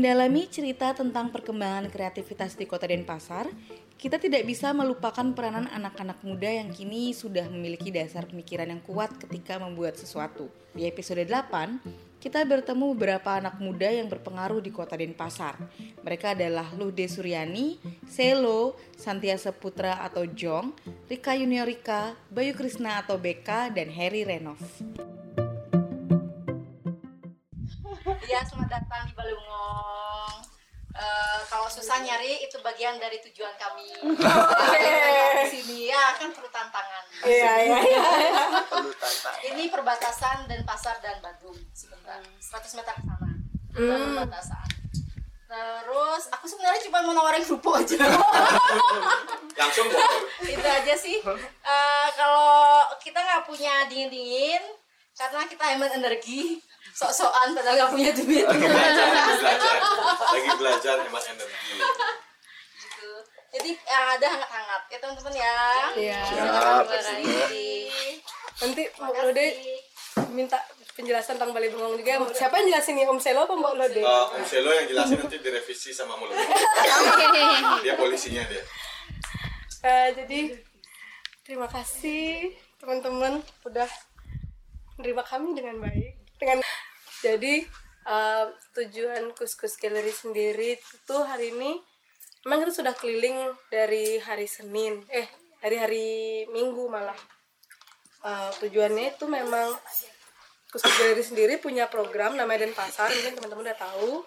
Mendalami cerita tentang perkembangan kreativitas di Kota Denpasar, kita tidak bisa melupakan peranan anak-anak muda yang kini sudah memiliki dasar pemikiran yang kuat ketika membuat sesuatu. Di episode 8, kita bertemu beberapa anak muda yang berpengaruh di Kota Denpasar. Mereka adalah Luhde Suryani, Selo, Santiasa Putra atau Jong, Rika Juniorika, Bayu Krisna atau BK, dan Harry Renov. Ya, selamat datang di Balungong. Eh, kalau susah nyari itu bagian dari tujuan kami. di sini ya kan perlu tantangan. Iya, iya, iya. perlu tantang Ini perbatasan dan pasar dan Bandung sebentar. 100 meter ke sana. Itu perbatasan. Terus aku sebenarnya cuma mau nawarin kerupuk aja. langsung itu aja sih. Eh, kalau kita nggak punya dingin-dingin karena kita hemat energi, sok-sokan padahal nggak punya duit. lagi belajar lagi belajar lagi belajar hemat energi gitu. Jadi yang ada hangat-hangat ya teman-teman ya. Iya. Siap, Terima kasih. Nanti Mbak Lode minta penjelasan tentang Bali Bengong juga. Siapa yang jelasin nih Om Selo apa Mbak Lode? Eh, Om Selo yang jelasin nanti direvisi sama mulut dia polisinya dia Eh, jadi terima kasih teman-teman udah menerima kami dengan baik. Dengan jadi eh, tujuan kus-kus galeri sendiri itu hari ini memang kita sudah keliling dari hari Senin, eh dari hari Minggu malah. Eh, tujuannya itu memang kus-kus galeri sendiri punya program namanya Denpasar, mungkin teman-teman udah tahu.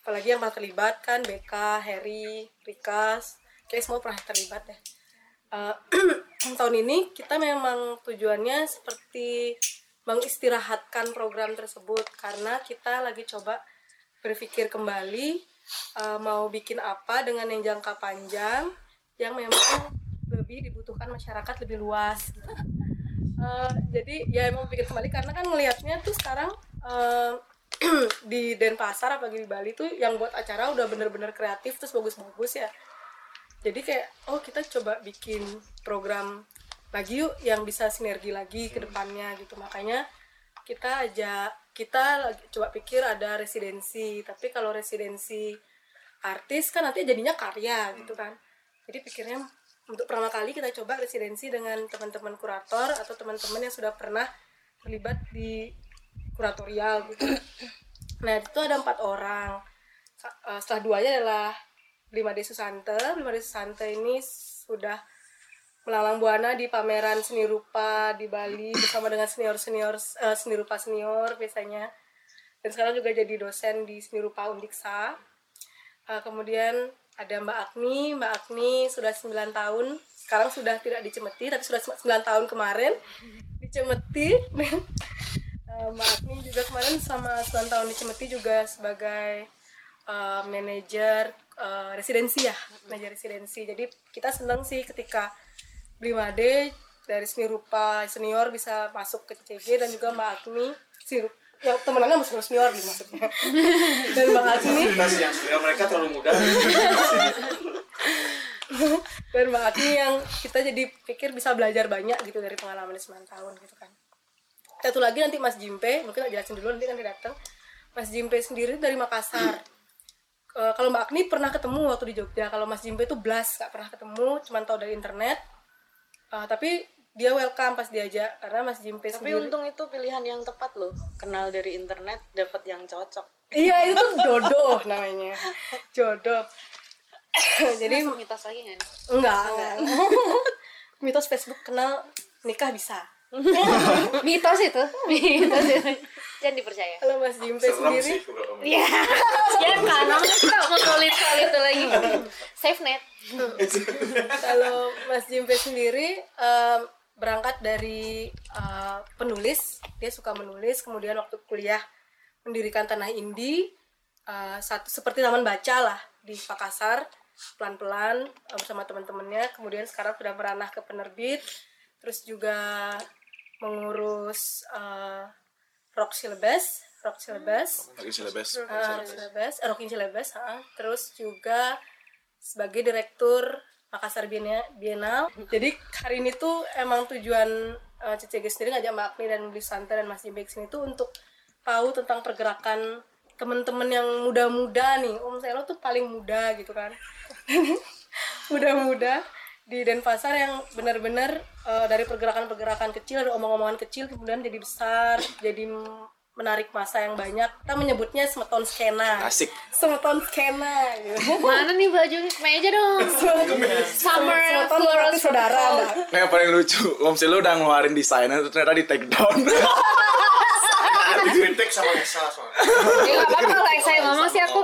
Apalagi yang pernah terlibat kan BK, Harry, Rikas, kayak semua pernah terlibat deh. Eh, tahun ini kita memang tujuannya seperti mengistirahatkan program tersebut karena kita lagi coba berpikir kembali eh, mau bikin apa dengan yang jangka panjang yang memang lebih dibutuhkan masyarakat lebih luas. Eh, jadi ya emang pikir kembali karena kan ngelihatnya tuh sekarang eh, di Denpasar apalagi di Bali tuh yang buat acara udah bener-bener kreatif terus bagus-bagus ya jadi kayak oh kita coba bikin program lagi yuk yang bisa sinergi lagi ke depannya gitu. Makanya kita aja kita coba pikir ada residensi. Tapi kalau residensi artis kan nanti jadinya karya gitu kan. Jadi pikirnya untuk pertama kali kita coba residensi dengan teman-teman kurator atau teman-teman yang sudah pernah terlibat di kuratorial gitu. Nah itu ada empat orang. Eh, setelah duanya adalah Lima D Susante. Lima D Susante ini sudah melalang buana di pameran seni rupa di Bali bersama dengan senior senior seni rupa senior biasanya. Dan sekarang juga jadi dosen di seni rupa Undiksa. Eh, kemudian ada Mbak Agni. Mbak Agni sudah 9 tahun. Sekarang sudah tidak di Cemeti, tapi sudah 9 tahun kemarin di Cemeti. Eh, Mbak Agni juga kemarin sama 9 tahun di Cemeti juga sebagai eh, manajer eh, residensi ya, manajer residensi. Jadi kita senang sih ketika 5D dari seni rupa senior bisa masuk ke CCG dan juga Mbak Agni si ya temenannya masuk senior nih maksudnya. Dan Mbak Agni yang mereka terlalu muda. Dan Mbak Agni yang kita jadi pikir bisa belajar banyak gitu dari pengalaman 9 tahun gitu kan. Satu lagi nanti Mas Jimpe mungkin tak jelasin dulu nanti nanti datang. Mas Jimpe sendiri dari Makassar. Eh, kalau Mbak Agni pernah ketemu waktu di Jogja. Kalau Mas Jimpe itu blas gak pernah ketemu cuman tahu dari internet Eh, tapi dia welcome pas diajak karena Mas Jimpe Tapi sendiri untung itu pilihan yang tepat loh. Kenal dari internet dapat yang cocok. iya itu jodoh namanya jodoh jadi Masuk mitos lagi nggak nih? enggak enggak mitos Facebook kenal nikah bisa mitos itu. mitos itu. Jangan dipercaya. kalau Mas Jimpe sendiri. Iya. ya kan, namanya kita ngobrolin soal itu lagi. Safe net. kalau Mas Jimpe sendiri em, berangkat dari eh, penulis dia suka menulis kemudian waktu kuliah mendirikan tanah indie eh, satu seperti taman baca lah di Makassar pelan-pelan eh, bersama teman-temannya kemudian sekarang sudah beranah ke penerbit terus juga mengurus eh, rock syllabus rock syllabus. Lagi silabes Ah, Cilebes, eh, Rocking Cilebes, ah. terus juga sebagai direktur Makassar Bienal. Jadi hari ini tuh emang tujuan eh, CCG sendiri ngajak Mbak Agni dan Bli Santa dan Mas Jimbe sini tuh untuk tahu tentang pergerakan temen-temen yang muda-muda nih. Om Selo tuh paling muda gitu kan. Muda-muda di Denpasar yang benar-benar eh, dari pergerakan-pergerakan kecil dari omong-omongan kecil kemudian jadi besar jadi menarik masa yang banyak kita menyebutnya semeton skena Asik. semeton skena gitu. Mana nih bajunya? Meja dong. Summer semeton floral saudara. Nah, yang paling lucu, Om Selo udah ngeluarin desainnya ternyata di take down. Dikritik sama Nesa soalnya. Ya apa-apa lah saya ngomong sih aku.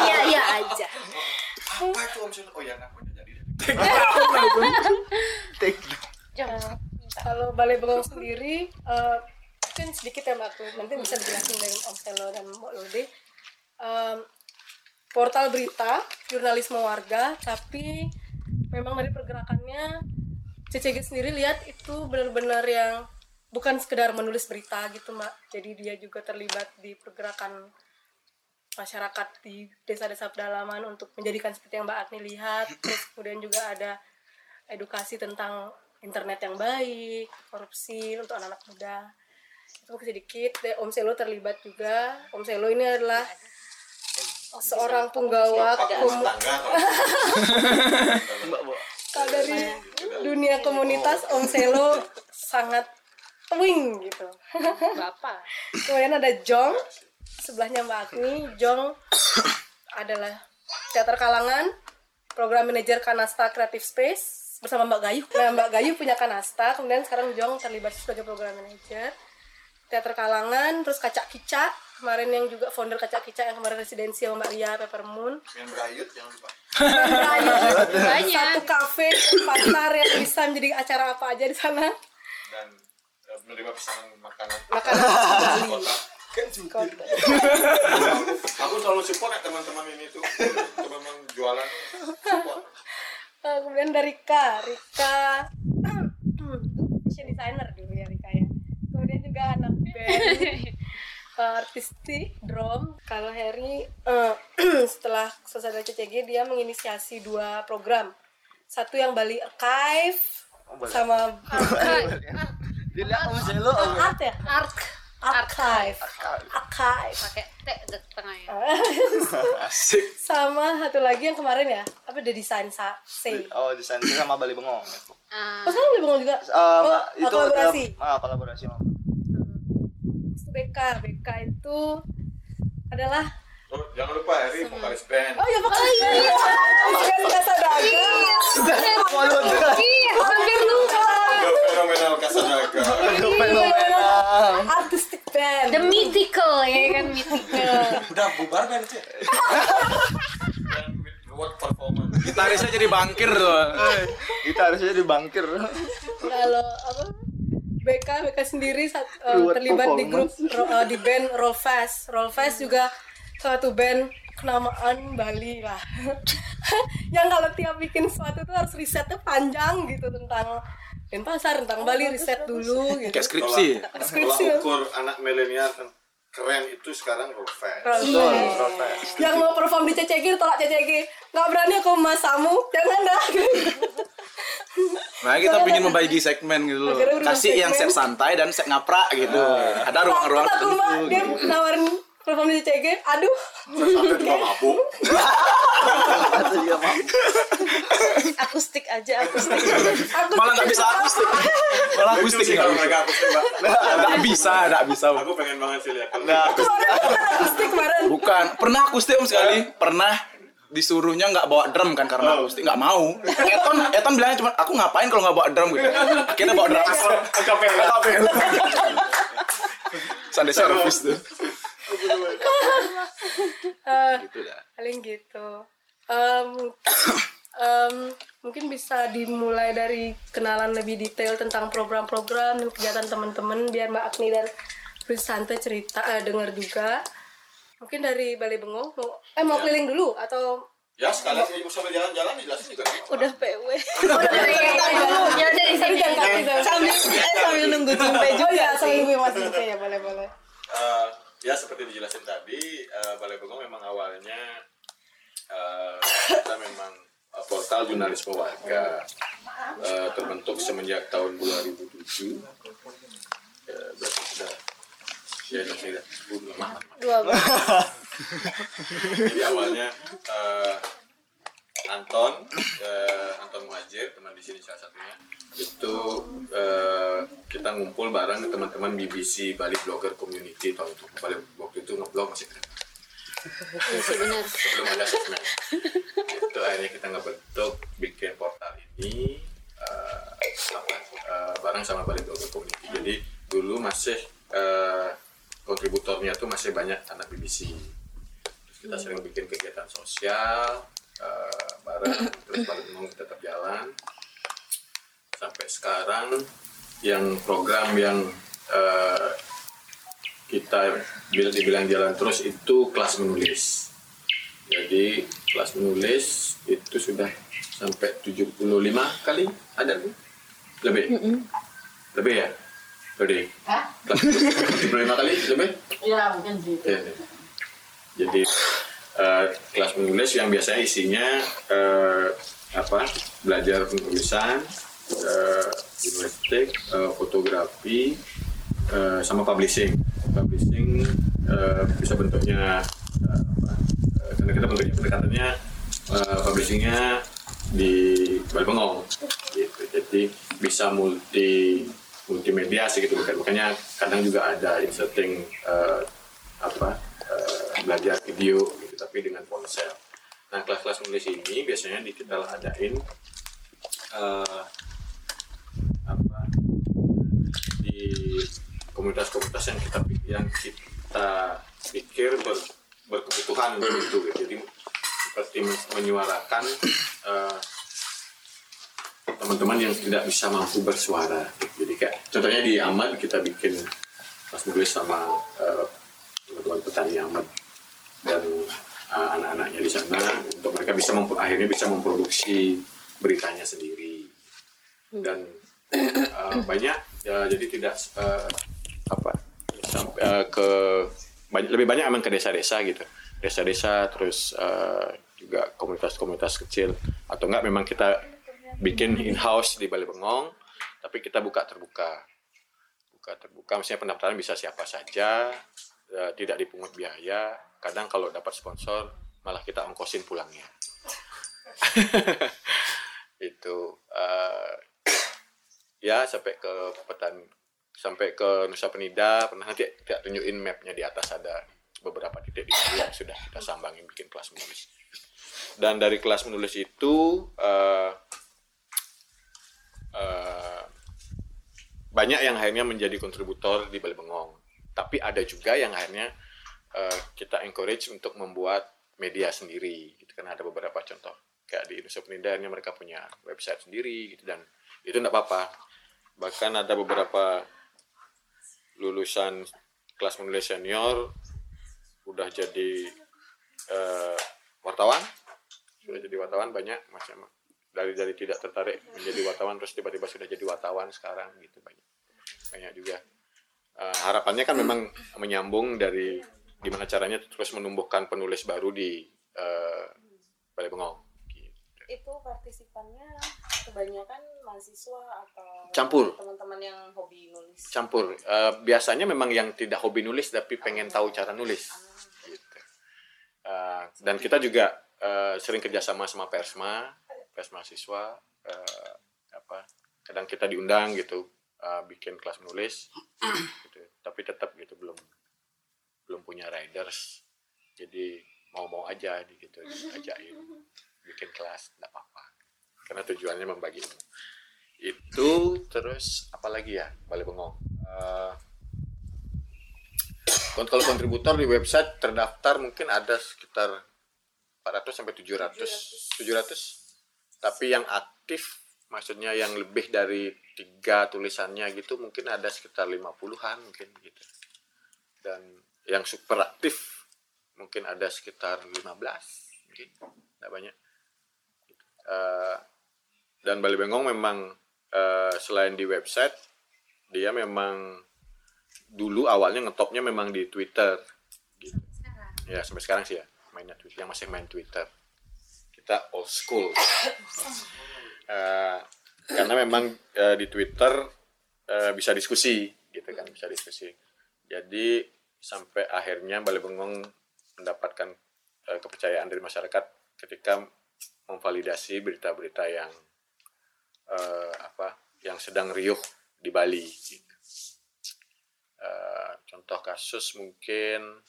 Iya iya aja. Apa itu Om Silo? Oh ya, nah, udah jadi. take down. Kalau Balai Bengong sendiri eh, mungkin sedikit ya Mbak nanti bisa dijelasin dari Om Selo dan Mbak Lode. Em, portal berita jurnalisme warga, tapi memang dari pergerakannya CCG sendiri lihat itu benar-benar yang bukan sekedar menulis berita gitu Mbak. Jadi dia juga terlibat di pergerakan masyarakat di desa-desa pedalaman untuk menjadikan seperti yang Mbak Agni lihat. Terus kemudian juga ada edukasi tentang internet yang baik, korupsi untuk anak-anak muda. Itu mungkin sedikit. Dan Om Selo terlibat juga. Om Selo ini adalah seorang penggawa kom- Tangga. kalau dari dunia komunitas Om Selo sangat wing gitu. Bapak. Kemudian ada Jong, sebelahnya Mbak Agni. Jong adalah teater kalangan, program manajer Kanasta Creative Space bersama Mbak Gayu. Nah, Mbak Gayu punya Kanasta, kemudian sekarang Jong terlibat sebagai program manajer. Teater kalangan, terus Kacak Kicak, kemarin yang juga founder Kacak Kicak yang kemarin residensi sama Mbak Lia Peppermoon. Yang berayut jangan lupa. Banyak. Satu kafe pasar yang bisa menjadi acara apa aja di sana. Dan eh, menerima pesanan makanan. Makanan Bali. Kota. Aku selalu support ya teman-teman ini tuh. Memang jualan support. Eh, kemudian dari Rika, Rika fashion designer dulu ya Rika ya. Kemudian juga anak band eh, artistik drum. Kalau Harry eh, setelah selesai dari CCG dia menginisiasi dua program. Satu yang Bali Archive sama Dilihat Om Selo. art ya Ark. Archive archive Pakai T di tengahnya. Asik. sama satu lagi yang kemarin ya apa the design sa say Oh, desain sama Bali Bengong. Ah, oh sekarang lebih bengong juga Eh, oh, itu kolaborasi ah, kolaborasi. Itu BK BK itu adalah Oh, jangan lupa Harry vokalis band. oh ya pokoknya iya bukan kasa dagang Iya, hampir lupa. Fenomenal Kasanaga. Fenomenal. artistic band The mythical ya kan mythical. Udah bubar band sih. What performance. Gitarisnya jadi bangkir tuh. Kita harusnya dibangkir. kalau apa BK BK sendiri sat- eh, Ruwet terlibat di grup ro- eh, di band Rollfest Rollfest juga suatu band kenamaan Bali lah yang kalau tiap bikin sesuatu tuh harus risetnya panjang gitu tentang Denpasar tentang Bali riset dulu gitu Kayak skripsi. Skripsi. Kalau ukur anak milenial kan keren itu sekarang Rollfest. Rollfest. yang mau perform di CCG tolak CCG nggak berani aku mas Samu jangan dah Nah kita ingin membagi segmen gitu loh. Kasih yang set santai dan set ngaprak gitu. Ada ruang-ruang tertentu. dia gitu. nawarin perform di CCG aduh Sampai juga mabuk. Atau dia mau. akustik aja akustik aku Malah nggak bisa akustik. Malah akustik nggak mereka akustik, Mbak. Nggak bisa, nggak bisa. Aku pengen banget sih lihat. Nah, aku akustik kemarin Bukan, pernah akustik om sekali. Pernah disuruhnya nggak bawa drum kan karena akustik nggak mau. Eton, Eton bilangnya cuma aku ngapain kalau nggak bawa drum gitu. Akhirnya bawa drum. Akapela. Akapela. Sunday service tuh. Eh, Gitu dah. paling gitu. Em, em, mungkin bisa dimulai dari kenalan lebih detail tentang program-program dan kegiatan teman-teman biar Mbak Agni dan Pris Tante cerita eh, dengar juga. Mungkin dari Balai Bengong mau eh mau keliling dulu atau? Ya sekalian sih sambil jalan-jalan dijelasin juga. udah PW Ya udah di sini. sambil eh sambil nunggu jumpe oh juga ya sambil nunggu Mas Jumpe ya boleh boleh. Eh, ya seperti dijelasin tadi, eh, Balai Bengong memang awalnya eh, kita memang eh, portal jurnalisme warga eh, terbentuk semenjak tahun 2007. Ya, berarti sudah ya lemah Dua jadi awalnya eh, Anton eh, Anton Muhajir teman di sini salah satunya. Itu eh, kita ngumpul bareng teman-teman BBC Bali Blogger Community tahun itu. Bali waktu itu ngeblog masih keren. Benar. sebelum ada sosmed itu akhirnya kita ngebentuk bikin portal ini eh, apa, eh, bareng sama Bali Blogger Community. Jadi dulu masih eh, kontributornya tuh masih banyak anak BBC kita sering bikin kegiatan sosial eh, bareng terus bareng mau tetap jalan. Sampai sekarang yang program yang eh, kita bila dibilang jalan terus itu kelas menulis. Jadi kelas menulis itu sudah sampai 75 kali ada lebih? Lebih ya? Lebih? Hah? kelas menulis 75 kali lebih? Ya mungkin sih. Ya, ya. Jadi eh, kelas menulis yang biasanya isinya eh, apa belajar penulisan, jurnalistik, eh, fotografi, eh, sama publishing. Publishing eh, bisa bentuknya apa, eh, karena kita bentuknya pendekatannya eh, publishingnya di Bali Bengong gitu. Jadi bisa multi multimedia sih gitu bukan makanya kadang juga ada inserting eh, apa belajar video gitu tapi dengan ponsel. Nah kelas-kelas menulis ini biasanya di kita adain eh, apa di komunitas-komunitas yang kita yang kita pikir ber, berkebutuhan untuk itu gitu. Jadi seperti menyuarakan eh, teman-teman yang tidak bisa mampu bersuara. Jadi kayak contohnya di Ahmad kita bikin kelas menulis sama eh, teman-teman petani Ahmad dan eh, anak-anaknya di sana untuk mereka bisa akhirnya bisa memproduksi beritanya sendiri. Dan eh, banyak ya, jadi tidak eh, apa sampai eh, ke banyak, lebih banyak emang ke desa-desa gitu. Desa-desa terus eh, juga komunitas-komunitas kecil. Atau enggak memang kita bikin in-house di Bali Bengong tapi kita buka terbuka. Buka terbuka maksudnya pendaftaran bisa siapa saja eh, tidak dipungut biaya kadang kalau dapat sponsor malah kita ongkosin pulangnya. Itu eh, ya sampai ke petani sampai ke Nusa Penida pernah nanti kita tunjukin mapnya di atas ada beberapa titik di situ yang sudah kita sambangin bikin kelas menulis. Dan dari kelas menulis itu eh, eh, banyak yang akhirnya menjadi kontributor di Bali Bengong. Tapi ada juga yang akhirnya eh, kita encourage untuk membuat media sendiri gitu kan. Ada beberapa contoh kayak di Penida akhirnya mereka punya website sendiri gitu dan itu tidak apa-apa. Bahkan ada beberapa lulusan kelas menulis senior udah jadi eh, wartawan sudah jadi wartawan banyak macam dari dari tidak tertarik menjadi wartawan terus tiba-tiba sudah jadi wartawan sekarang gitu banyak. Banyak juga. Eh, harapannya kan memang menyambung dari gimana caranya terus menumbuhkan penulis baru di eh, Balai Bengong? Gitu. Itu partisipannya kebanyakan mahasiswa atau Campur. teman-teman yang hobi nulis. campur. Eh, biasanya memang yang tidak hobi nulis tapi pengen tahu cara nulis. Gitu. Eh, dan kita juga eh, sering kerjasama sama persma persma siswa eh, apa kadang kita diundang gitu eh, bikin kelas menulis gitu. Tapi tetap gitu belum belum punya riders jadi mau-mau aja gitu diajakin bikin kelas tidak apa-apa. Karena tujuannya membagi ilmu. Itu terus apa lagi ya Balai Bengong? Kon- kalau kontributor di website terdaftar mungkin ada sekitar 400 sampai 700 700 tapi yang aktif maksudnya yang lebih dari tiga tulisannya gitu mungkin ada sekitar 50-an mungkin gitu. Dan yang super aktif mungkin ada sekitar 15 mungkin tidak banyak. Eh, dan Bali Bengong memang eh, selain di website dia memang dulu awalnya ngetopnya memang di Twitter gitu. ya sampai sekarang sih ya mainnya Twitter yang masih main Twitter. Kita old school. Eh, karena memang eh, di Twitter eh, bisa diskusi gitu kan bisa diskusi. Jadi sampai akhirnya Balai Bengong mendapatkan eh, kepercayaan dari masyarakat ketika memvalidasi berita-berita yang eh, apa yang sedang riuh di Bali. Eh, contoh kasus mungkin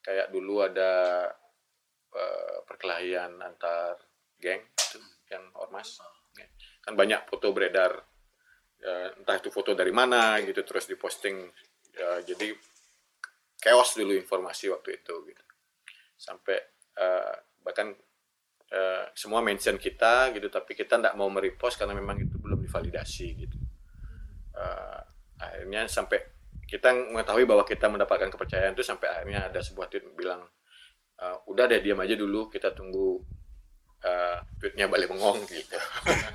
kayak dulu ada eh, perkelahian antar geng itu yang ormas kan banyak foto beredar entah itu foto dari mana gitu terus diposting ya, jadi chaos dulu informasi waktu itu gitu. Sampai eh, bahkan eh, semua mention kita gitu tapi kita tidak mau merepost karena memang itu belum divalidasi gitu. Eh, akhirnya sampai kita mengetahui bahwa kita mendapatkan kepercayaan itu sampai akhirnya ada sebuah tweet bilang "Eh, udah deh diam aja dulu kita tunggu eh, tweetnya balik bengong gitu.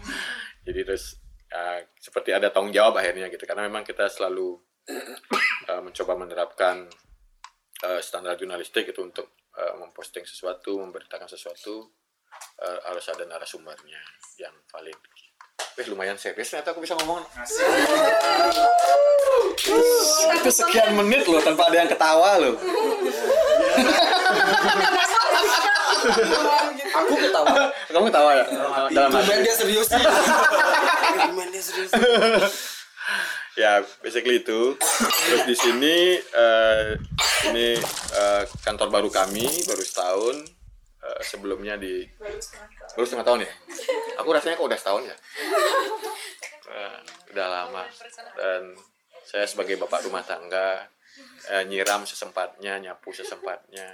Jadi terus eh, seperti ada tanggung jawab akhirnya gitu. Karena memang kita selalu eh, mencoba menerapkan eh, standar jurnalistik itu untuk eh, memposting sesuatu memberitakan sesuatu eh, harus ada narasumbernya yang valid Eh lumayan serius ternyata aku bisa ngomong itu sekian menit loh tanpa ada yang ketawa loh Aku ketawa. kamu ketawa ya dalam hati dia serius sih. Tumben dia serius. Ya basically itu. Terus di sini eh, ini eh, kantor baru kami baru setahun Eh, sebelumnya di baru setengah tahun ya? Aku rasanya kok udah setahun ya? Eh, udah lama. Dan saya sebagai bapak rumah tangga eh, nyiram sesempatnya nyapu sesempatnya.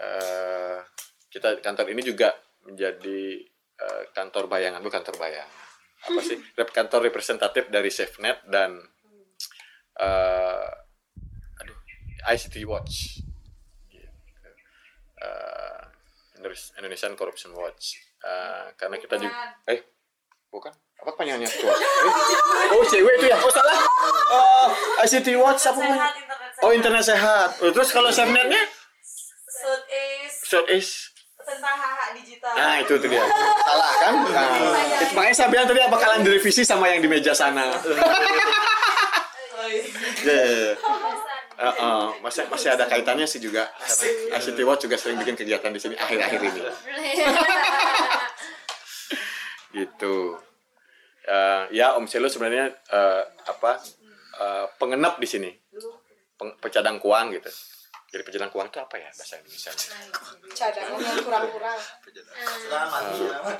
Eh, kita kantor ini juga menjadi eh, kantor bayangan bukan kantor bayangan apa sih rep kantor representatif dari SafeNet dan eh, aduh ICT Watch. Gitu. Indones- Indonesian Corruption Watch. Eh, karena kita juga eh bukan? Apa panjangnya Watch eh, oh cewek itu ya? Oh salah. Eh, ICT Watch apa namanya? oh internet sehat. Oh, terus kalau SafeNetnya South is Short is tentang hak digital. Nah itu tuh dia Salah kan nah, itu Makanya saya bilang tadi bakalan direvisi sama yang di meja sana Ya, ya, ya. Eh, eh, masih masih ada kaitannya sih juga. ICT Watch juga sering bikin kegiatan di sini akhir-akhir ini. gitu. Eh, ya Om Selo sebenarnya eh, apa eh, pengenap di sini, Peng- pecadang kuang gitu. Jadi pecadang kuang itu apa ya bahasa Indonesia? cadangan yang kurang-kurang.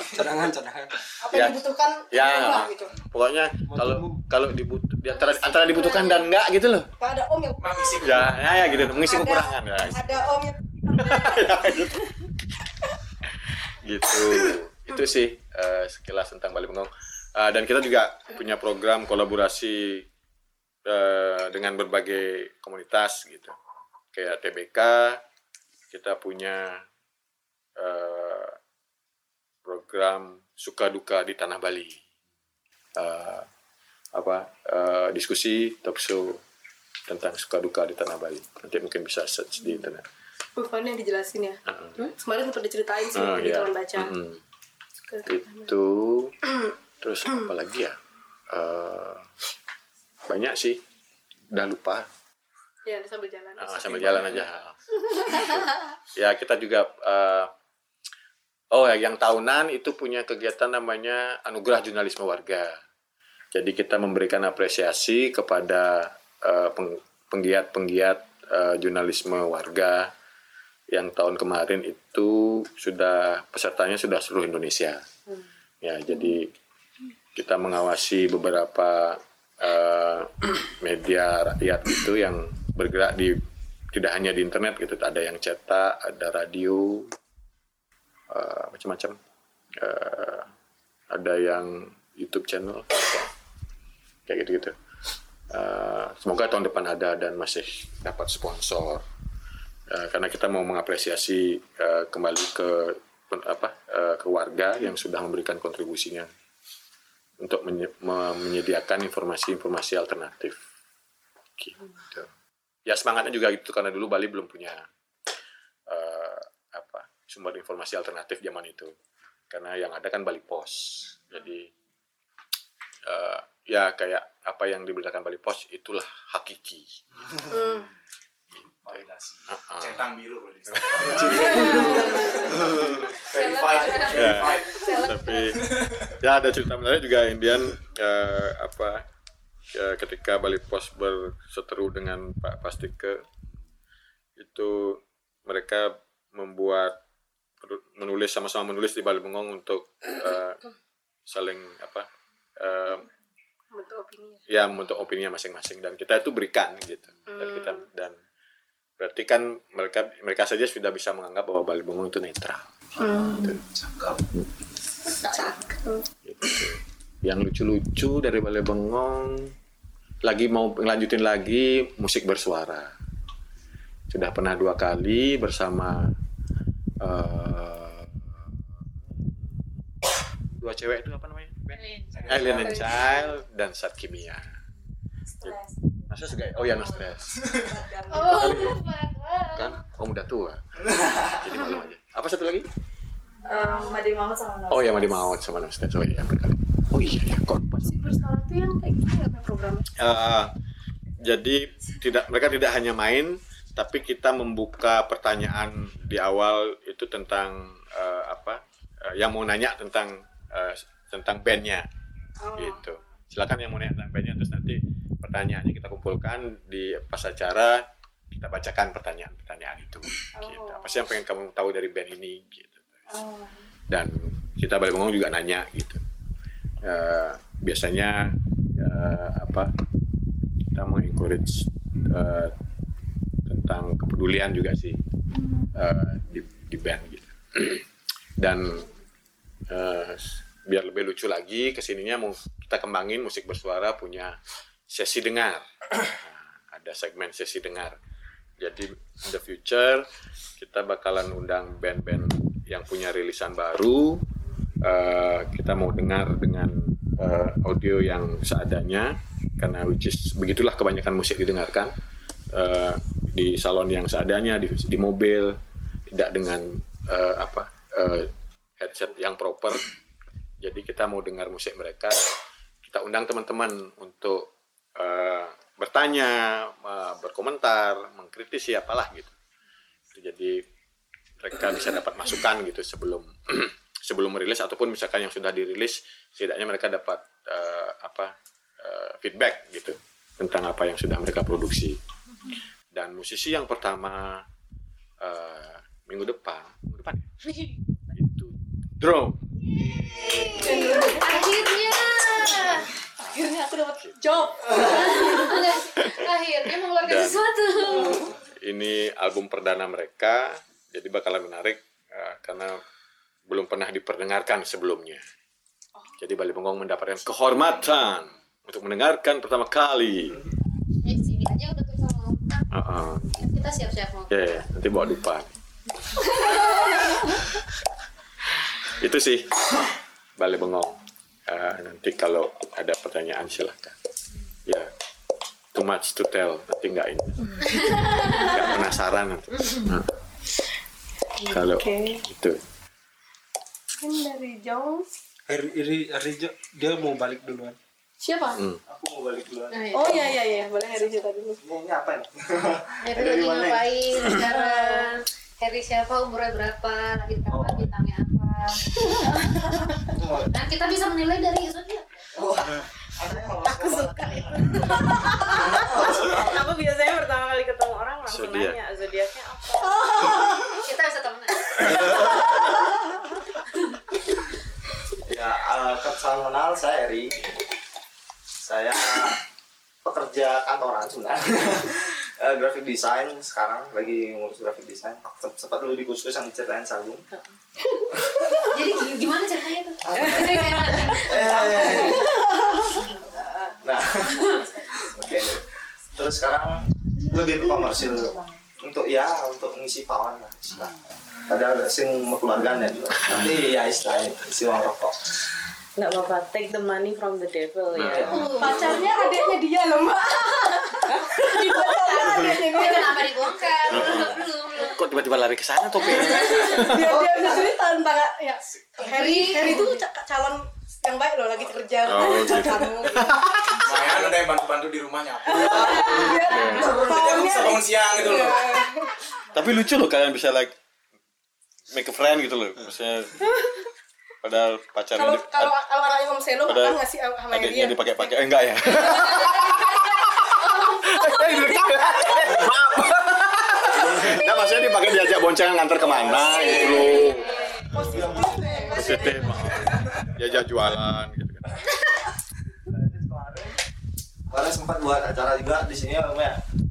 Cadangan, cadangan. apa Ya. yang dibutuhkan? Ya, gitu. Pokoknya kalau kalau dibutuh di antara antara dibutuhkan dan enggak gitu loh. Kalau ada om yang Ya, ya, ya gitu, mengisi Ada- kekurangan ya. ada om yang gitu. Itu sih eh, sekilas tentang Bali Bengong. Eh, dan kita juga punya program kolaborasi eh, dengan berbagai komunitas gitu kayak TBK kita punya eh, program suka duka di tanah Bali. Eh, apa eh, diskusi talk show tentang suka duka di tanah Bali. Nanti mungkin bisa search di internet. Bukan yang dijelasin ya? Heeh. Hmm? kemarin sempat diceritain sih Ah, di teman baca. Mm-mm. Ke- itu terus apa lagi ya? Eh, banyak sih. Udah lupa ya sambil jalan. Ah, sambil jalan aja. Ya kita juga eh, oh ya yang tahunan itu punya kegiatan namanya anugerah jurnalisme warga. Jadi kita memberikan apresiasi kepada peng- penggiat-penggiat eh, jurnalisme warga yang tahun kemarin itu sudah pesertanya sudah seluruh Indonesia. Ya jadi kita mengawasi beberapa eh, media rakyat itu yang bergerak di tidak hanya di internet gitu ada yang cetak ada radio eh, macam-macam. Eh, ada yang YouTube channel kayak gitu-gitu. Eh, semoga tahun depan ada dan masih dapat sponsor. Eh, karena kita mau mengapresiasi eh, kembali ke apa eh, ke warga yang sudah memberikan kontribusinya untuk menye- me- menyediakan informasi-informasi alternatif. Gitu ya semangatnya juga gitu karena dulu Bali belum punya eh, apa sumber informasi alternatif zaman itu. Karena yang ada kan Bali Pos jadi eh, ya kayak apa yang diberitakan Bali Pos itulah hakiki. Validasi. Centang biru loh di Verified. Ya, tapi ya ada cerita menarik juga Indian eh, apa ketika Bali Pos berseteru dengan Pak Pastike itu mereka membuat menulis sama-sama menulis di Bali Bengong untuk eh, saling apa eh, bentuk opini. ya untuk opini masing-masing. Dan kita itu berikan gitu. Dan kita dan berarti kan mereka mereka saja sudah bisa menganggap bahwa Bali Bengong itu netral. Gitu. Yang lucu-lucu dari Balai Bengong. Lagi mau lanjutin lagi musik bersuara. Sudah pernah dua kali bersama eh, dua cewek itu apa namanya? Alien and Child dan Sat Kimia Masa juga oh ya no stress. Oh, kan? Om udah tua. Jadi malu aja. Apa satu lagi? Um, Madi Maut sama Nafas. oh ya Madi Maut sama no stress. Oh iya berkali oh iya ya si bersalah tuh yang kayak gitu ya programnya Eh, jadi tidak mereka tidak hanya main tapi kita membuka pertanyaan di awal itu tentang eh, apa eh, yang mau nanya tentang eh, tentang bandnya. Gitu. Silakan yang mau nanya tentang bandnya terus nanti pertanyaannya kita kumpulkan di pas acara kita bacakan pertanyaan-pertanyaan itu. Gitu. apa sih yang pengen kamu tahu dari band ini? Gitu. Dan kita balik ngomong juga nanya gitu Eh, biasanya eh, apa kita mengencourage eh, tentang kepedulian juga sih eh, di, di band gitu. Dan eh, biar lebih lucu lagi ke sininya mau kita kembangin musik bersuara punya sesi dengar. Nah, ada segmen sesi dengar. Jadi in the future kita bakalan undang band-band yang punya rilisan baru Eh, kita mau dengar dengan eh, audio yang seadanya karena which is begitulah kebanyakan musik didengarkan eh, di salon yang seadanya di, di mobil tidak dengan eh, apa eh, headset yang proper. Jadi kita mau dengar musik mereka. Kita undang teman-teman untuk eh, bertanya eh, berkomentar mengkritisi apalah gitu. Jadi mereka bisa dapat masukan gitu sebelum sebelum merilis ataupun misalkan yang sudah dirilis setidaknya mereka dapat eh, apa eh, feedback gitu tentang apa yang sudah mereka produksi dan musisi yang pertama eh, minggu depan minggu depan ya? itu Drone Akhirnya. akhirnya aku dapat job Akhirnya mengeluarkan Dan- sesuatu. ini album perdana mereka jadi bakalan menarik eh, karena belum pernah diperdengarkan sebelumnya jadi Bali Bengong mendapatkan kehormatan untuk mendengarkan pertama kali Ya, sini aja udah. Nah, Uh-uh. kita siap-siap mau. Ya, ya, nanti bawa depan. Itu sih Bali Bengong. Eh, nanti kalau ada pertanyaan silahkan. Ya, too much to tell. Nanti nggak ini, nggak penasaran nanti. Nah. Kalau Oke. itu, mungkin dari jauh Hari ini hari dia mau balik duluan. siapa hmm. Aku mau balik duluan. Nah, ya. oh iya iya iya boleh hari cerita dulu Ini, ini apa nih? Harry lagi ngapain sekarang? Harry siapa? Umurnya berapa? Lahir kapan? Bintangnya apa? Dan kita bisa menilai dari zodiak. aku suka itu aku biasanya pertama kali ketemu orang langsung Zodiak. nanya zodiaknya apa Kita bisa temenan. Eh, salam kenal saya Eri. Saya pekerja kantoran sebenarnya. Eh, graphic design sekarang lagi ngurus graphic design. Sep- Sempat dulu di kursus yang diceritain Sagung. Jadi gi- gimana ceritanya tuh? Nah, oke. Terus sekarang lebih ke komersil untuk ya untuk ngisi pawan lah istilah. Ada sing keluarganya juga. Nanti ya istilahnya isi uang rokok. Nggak apa-apa, take the money from the devil ya. pacarnya adiknya dia loh mbak adiknya dia kenapa dibongkar? Kok tiba-tiba lari ke sana topik? dia dia bisa cerita tentang ya Harry Harry itu ca- calon yang baik loh lagi kerja Oh, gitu. kamu Lumayan ada yang bantu-bantu di rumah nyapu. Jadi aku bisa bangun siang gitu loh. Tapi lucu loh kalian bisa like make a friend gitu loh. Maksudnya padahal pacarnya Kalau kalau kalau anaknya Om Seno bakal ngasih sama adiknya dia. dipakai-pakai eh, enggak ya? Nah, maksudnya dipakai diajak boncengan nganter ke mana gitu loh. Positif. Diajak jualan gitu kan. kemarin sempat buat acara juga di sini ya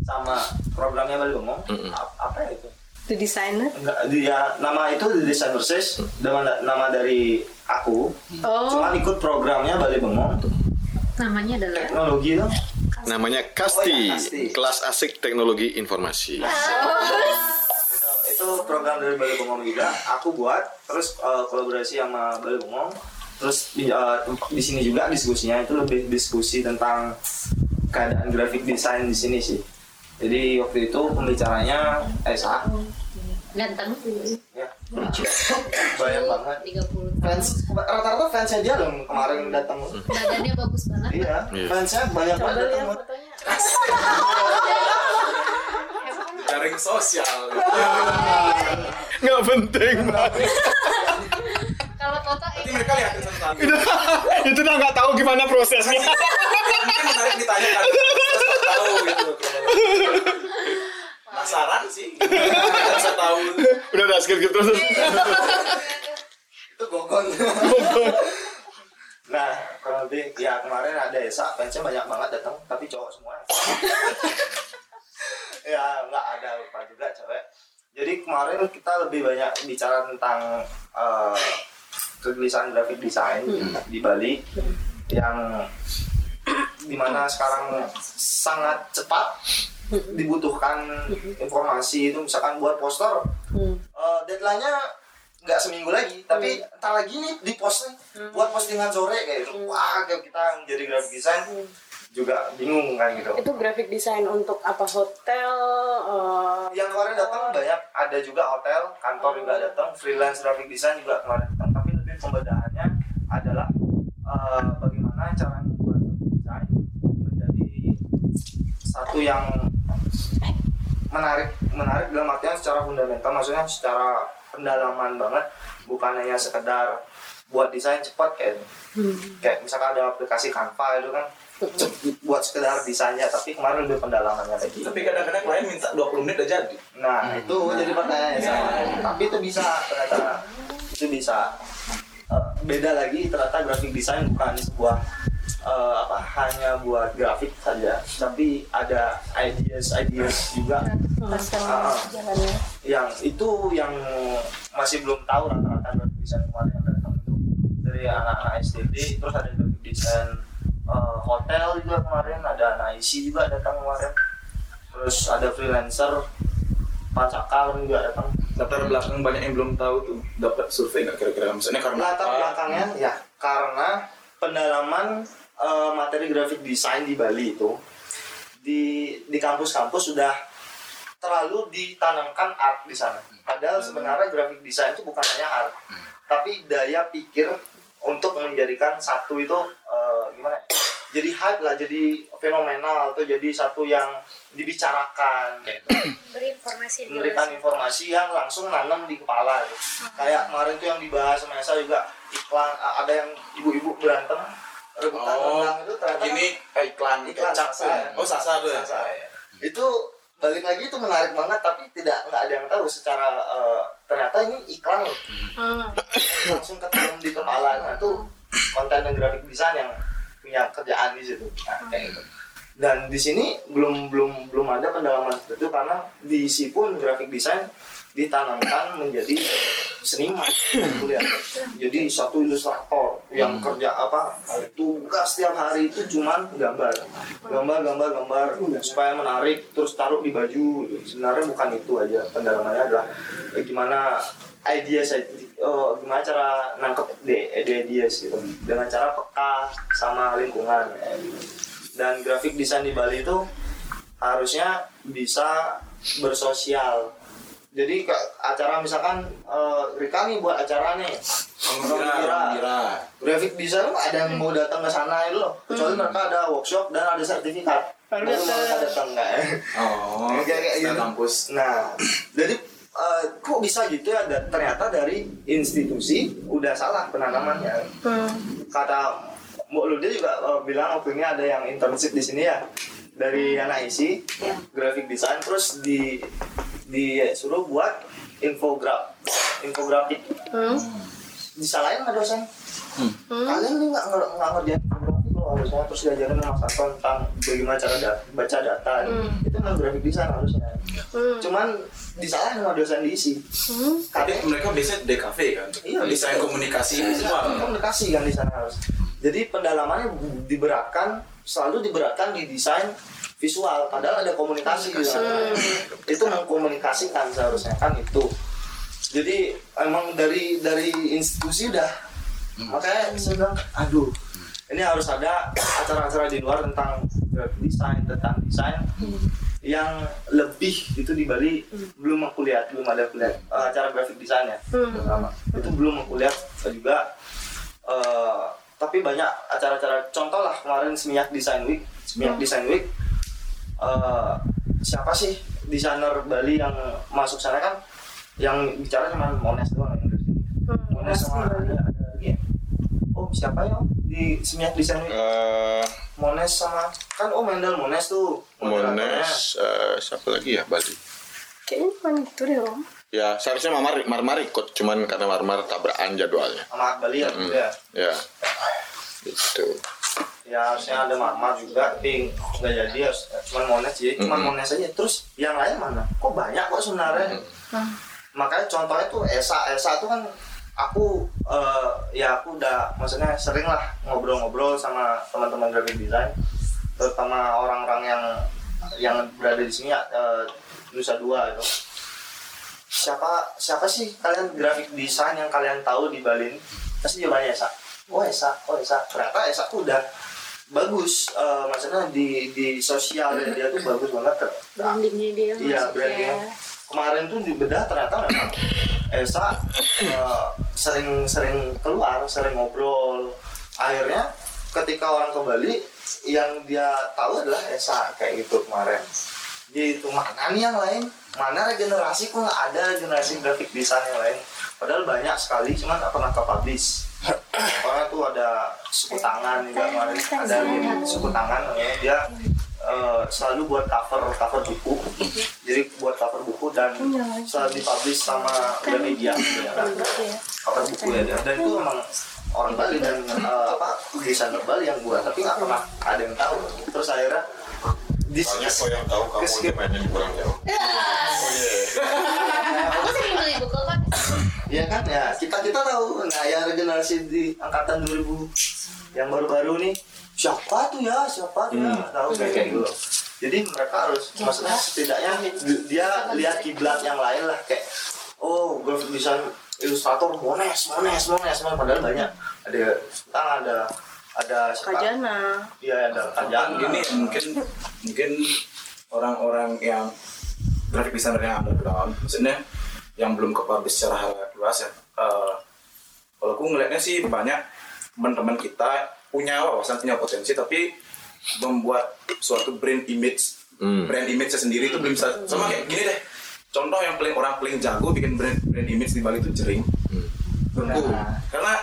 sama programnya Bali Bengong Ap- apa ya itu The designer. Enggak, dia nama itu The Design Versus nama nama dari aku. Oh. cuma ikut programnya Bali Bengong. Namanya adalah? Teknologi itu. Namanya Oh, Kasti, ya, Kasti. kelas asik teknologi informasi. itu program dari Bali Bengong juga. Aku buat terus eh, kolaborasi sama Bali Bengong. Terus di, eh, di sini juga diskusinya. Itu lebih diskusi tentang keadaan grafik desain di sini sih jadi waktu itu pembicaranya Esa ganteng. ya banyak banget 30 fans rata-rata fansnya dia loh kemarin datang Badannya bagus banget. iya Iya. fansnya banyak banget datang Jaring sosial. Nggak penting. Kalau foto Nanti mereka lihatin satu-satu. Itu udah nggak tahu gimana prosesnya. Mungkin menarik ditanya kan. Saya tahu gitu. Penasaran sih. Nggak bisa tahu. Udah udah skip skip terus. itu gogon nah kurang lebih ya kemarin ada Esa fansnya banyak banget datang tapi cowok semua ya nggak ada lupa juga cewek jadi kemarin kita lebih banyak bicara tentang eh, kegelisahan grafik desain di Bali yang di mana sekarang sangat cepat dibutuhkan informasi itu misalkan buat poster eh, deadline-nya nggak seminggu lagi tapi entar lagi nih di post nih buat postingan sore kayak gitu. Wah kayak kita menjadi graphic design juga bingung kan gitu. Itu graphic design untuk apa hotel? eh, yang kemarin datang banyak ada juga hotel kantor juga datang freelance graphic design juga kemarin datang tapi lebih pembedaannya adalah eh, bagaimana cara membuat satu desain menjadi satu yang menarik menarik dalam artian secara fundamental maksudnya secara pendalaman banget bukan hanya sekedar buat desain cepat kayak kayak misalkan ada aplikasi Canva itu kan cep- buat sekedar desainnya tapi kemarin lebih pendalamannya lagi Tapi kadang-kadang klien minta 20 menit udah jadi. Nah, itu jadi pertanyaan saya. Tapi itu bisa ternyata. Itu bisa Eh, beda lagi ternyata graphic design bukan sebuah eh, apa hanya buat grafik saja, tapi ada ideas ideas juga. Jalannya. yang itu yang masih belum tahu rata-rata graphic design kemarin yang datang itu. Dari anak-anak STD terus ada graphic design eh, hotel juga kemarin ada anak IC juga datang kemarin. Terus ada freelancer pacakal juga datang Latar belakang banyak yang belum tahu tuh. Dapat survei nggak kira-kira? Misalnya karena latar apa? belakangnya ya karena pendalaman eh, materi graphic design di Bali itu di di kampus-kampus sudah terlalu ditanamkan art di sana. Padahal sebenarnya graphic design itu bukan hanya art, tapi daya pikir untuk menjadikan satu itu eh, gimana? ya? Jadi hype lah, jadi fenomenal atau jadi satu yang dibicarakan. Gitu Berinformasi memberikan informasi yang langsung nanam di kepala gitu. kayak kemarin tuh yang dibahas sama Esa juga iklan ada yang ibu-ibu berantem rebutan Oh, rendang itu ternyata Ini eh, iklan Iklan kecap Sasa. tuh ya. Oh, Sasa tuh ya. Sasa. itu balik lagi itu menarik banget tapi tidak nggak ada yang tahu secara eh, ternyata ini iklan loh langsung ketanam di kepala nah itu konten dan grafik desain yang punya kerjaan di situ nah, kayak gitu dan di sini belum belum belum ada pendalaman seperti itu karena diisi pun grafik desain ditanamkan menjadi seniman kuliah. Jadi satu ilustrator yang kerja apa tugas setiap hari itu cuman gambar. Gambar gambar gambar. Supaya menarik terus taruh di baju. Sebenarnya bukan itu aja pendalamannya adalah eh, gimana idea saya eh, gimana cara nangkep de, de ideas gitu. Dengan cara peka sama lingkungan dan grafik desain di Bali itu harusnya bisa bersosial jadi ke acara misalkan eh, Rika nih buat acara nih design nggak ada yang mau datang ke sana itu loh. Kecuali mereka ada workshop dan ada sertifikat. Baru mereka datang nggak ya? Oh, Kayak kayak gitu. kampus. Nah, jadi eh, kok bisa gitu ya? Dan ternyata dari institusi udah salah penanamannya. Kata Mbak Ludia juga eh, bilang waktu ini ada yang internship di sini ya dari anak isi graphic design terus di disuruh buat infograf infografik. Disalahin sama dosen. Kalian nih nggak nggak ngerjain infografik loh harusnya terus diajarin sama Santo tentang bagaimana cara da- baca data. Itu nggak graphic design harusnya cuman disalahin sama dosen diisi Tapi mereka biasanya DKV kan? Iya, Desain komunikasi Iya, semua. komunikasi kan di sana harus. Jadi pendalamannya diberatkan selalu diberatkan di desain visual. Padahal ada komunikasi. Di sana. Itu mengkomunikasikan seharusnya kan itu. Jadi emang dari dari institusi udah makanya saya bilang aduh ini harus ada acara-acara di luar tentang design tentang desain yang lebih itu di Bali belum aku lihat belum ada kuliah eh, acara graphic design ya pertama itu belum aku lihat juga eh, tapi banyak acara-acara contoh lah kemarin Semiak Design Week Semiak Design Week eh, siapa sih desainer Bali yang masuk sana kan yang bicara cuma Mones doang yang dari sini Mones sama ada, ada lagi ya? oh siapa ya di Semiak Design Week Eh, Mones sama kan oh Mendel Mones tuh. Mones, eh, siapa lagi ya Bali? Kayaknya bukan gitu deh om. Ya seharusnya Marmar Marmar ikut, cuman karena Marmar tabrakan jadwalnya. sama Bali ya? Mm. juga Ya, gitu. ya harusnya ada Mama juga tapi nggak jadi harus cuma Mones jadi cuma Mm. Mones aja. Terus yang lain mana? Kok banyak kok sebenarnya? Makanya contohnya tuh Esa. Esa tuh kan aku eh, ya aku udah maksudnya sering lah ngobrol-ngobrol sama teman-teman graphic design terutama orang-orang yang yang berada di sini ya eh, Nusa Dua itu siapa siapa sih kalian graphic design yang kalian tahu di Bali ini pasti jawabannya Esa oh Esa oh Esa ternyata Esa tuh udah bagus eh, maksudnya di di sosial dia tuh bagus banget brandingnya dia Iya, brandingnya. ya. Kemarin tuh di bedah ternyata memang Esa eh, sering-sering keluar, sering ngobrol. Akhirnya ketika orang ke Bali, yang dia tahu adalah Esa kayak gitu kemarin. Jadi itu mana nih yang lain? Mana regenerasi? Kok nggak ada generasi grafik desain yang lain? Padahal banyak sekali, cuman nggak pernah ke publish. Karena tuh ada suku tangan juga kemarin, ada yang suku tangan namanya dia eh, selalu buat cover cover buku. Jadi buat cover buku dan selalu dipublish sama Gramedia ya kan? cover buku ya. Dan itu memang orang Bali dan eh, apa desainer Bali yang buat. Tapi nggak pernah ada yang tahu. Terus akhirnya di Soalnya kok yang tahu kamu udah mainnya di kurang jauh. aku sering beli buku kan ya kan? Ya kita kita tahu. Nah yang generasi di angkatan 2000 yang baru-baru nih. Siapa tuh ya? Siapa tuh ya? Tahu kayak gitu loh. jadi mereka harus maksudnya setidaknya dia lihat kiblat yang lain lah. Kayak oh graphic design ilustrator mones mones mones mones. Padahal banyak. Ada tang ada ada Kajana. iya ada kajana Gini mungkin mungkin orang-orang yang graphic designer yang underground, maksudnya yang belum ke publish secara luas ya. eh, kalau aku ngelihatnya sih banyak teman-teman kita punya wawasan, punya potensi, tapi membuat suatu brand image, Hmm. brand image sendiri itu belum bisa. Sama kayak gini deh. Contoh yang paling orang paling jago bikin brand brand image di Bali itu jering. Tunggu. Karena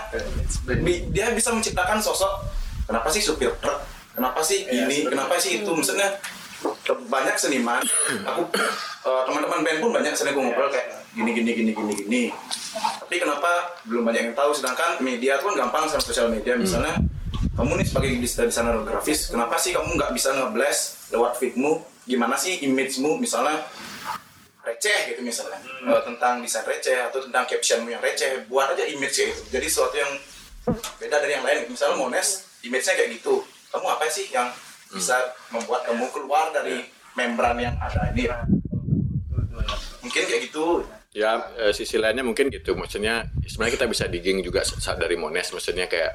dia bisa menciptakan sosok kenapa sih supir truk, kenapa sih ini, kenapa sih itu, maksudnya banyak seniman. Aku eh, teman-teman band pun banyak sering ngobrol kayak gini gini gini gini gini. Tapi kenapa belum banyak yang tahu? Sedangkan media tuh kan gampang sama sosial media misalnya. Kamu nih sebagai desainer grafis, kenapa sih kamu nggak bisa nge-blast lewat feedmu? Gimana sih image-mu misalnya receh gitu misalnya. Eh, tentang desain receh atau tentang captionmu yang receh buat aja image kayak gitu jadi sesuatu yang beda dari yang lain. Misalnya Mones image-nya kayak gitu. Kamu apa sih yang bisa membuat kamu keluar dari membran yang ada ini? Mungkin kayak gitu. Ya eh, sisi lainnya mungkin gitu, maksudnya sebenarnya kita bisa digging juga saat dari Mones, maksudnya kayak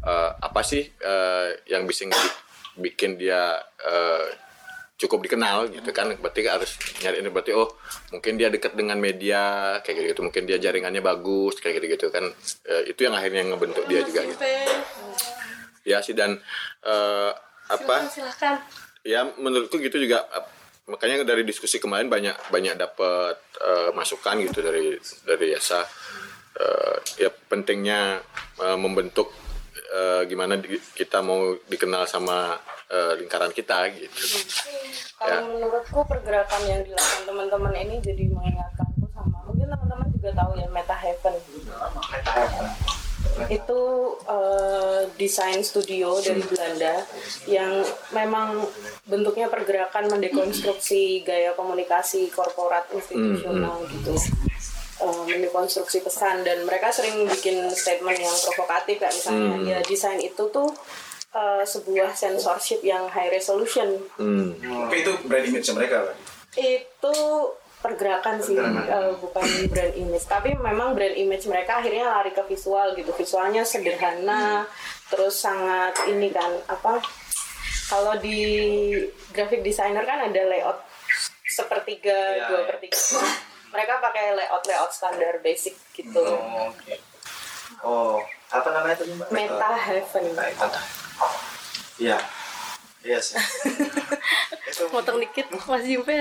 eh, apa sih eh, yang bisa bikin dia eh, cukup dikenal gitu kan. Berarti harus nyari ini berarti oh mungkin dia dekat dengan media kayak gitu mungkin dia jaringannya bagus kayak gitu gitu kan. Eh, itu yang akhirnya ngebentuk dia juga gitu. Ya sih dan eh, apa? Silakan ya menurutku gitu juga. Makanya dari diskusi kemarin banyak banyak dapat eh, masukan gitu dari dari Yasa. Eh, ya pentingnya eh, membentuk eh, gimana di- kita mau dikenal sama eh, lingkaran kita gitu Kalau Ya. menurutku pergerakan yang dilakukan teman-teman ini jadi mengingatkanku sama mungkin teman-teman juga tahu ya Meta Heaven. Itu eh, desain studio dari Belanda yang memang bentuknya pergerakan mendekonstruksi gaya komunikasi korporat institusional gitu. Eh, mendekonstruksi pesan dan mereka sering bikin statement yang provokatif kayak misalnya Hmm. ya desain itu tuh eh, sebuah censorship yang high resolution. Hmm. Oke itu brand image mereka lah. itu pergerakan sih eh, bukan brand image. Tapi memang brand image mereka akhirnya lari ke visual gitu. Visualnya sederhana terus sangat ini kan apa kalau di graphic designer kan ada layout sepertiga dua per tiga mereka pakai layout layout standar basic gitu. Oh, oke. Oh, apa namanya tadi Mbak? meta heaven Iya. Iya sih. Motong dikit Mas Jimpe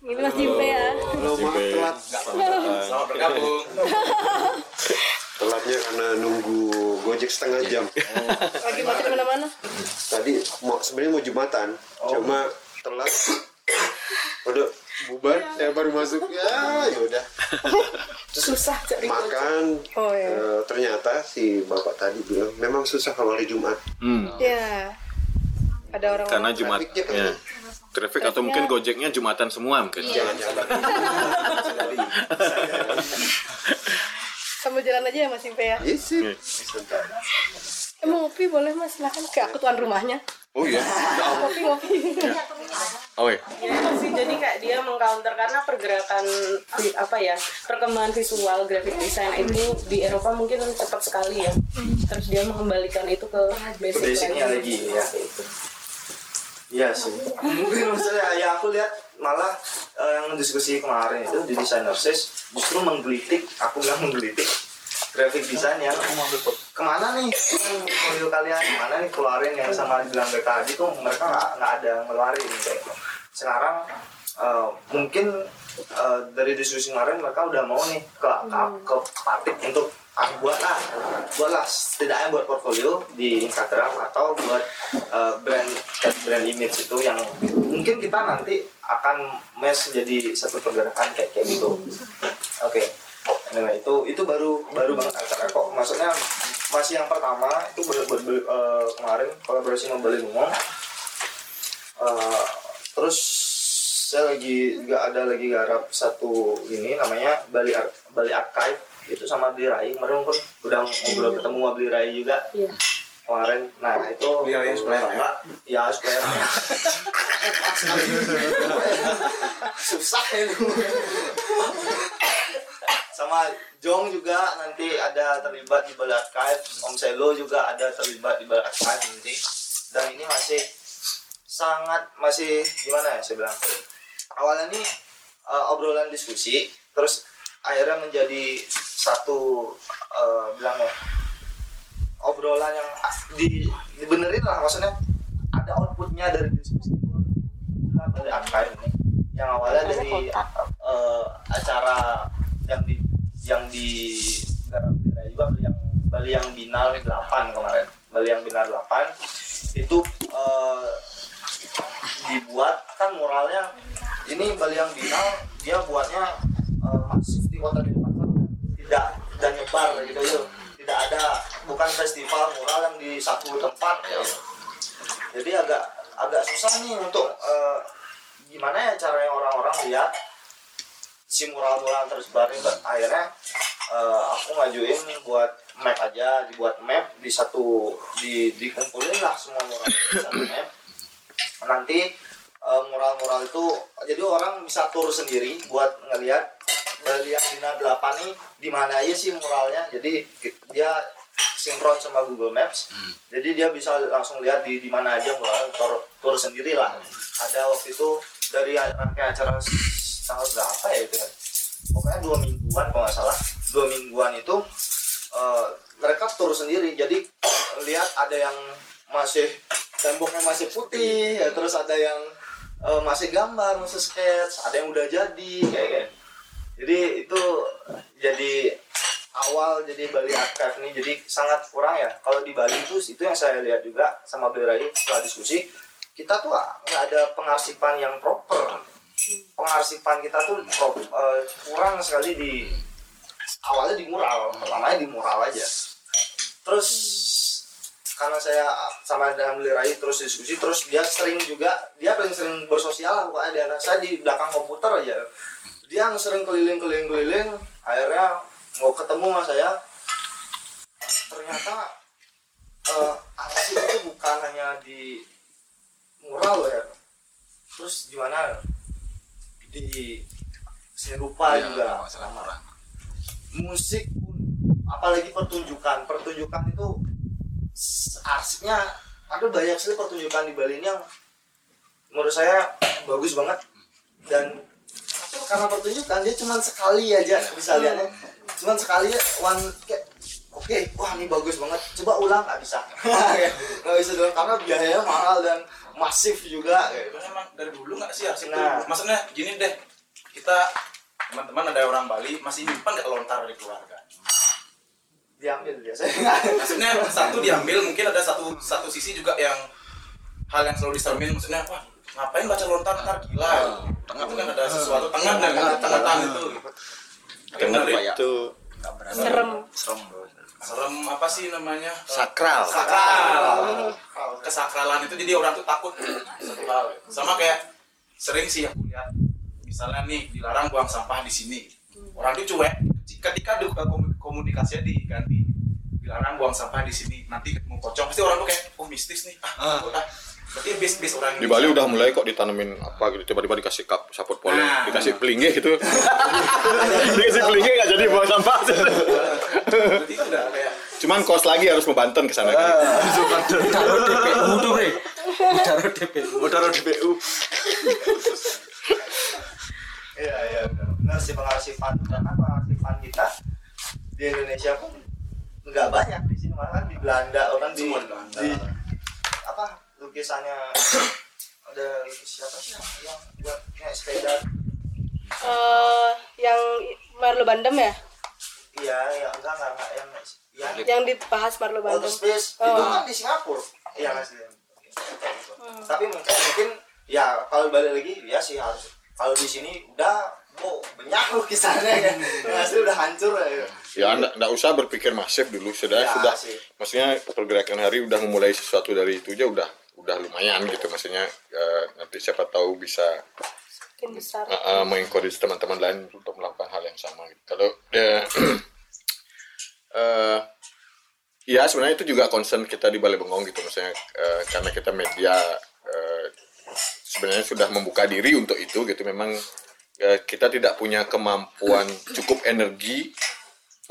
ini Mas Jimpe ya Halo, maaf telat. Selamat bergabung. Telatnya karena nunggu Gojek setengah jam. lagi di mana-mana Tadi mau sebenarnya mau Jumatan, cuma telat. Udah bubar, saya baru masuk. Ya, ya udah. susah cari Makan. Oh, iya. eh, ternyata si bapak tadi bilang memang susah kalau hari Jumat. Hmm. ya ada orang karena Jumat kan- ya traffic atau mungkin gojeknya jumatan semua mungkin Jangan jangan. sambil jalan aja ya Mas Jimpe ya Iya eh, mau ngopi boleh Mas. Silakan ke aku tuan rumahnya. Oh iya? Ngopi ngopi. Oh iya. Ya, itu sih jadi kayak dia mengcounter karena pergerakan apa ya perkembangan visual graphic design itu di Eropa mungkin cepat sekali ya. Terus dia mengembalikan itu ke basic Basicnya lagi ya. Iya sih. Mungkin maksudnya ya aku lihat malah eh, yang diskusi kemarin itu di designer sis justru menggelitik, aku bilang menggelitik graphic design yang ke mana nih? Portfolio kalian ke mana nih keluarin yang sama bilang mereka tadi tuh mereka nggak nggak ada ngeluarin kayak sekarang eh, mungkin eh, dari diskusi kemarin mereka udah mau nih ke ke, ke Patik untuk ah buatlah buatlah setidaknya buat portfolio di Instagram atau buat eh, brand brand image itu yang mungkin kita nanti akan mesh jadi satu pergerakan kayak kayak gitu. Oke Anyway, itu itu baru baru banget acara kok. Maksudnya masih yang pertama itu ber, ber- ber- eh, kemarin kolaborasi sama Bali Ngomong Eh, terus saya lagi juga ada lagi garap satu ini namanya Bali Ar- Bali Archive. Itu sama Beli Rai. Kemarin kan udah ngobrol ketemu sama Beli Rai juga. Iya. kemarin. Nah itu Beli Rai supplier ya? ya supplier susah itu sama Jong juga nanti ada terlibat di Bali Archive. Om Selo juga ada terlibat di Bali Archive nanti. Dan ini masih sangat masih gimana ya saya bilang? Awalnya ini uh, obrolan diskusi terus akhirnya menjadi satu uh, bilangnya obrolan yang di dibenerin lah. Maksudnya ada outputnya dari diskusi itu dari archive ini. Yang awalnya dari uh, acara yang di yang di Bali juga yang Bali yang Binal 8 kemarin. Bali yang Binal 8 itu uh, dibuat kan muralnya ini Bali yang Binal dia buatnya uh, masif di kota Denpasar. Tidak tidak nyebar gitu ya tidak ada bukan festival mural yang di satu tempat ya. Jadi agak agak susah nih untuk uh, gimana ya caranya orang-orang lihat si mural-mural tersebar ini akhirnya uh, aku ngajuin buat map aja dibuat map di satu di dikumpulin lah semua mural di satu map nanti uh, mural-mural itu jadi orang bisa tur sendiri buat ngelihat Bali yang Bina 8 nih di mana aja sih muralnya jadi dia sinkron sama Google Maps. Jadi dia bisa langsung lihat di di mana aja mulai tur, tur sendiri lah. Ada waktu itu dari rangkaian acara tanggal berapa ya itu ya? Pokoknya dua mingguan kalau nggak salah. Dua mingguan itu eh, mereka tur sendiri. Jadi lihat ada yang masih temboknya masih putih, ya, terus ada yang eh, masih gambar, masih sketch, ada yang udah jadi kayak kayak. Jadi itu jadi awal jadi Bali Archive ini jadi sangat kurang ya. Kalau di Bali itu itu yang saya lihat juga sama Berai setelah diskusi kita tuh nggak ada pengarsipan yang proper. Pengarsipan kita tuh eh, kurang sekali di awalnya di mural, pertamanya di mural aja. Terus karena saya sama dengan Berai terus diskusi terus dia sering juga dia paling sering bersosial lah pokoknya dia. Saya di belakang komputer aja. Dia yang sering keliling-keliling keliling akhirnya mau ketemu sama saya. Ternyata eh arsip itu bukan hanya di mural ya. Terus gimana di seni rupa Iya, juga. masalah murah. musik pun apalagi pertunjukan. Pertunjukan itu arsipnya ada banyak sekali pertunjukan di Bali ini yang menurut saya bagus banget. Dan karena pertunjukan dia cuma sekali aja bisa lihatnya. Cuma sekali one kayak oke wah ini bagus banget. Coba ulang nggak bisa. Nggak bisa doang karena biayanya mahal dan masif juga kayak. Itu emang dari dulu nggak sih arsip Nah. tuh? Maksudnya gini deh, kita teman-teman ada orang Bali masih nyimpan nggak lontar dari keluarga. diambil biasanya Maksudnya satu diambil, mungkin ada satu satu sisi juga yang hal yang selalu disermin. Maksudnya wah ngapain baca lontar ntar gila. Tengah itu kan ada sesuatu tengah dan tengah tengah itu. Tengah itu serem serem bro serem apa sih namanya? Sakral. sakral. Kesakralan itu jadi orang tuh takut. Sama kayak sering sih aku lihat misalnya nih dilarang buang sampah di sini. Orang tuh cuek. Ketika komunikasinya diganti dilarang buang sampah di sini nanti ketemu pocong pasti orang tuh kayak oh mistis nih. Ah, ah. Berarti bis bis orang Di Bali udah mulai kok ditanemin apa gitu tiba-tiba dikasih kap saput poleng, Nah. dikasih pelinggih gitu. dikasih pelinggih nggak jadi buang sampah. berarti itu udah kayak Cuman kos lagi harus membanten ke sana. gitu. taruh DPU tuh bre taruh DPU taruh DPU Iya iya benar. Benar sih pengarsipan karena pengarsipan kita di Indonesia pun nggak banyak di sini malah kan di Belanda orang di, di apa lukisannya. Ada lukis siapa sih yang, yang buat naik sepeda? Eh, yang Marlo Bandem ya? Iya ya enggak enggak enggak yang yang yang dibahas Marlo outer Bandem. Space Oh. itu kan di Singapura. Iya mas tapi mungkin mungkin ya kalau balik lagi ya sih harus kalau di sini udah oh banyak lukisannya kan yang asli udah hancur ya. Ya enggak, enggak usah berpikir masif dulu. Sudah Ya, sudah. sih. maksudnya pergerakan hari udah memulai sesuatu dari itu aja udah udah lumayan gitu maksudnya eh, nanti siapa tahu bisa besar. uh, uh, mengencourage teman-teman lain untuk melakukan hal yang sama gitu. Kalau eh, eh, ya sebenarnya itu juga concern kita di Balai Bengong gitu maksudnya eh, karena kita media eh, sebenarnya sudah membuka diri untuk itu gitu. Memang eh, kita tidak punya kemampuan cukup energi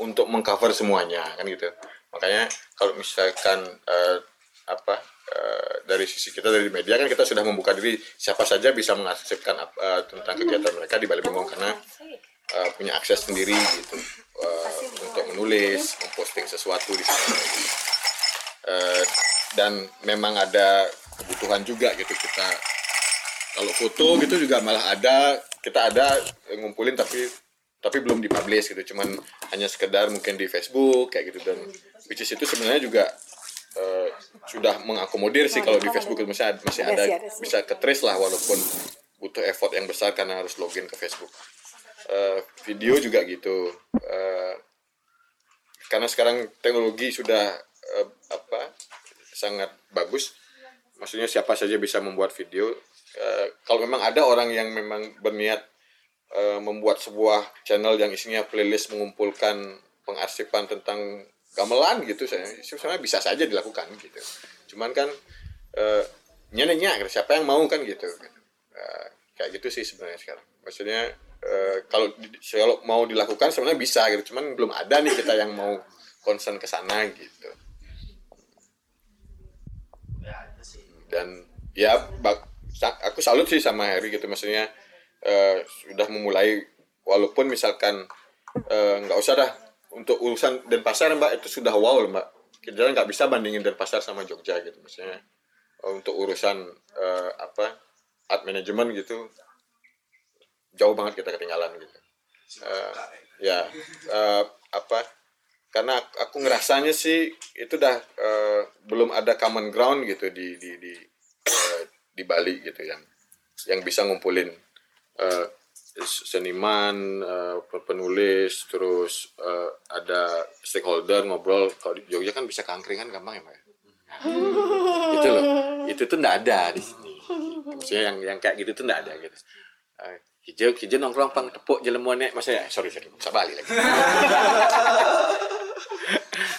untuk mengcover semuanya kan gitu. Makanya kalau misalkan eh, apa eh, dari sisi kita dari media kan kita sudah membuka diri. Siapa saja bisa mengakseskan ap- eh, tentang kegiatan mereka di Balai Bengong karena eh, punya akses sendiri gitu. Eh, untuk menulis memposting sesuatu di sana. Eh, dan memang ada kebutuhan juga gitu kita. Kalau foto gitu juga malah ada kita ada ngumpulin tapi tapi belum dipublish gitu. Cuman hanya sekedar mungkin di Facebook kayak gitu. Dan which is itu sebenarnya juga eh, sudah mengakomodir sih kalau di Facebook masih ada, masih ada bisa ke trace lah walaupun butuh effort yang besar karena harus login ke Facebook. Eh, video juga gitu. Eh, karena sekarang teknologi sudah eh, apa sangat bagus. Maksudnya siapa saja bisa membuat video. Eh, kalau memang ada orang yang memang berniat eh, membuat sebuah channel yang isinya playlist mengumpulkan pengarsipan tentang gamelan gitu saya sebenarnya bisa saja dilakukan gitu. Cuman kan eh, nyanyi siapa yang mau kan gitu. Eh, kayak gitu sih sebenarnya sekarang. Maksudnya eh, kalau kalau mau dilakukan sebenarnya bisa gitu cuman belum ada nih kita yang mau concern ke sana gitu. Dan ya bak- aku salut sih sama Harry gitu maksudnya eh, sudah memulai walaupun misalkan nggak usah dah untuk urusan Denpasar mbak itu sudah wow mbak. Kita nggak bisa bandingin Denpasar sama Jogja gitu maksudnya. Eh, untuk urusan eh, apa art management gitu jauh banget kita ketinggalan gitu. Eh, ya eh, apa karena aku- ngerasanya sih itu dah eh, belum ada common ground gitu di di di eh, di Bali gitu yang yang bisa ngumpulin eh, seniman pe- penulis terus eh, ada stakeholder ngobrol. Kalau di Jogja kan bisa keangkringan gampang ya Mbak ya? itu loh. Itu tuh nggak ada di sini. Maksudnya yang yang kayak gitu tuh nggak ada gitu. Eh, hijau hijau nongkrong pang tepuk jelemuannya. Maksudnya sorry sorry. Bisa balik lagi.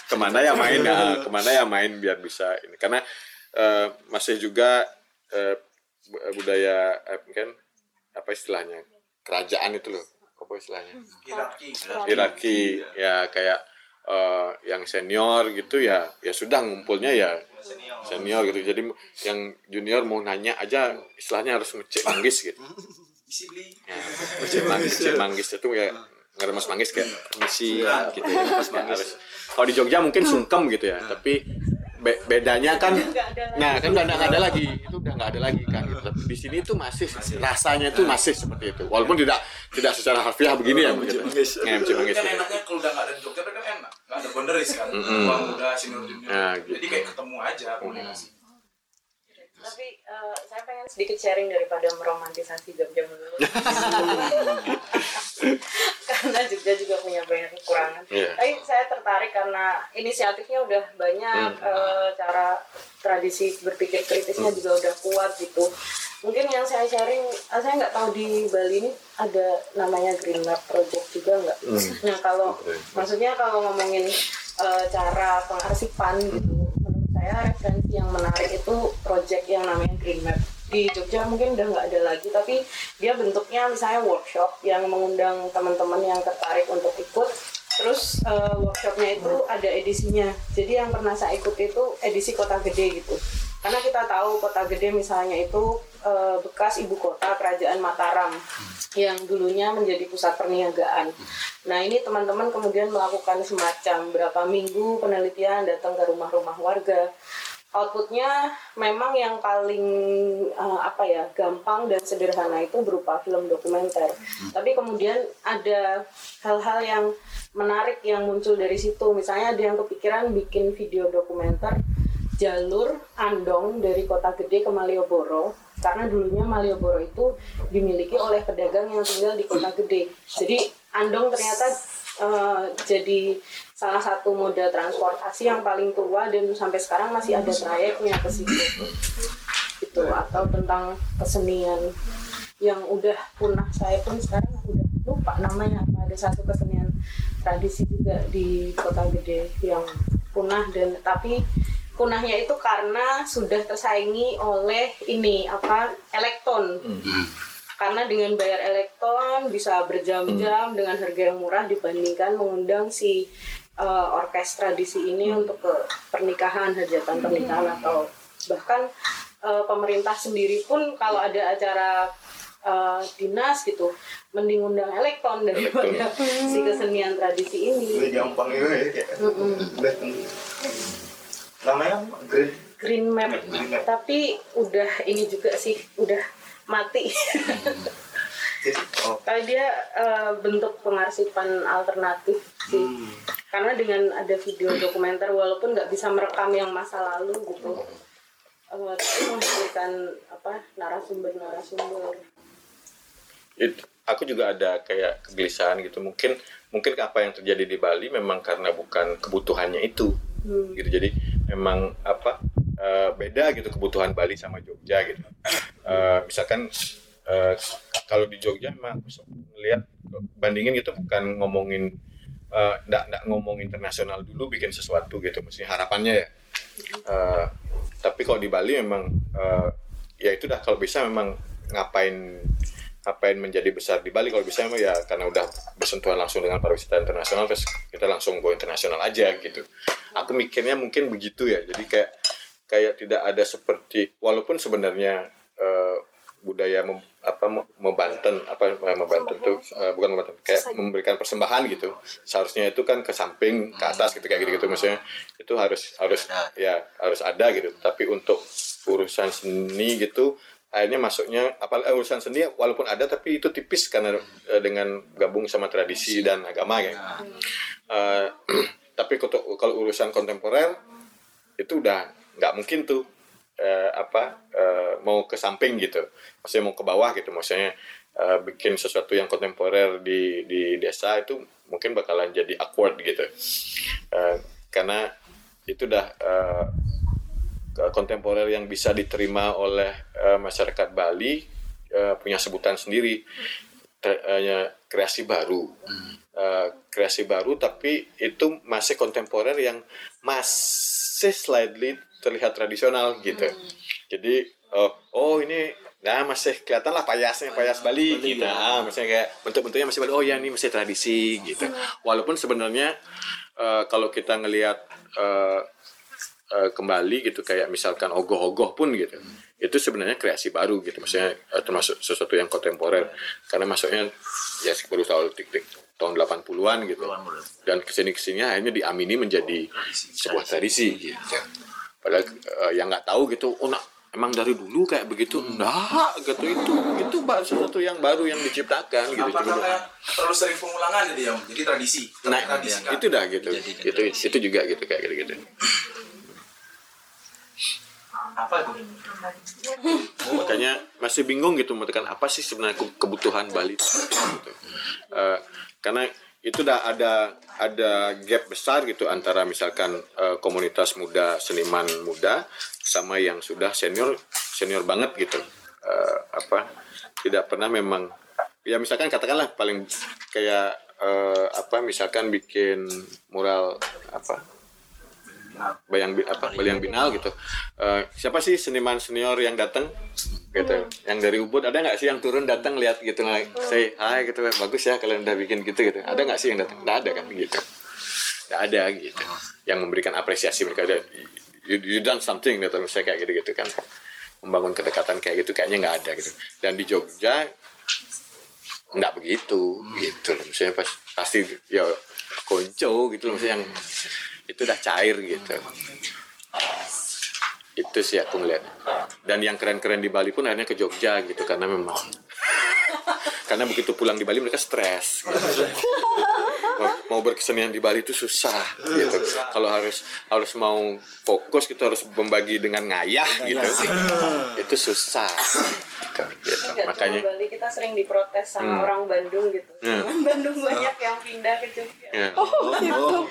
Ke mana ya main? Ya ke mana ya main biar bisa ini. Karena eh, masih juga bu- budaya eh, kan apa istilahnya kerajaan itu loh apa istilahnya? Hierarki. hierarki. Ya kayak eh, yang senior gitu ya ya sudah ngumpulnya ya senior. gitu. Jadi yang junior mau nanya aja istilahnya harus ngecek manggis gitu. Ya, ngecek manggis ngecek manggis itu kayak ngeremas manggis kayak permisi ya, gitu ya. Harus kalau di Jogja mungkin sungkem gitu ya tapi be- bedanya kan nah kan udah nggak ada lagi itu udah nggak ada lagi kan gitu. tapi di sini tuh masih rasanya tuh masih seperti itu walaupun tidak tidak secara harfiah begini ya ngecek manggis Kan gitu. enaknya kalau udah nggak ada di Jogja kan enak. Nggak ada boundaries kan. Tua muda, senior junior. Nah, gitu. Jadi kayak ketemu aja komunikasi. Tapi eh, saya pengen sedikit sharing daripada meromantisasi Jogja melulu. karena Jogja juga punya banyak kekurangan. Iya. Tapi saya tertarik karena inisiatifnya udah banyak, Hmm. eh, cara tradisi berpikir kritisnya juga udah kuat gitu. Mungkin yang saya sharing, eh, saya nggak tahu di Bali ini ada namanya Green Lab Project juga nggak? Hmm. Nah kalau maksudnya kalau ngomongin eh, cara pengarsipan gitu, menurut saya referensi yang menarik itu project yang namanya Green Map. Di Jogja mungkin udah nggak ada lagi tapi dia bentuknya misalnya workshop yang mengundang teman-teman yang tertarik untuk ikut. Terus eh, workshopnya itu ada edisinya. Jadi yang pernah saya ikut itu edisi kota gede gitu karena kita tahu kota gede misalnya itu eh, bekas ibu kota kerajaan Mataram yang dulunya menjadi pusat perniagaan. Nah ini teman-teman kemudian melakukan semacam berapa minggu penelitian datang ke rumah-rumah warga. Outputnya memang yang paling eh, apa ya gampang dan sederhana itu berupa film dokumenter. Tapi kemudian ada hal-hal yang menarik yang muncul dari situ. Misalnya ada yang kepikiran bikin video dokumenter jalur Andong dari Kota Gede ke Malioboro karena dulunya Malioboro itu dimiliki oleh pedagang yang tinggal di Kota Gede. Jadi Andong ternyata eh, jadi salah satu moda transportasi yang paling tua dan sampai sekarang masih ada trayeknya ke situ. Itu atau tentang kesenian yang udah punah saya pun sekarang udah lupa namanya ada satu kesenian tradisi juga di kota gede yang punah dan tapi punahnya itu karena sudah tersaingi oleh ini apa elektron. Karena dengan bayar elektron bisa berjam-jam dengan harga yang murah dibandingkan mengundang si uh, orkes tradisi ini untuk ke pernikahan hajatan pernikahan atau bahkan uh, pemerintah sendiri pun kalau ada acara uh, dinas gitu mending undang elektron daripada si kesenian tradisi ini. Lebih gampang itu ya. Namanya? Green. green map Green map. tapi udah ini juga sih udah mati Oh. Kalau dia eh, bentuk pengarsipan alternatif sih, Hmm. karena dengan ada video dokumenter walaupun nggak bisa merekam yang masa lalu gitu, eh, tapi menghadirkan apa narasumber-narasumber. It- aku juga ada kayak kegelisahan gitu mungkin mungkin apa yang terjadi di Bali memang karena bukan kebutuhannya itu Hmm. gitu jadi memang apa eh, beda gitu kebutuhan Bali sama Jogja gitu. Eh, misalkan eh, kalau di Jogja aku melihat bandingin gitu bukan ngomongin nggak nggak ngomong internasional dulu bikin sesuatu gitu mesti harapannya ya. Eh, tapi kalau di Bali memang eh, ya itu dah kalau bisa memang ngapain ngapain menjadi besar di Bali. Kalau bisa ya karena udah bersentuhan langsung dengan pariwisata internasional terus kita langsung go internasional aja gitu. Aku mikirnya mungkin begitu ya. Jadi kayak kayak tidak ada seperti walaupun sebenarnya eh, budaya mem, apa me- membanten apa eh, membanten tuh eh, bukan membanten kayak memberikan persembahan gitu. Seharusnya itu kan ke samping ke atas gitu kayak gitu gitu maksudnya itu harus harus ya harus ada gitu. Tapi untuk urusan seni gitu akhirnya masuknya apa eh, urusan seni walaupun ada tapi itu tipis karena eh, dengan gabung sama tradisi dan agama ya. Eh, tapi kalau kalau urusan kontemporer itu udah nggak mungkin tuh eh, apa eh, mau ke samping gitu. Maksudnya mau ke bawah gitu maksudnya eh, bikin sesuatu yang kontemporer di di desa itu mungkin bakalan jadi awkward gitu. Eh, karena itu udah ke- kontemporer yang bisa diterima oleh eh, masyarakat Bali eh, punya sebutan sendiri. Te- eh, kreasi baru. Eh, kreasi baru tapi itu masih kontemporer yang masih slightly terlihat tradisional gitu. Jadi oh, oh ini nah masih kelihatan lah payasnya payas Bali, gitu. ah, maksudnya kayak bentuk-bentuknya masih Bali. Oh ya ini masih tradisi gitu. Walaupun sebenarnya eh, kalau kita ngelihat eh, eh, kembali gitu kayak misalkan ogoh-ogoh pun gitu. Itu sebenarnya kreasi baru gitu maksudnya eh, termasuk sesuatu yang kontemporer. Karena masuknya ya baru tahun tik-tik tahun 80-an gitu. Dan ke sini ke sini akhirnya diamini menjadi sebuah tradisi gitu. padahal eh, yang nggak tahu gitu oh nak emang dari dulu kayak begitu? Enggak gitu. Itu itu ba- sesuatu yang baru yang diciptakan gitu Apa karena terlalu sering pengulangan jadi ya jadi tradisi. Nah tradisi kan? itu dah gitu. Itu itu juga gitu kayak gitu gitu apa itu makanya masih bingung gitu menentukan apa sih sebenarnya ke- kebutuhan Bali gitu. Eh, karena itu udah ada ada gap besar gitu antara misalkan eh, komunitas muda seniman muda sama yang sudah senior senior banget gitu Eh, apa tidak pernah memang ya misalkan katakanlah paling kayak eh, apa misalkan bikin mural apa bayang apa bayang binal gitu. Eh, siapa sih seniman senior yang datang gitu. Yang dari Ubud ada nggak sih yang turun datang lihat gitu nggak say hai gitu bagus ya kalian udah bikin gitu gitu. Ada nggak sih yang datang nggak ada kan gitu. Nggak ada gitu. Yang memberikan apresiasi mereka ada you, you done something gitu misalnya kayak gitu gitu kan. Membangun kedekatan kayak gitu kayaknya nggak ada gitu. Dan di Jogja nggak begitu gitu. Loh misalnya pas pasti ya konco gitu loh misalnya yang itu udah cair gitu itu sih aku ngeliat dan yang keren-keren di Bali pun akhirnya ke Jogja gitu karena memang karena begitu pulang di Bali mereka stres. mau, berkesenian di Bali itu susah gitu kalau harus harus mau fokus gitu harus membagi dengan ngayah gitu itu susah gitu, gitu. Makanya cuma Bali kita sering diprotes sama Hmm. orang Bandung gitu. Hmm. Orang Bandung banyak yang pindah ke Jogja. Ya. Oh, gitu.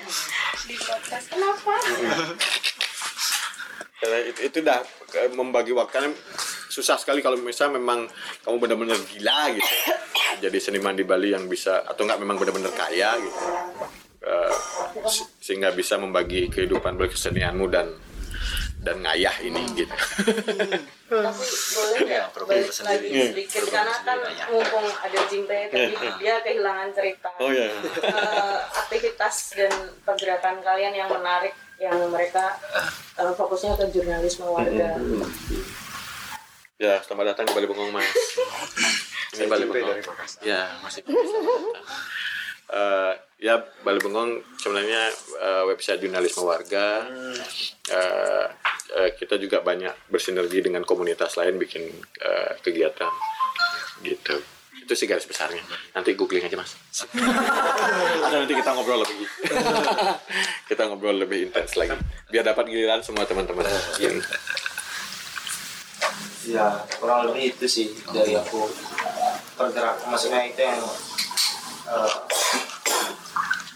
Diprotes kenapa? Karena itu, itu udah eh, membagi waktu susah sekali kalau misalnya memang kamu benar-benar gila gitu jadi seniman di Bali yang bisa atau enggak memang benar-benar kaya gitu se- sehingga bisa membagi kehidupan berkesenianmu dan dan ngayah ini gitu Tapi boleh nggak balik lagi Iya. sedikit karena kan mumpung ada Jimbe tadi Iya. dia kehilangan cerita. oh ya Eh, aktivitas dan pergerakan kalian yang menarik yang mereka eh, fokusnya ke jurnalisme warga. Ya selamat datang di Bali Bengong mas. Ini Bali Bengong. ya masih. Eh, ya Bali Bengong sebenarnya eh, website jurnalisme warga. Eh, eh, kita juga banyak bersinergi dengan komunitas lain bikin eh, kegiatan. Gitu. Itu sih garis besarnya. Nanti googling aja mas. Atau nanti kita ngobrol lebih. Kita ngobrol lebih intens lagi. Biar dapat giliran semua teman-teman. Yang ya kurang lebih itu sih dari aku pergerak. Maksudnya itu yang eh,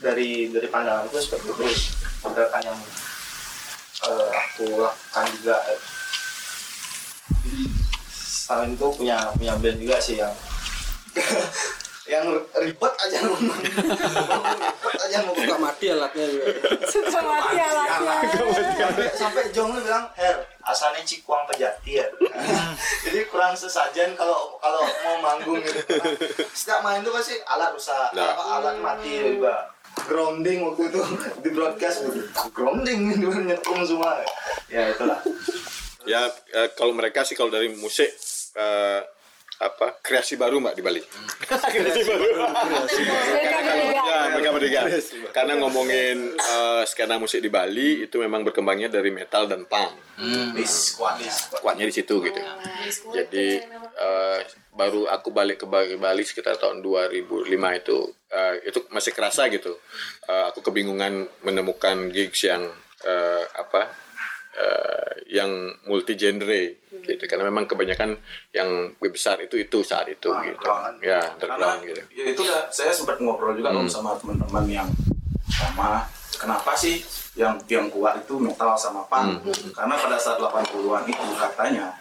dari dari pandangan itu seperti itu pergerakan yang eh, aku lakukan juga. Selain itu punya punya band juga sih yang yang ribet aja ngomong. Ribet aja ngomong. Suka mati alatnya juga. Suka mati alatnya. sampai sampai Jong lu bilang her asalnya cikuang pejati ya. Jadi kurang sesajen kalau kalau mau manggung gitu. Setiap main tuh pasti alat rusak Nah. apa alat mati juga grounding waktu itu di broadcast. Gitu grounding nyetrum semua. Ya itulah. Ya eh, kalau mereka sih kalau dari musik eh, apa kreasi baru mbak di Bali. kreasi baru. Ya mereka bertiga. Karena ngomongin eh, skena musik di Bali itu memang berkembangnya dari metal dan punk. kuat bis Kuatnya di situ gitu. Jadi eh, baru aku balik ke Bali, Bali sekitar tahun 2005 itu eh, itu masih kerasa gitu. Eh, aku kebingungan menemukan gigs yang eh, apa eh, yang multi genre gitu. Karena memang kebanyakan yang besar itu itu saat itu gitu. ya karena underground gitu. ya itu udah saya sempat ngobrol juga om sama teman-teman yang sama kenapa sih yang yang kuat itu metal sama punk? Karena pada saat 80-an itu katanya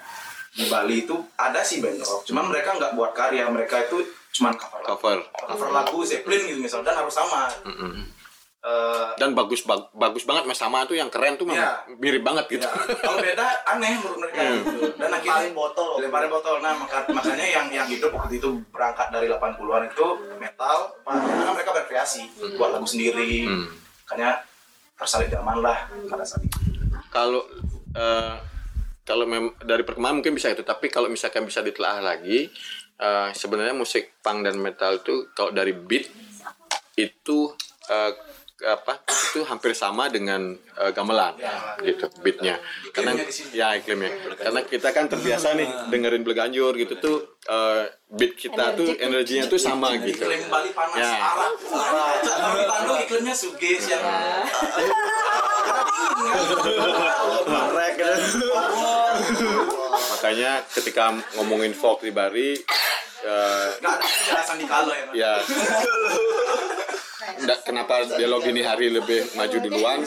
di Bali itu ada sih band rock cuman mereka nggak buat karya. Mereka itu cuman cover lagu. Cover. Cover lagu Zeppelin gitu misalnya dan harus sama Eh, dan bagus bag- bagus banget mas sama tuh yang keren tuh memang mirip banget gitu. Ya, kalau beda aneh menurut mereka gitu. dan akhirnya botol. lemparin botol. Nah maka, makanya yang yang hidup waktu itu berangkat dari 80-an itu metal karena mereka berkreasi buat lagu sendiri. Makanya tersalib zaman lah pada saat itu. Kalau eh, kalau mem- dari perkembangan mungkin bisa itu. Tapi kalau misalkan bisa ditelaah lagi eh, sebenarnya musik punk dan metal itu kalau dari beat itu eh, apa itu hampir sama dengan eh, gamelan gitu beatnya. Karena ya iklimnya karena kita kan terbiasa nih dengerin Bleganjur gitu tuh eh, beat kita tuh energinya tuh sama gitu. iklim Bali panas Ya. arah kalau di Bandung iklimnya sugis yang Marek. Gitu. makanya ketika ngomongin folk di Bali eh, nggak ada penjelasan di kalau ya ya Nggak, kenapa dialog ini hari lebih maju duluan?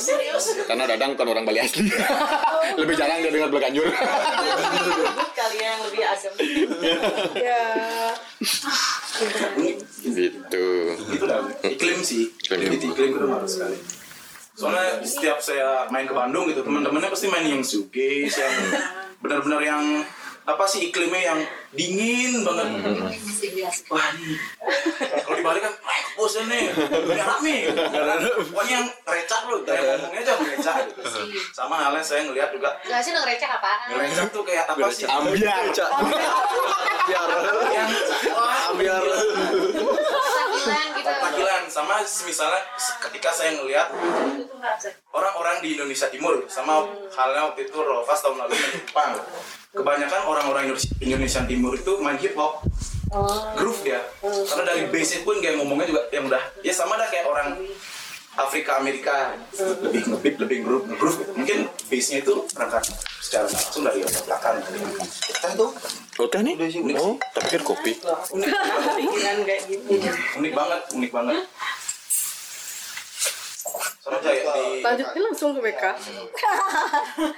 Karena Dadang bukan orang Bali asli. Lebih jarang dia dengar Bleganjur kalian yang lebih adem Ya. gitu. Iklim sih. Iklim. iklim iklim itu harus sekali. Soalnya setiap saya main ke Bandung gitu teman-temannya pasti main yang sugis yang benar-benar yang apa sih iklimnya yang dingin banget? Wah ini. Kalau di Bali kan bosan nih. Merah nih pokoknya yang recak lu. Kayak ngomongnya aja recak. Gitu. sama halnya saya ngeliat juga. Gak sih lo ngerecek apaan? Ngerecak tuh kayak apa sih? ambiar. Biar Yang wah, takilan sama misalnya ketika saya ngelihat orang-orang di Indonesia Timur sama halnya waktu itu Rolfas tahun lalu main Jepang. Kebanyakan orang-orang Indonesia, Indonesia Timur itu main hip hop groove dia. Karena dari basic pun kayak ngomongnya juga yang udah ya sama dah kayak orang Afrika Amerika lebih ngebeat lebih groove gitu. mungkin base nya itu berangkat secara langsung dari latar belakang kita tuh udah nih oh tapi kan kopi unik gitu unik banget unik banget soalnya kayak di Lanjutnya langsung ke BK.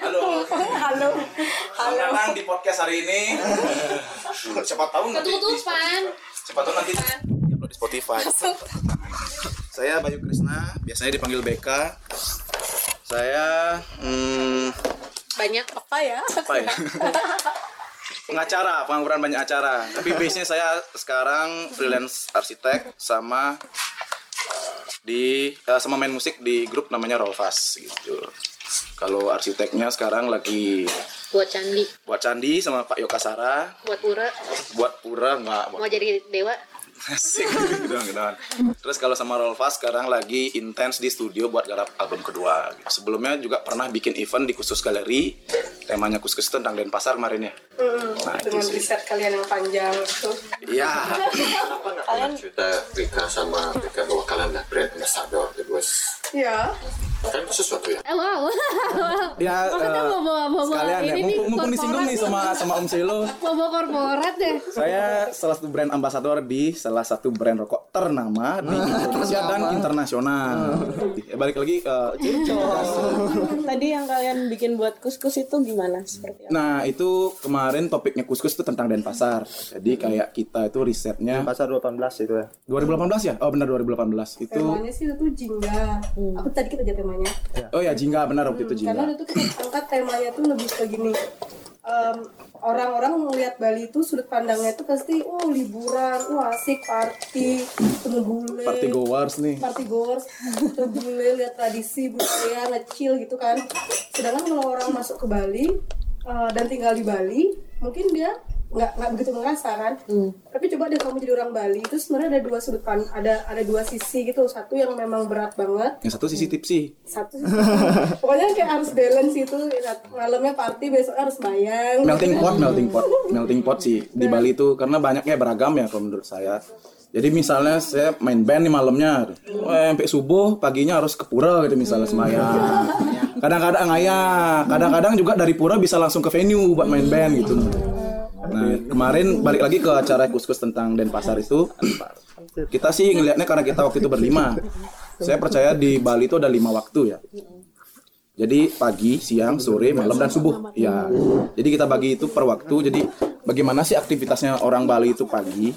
halo Halo. Selamat datang di podcast hari ini. Siapa tahu nanti di, Ketutupan. siapa tahu nanti di Spotify. Saya Bayu Krisna, biasanya dipanggil BK. Saya hmm, Banyak apa ya? apa ya? Pengacara, pengangguran banyak acara. Tapi base-nya saya sekarang freelance arsitek sama di eh, sama main musik di grup namanya Rolfas gitu. Kalau arsiteknya sekarang lagi Buat candi, buat candi sama Pak Yokasara buat pura, buat pura nggak mau jadi dewa. Asik gitu doang, gitu doang. terus kalau sama Rolfa sekarang lagi intens di studio buat garap album kedua. Sebelumnya juga pernah bikin event di khusus galeri. Temanya khusus tentang Denpasar kemarin ya? Nah itu Dengan sih. riset kalian yang panjang. Itu. iya Kalian? cerita Rika sama Rika bahwa kalian adalah brand ambassador the bos ya. Kan itu sesuatu ya. Eh wow. Ya, Maksudnya eh, bawa bawa sekalian ya ini nih mumpung, mumpung disinggung nih sama sama Om Selo bawa korporat deh. saya salah satu brand ambassador di salah satu brand rokok ternama di Indonesia dan internasional Ya, balik lagi ke Tadi yang kalian bikin buat kuskus itu gimana? Seperti apa? Nah itu kemarin topiknya kuskus itu tentang Denpasar. Jadi kayak kita itu risetnya Pasar 18 itu ya. 2018 ya? Oh benar 2018 itu. temanya sih itu jingga aku tadi kita aja temanya Oh ya Jingga benar waktu itu karena Jingga. itu kita angkat temanya tuh lebih ke gini. Em, orang-orang melihat Bali itu sudut pandangnya itu pasti oh liburan wah asik party ketemu bule. Party goers nih. party goers ketemu bule lihat tradisi budaya ngecil gitu kan. Sedangkan kalau orang masuk ke Bali eh, dan tinggal di Bali mungkin dia nggak nggak begitu ngerasa kan? Tapi coba deh kamu jadi orang Bali itu sebenarnya ada dua sudut pan ada ada dua sisi gitu satu yang memang berat banget. Yang satu sisi tipsi. satu pokoknya kayak harus balance itu malamnya party besok harus bayang. Melting pot, melting pot, melting pot sih. Di Bali itu karena banyaknya beragam ya kalau menurut saya. Jadi misalnya saya main band nih malamnya, Wah, sampai subuh paginya harus ke pura gitu misalnya semayang. Kadang-kadang ayah, kadang-kadang juga dari pura bisa langsung ke venue buat main band gitu. Nah kemarin balik lagi ke acara kuskus tentang Denpasar itu, kita sih ngelihatnya karena kita waktu itu berlima. Saya percaya di Bali itu ada lima waktu ya. Jadi pagi, siang, sore, malam dan subuh. Ya. Jadi kita bagi itu per waktu. Jadi bagaimana sih aktivitasnya orang Bali itu pagi,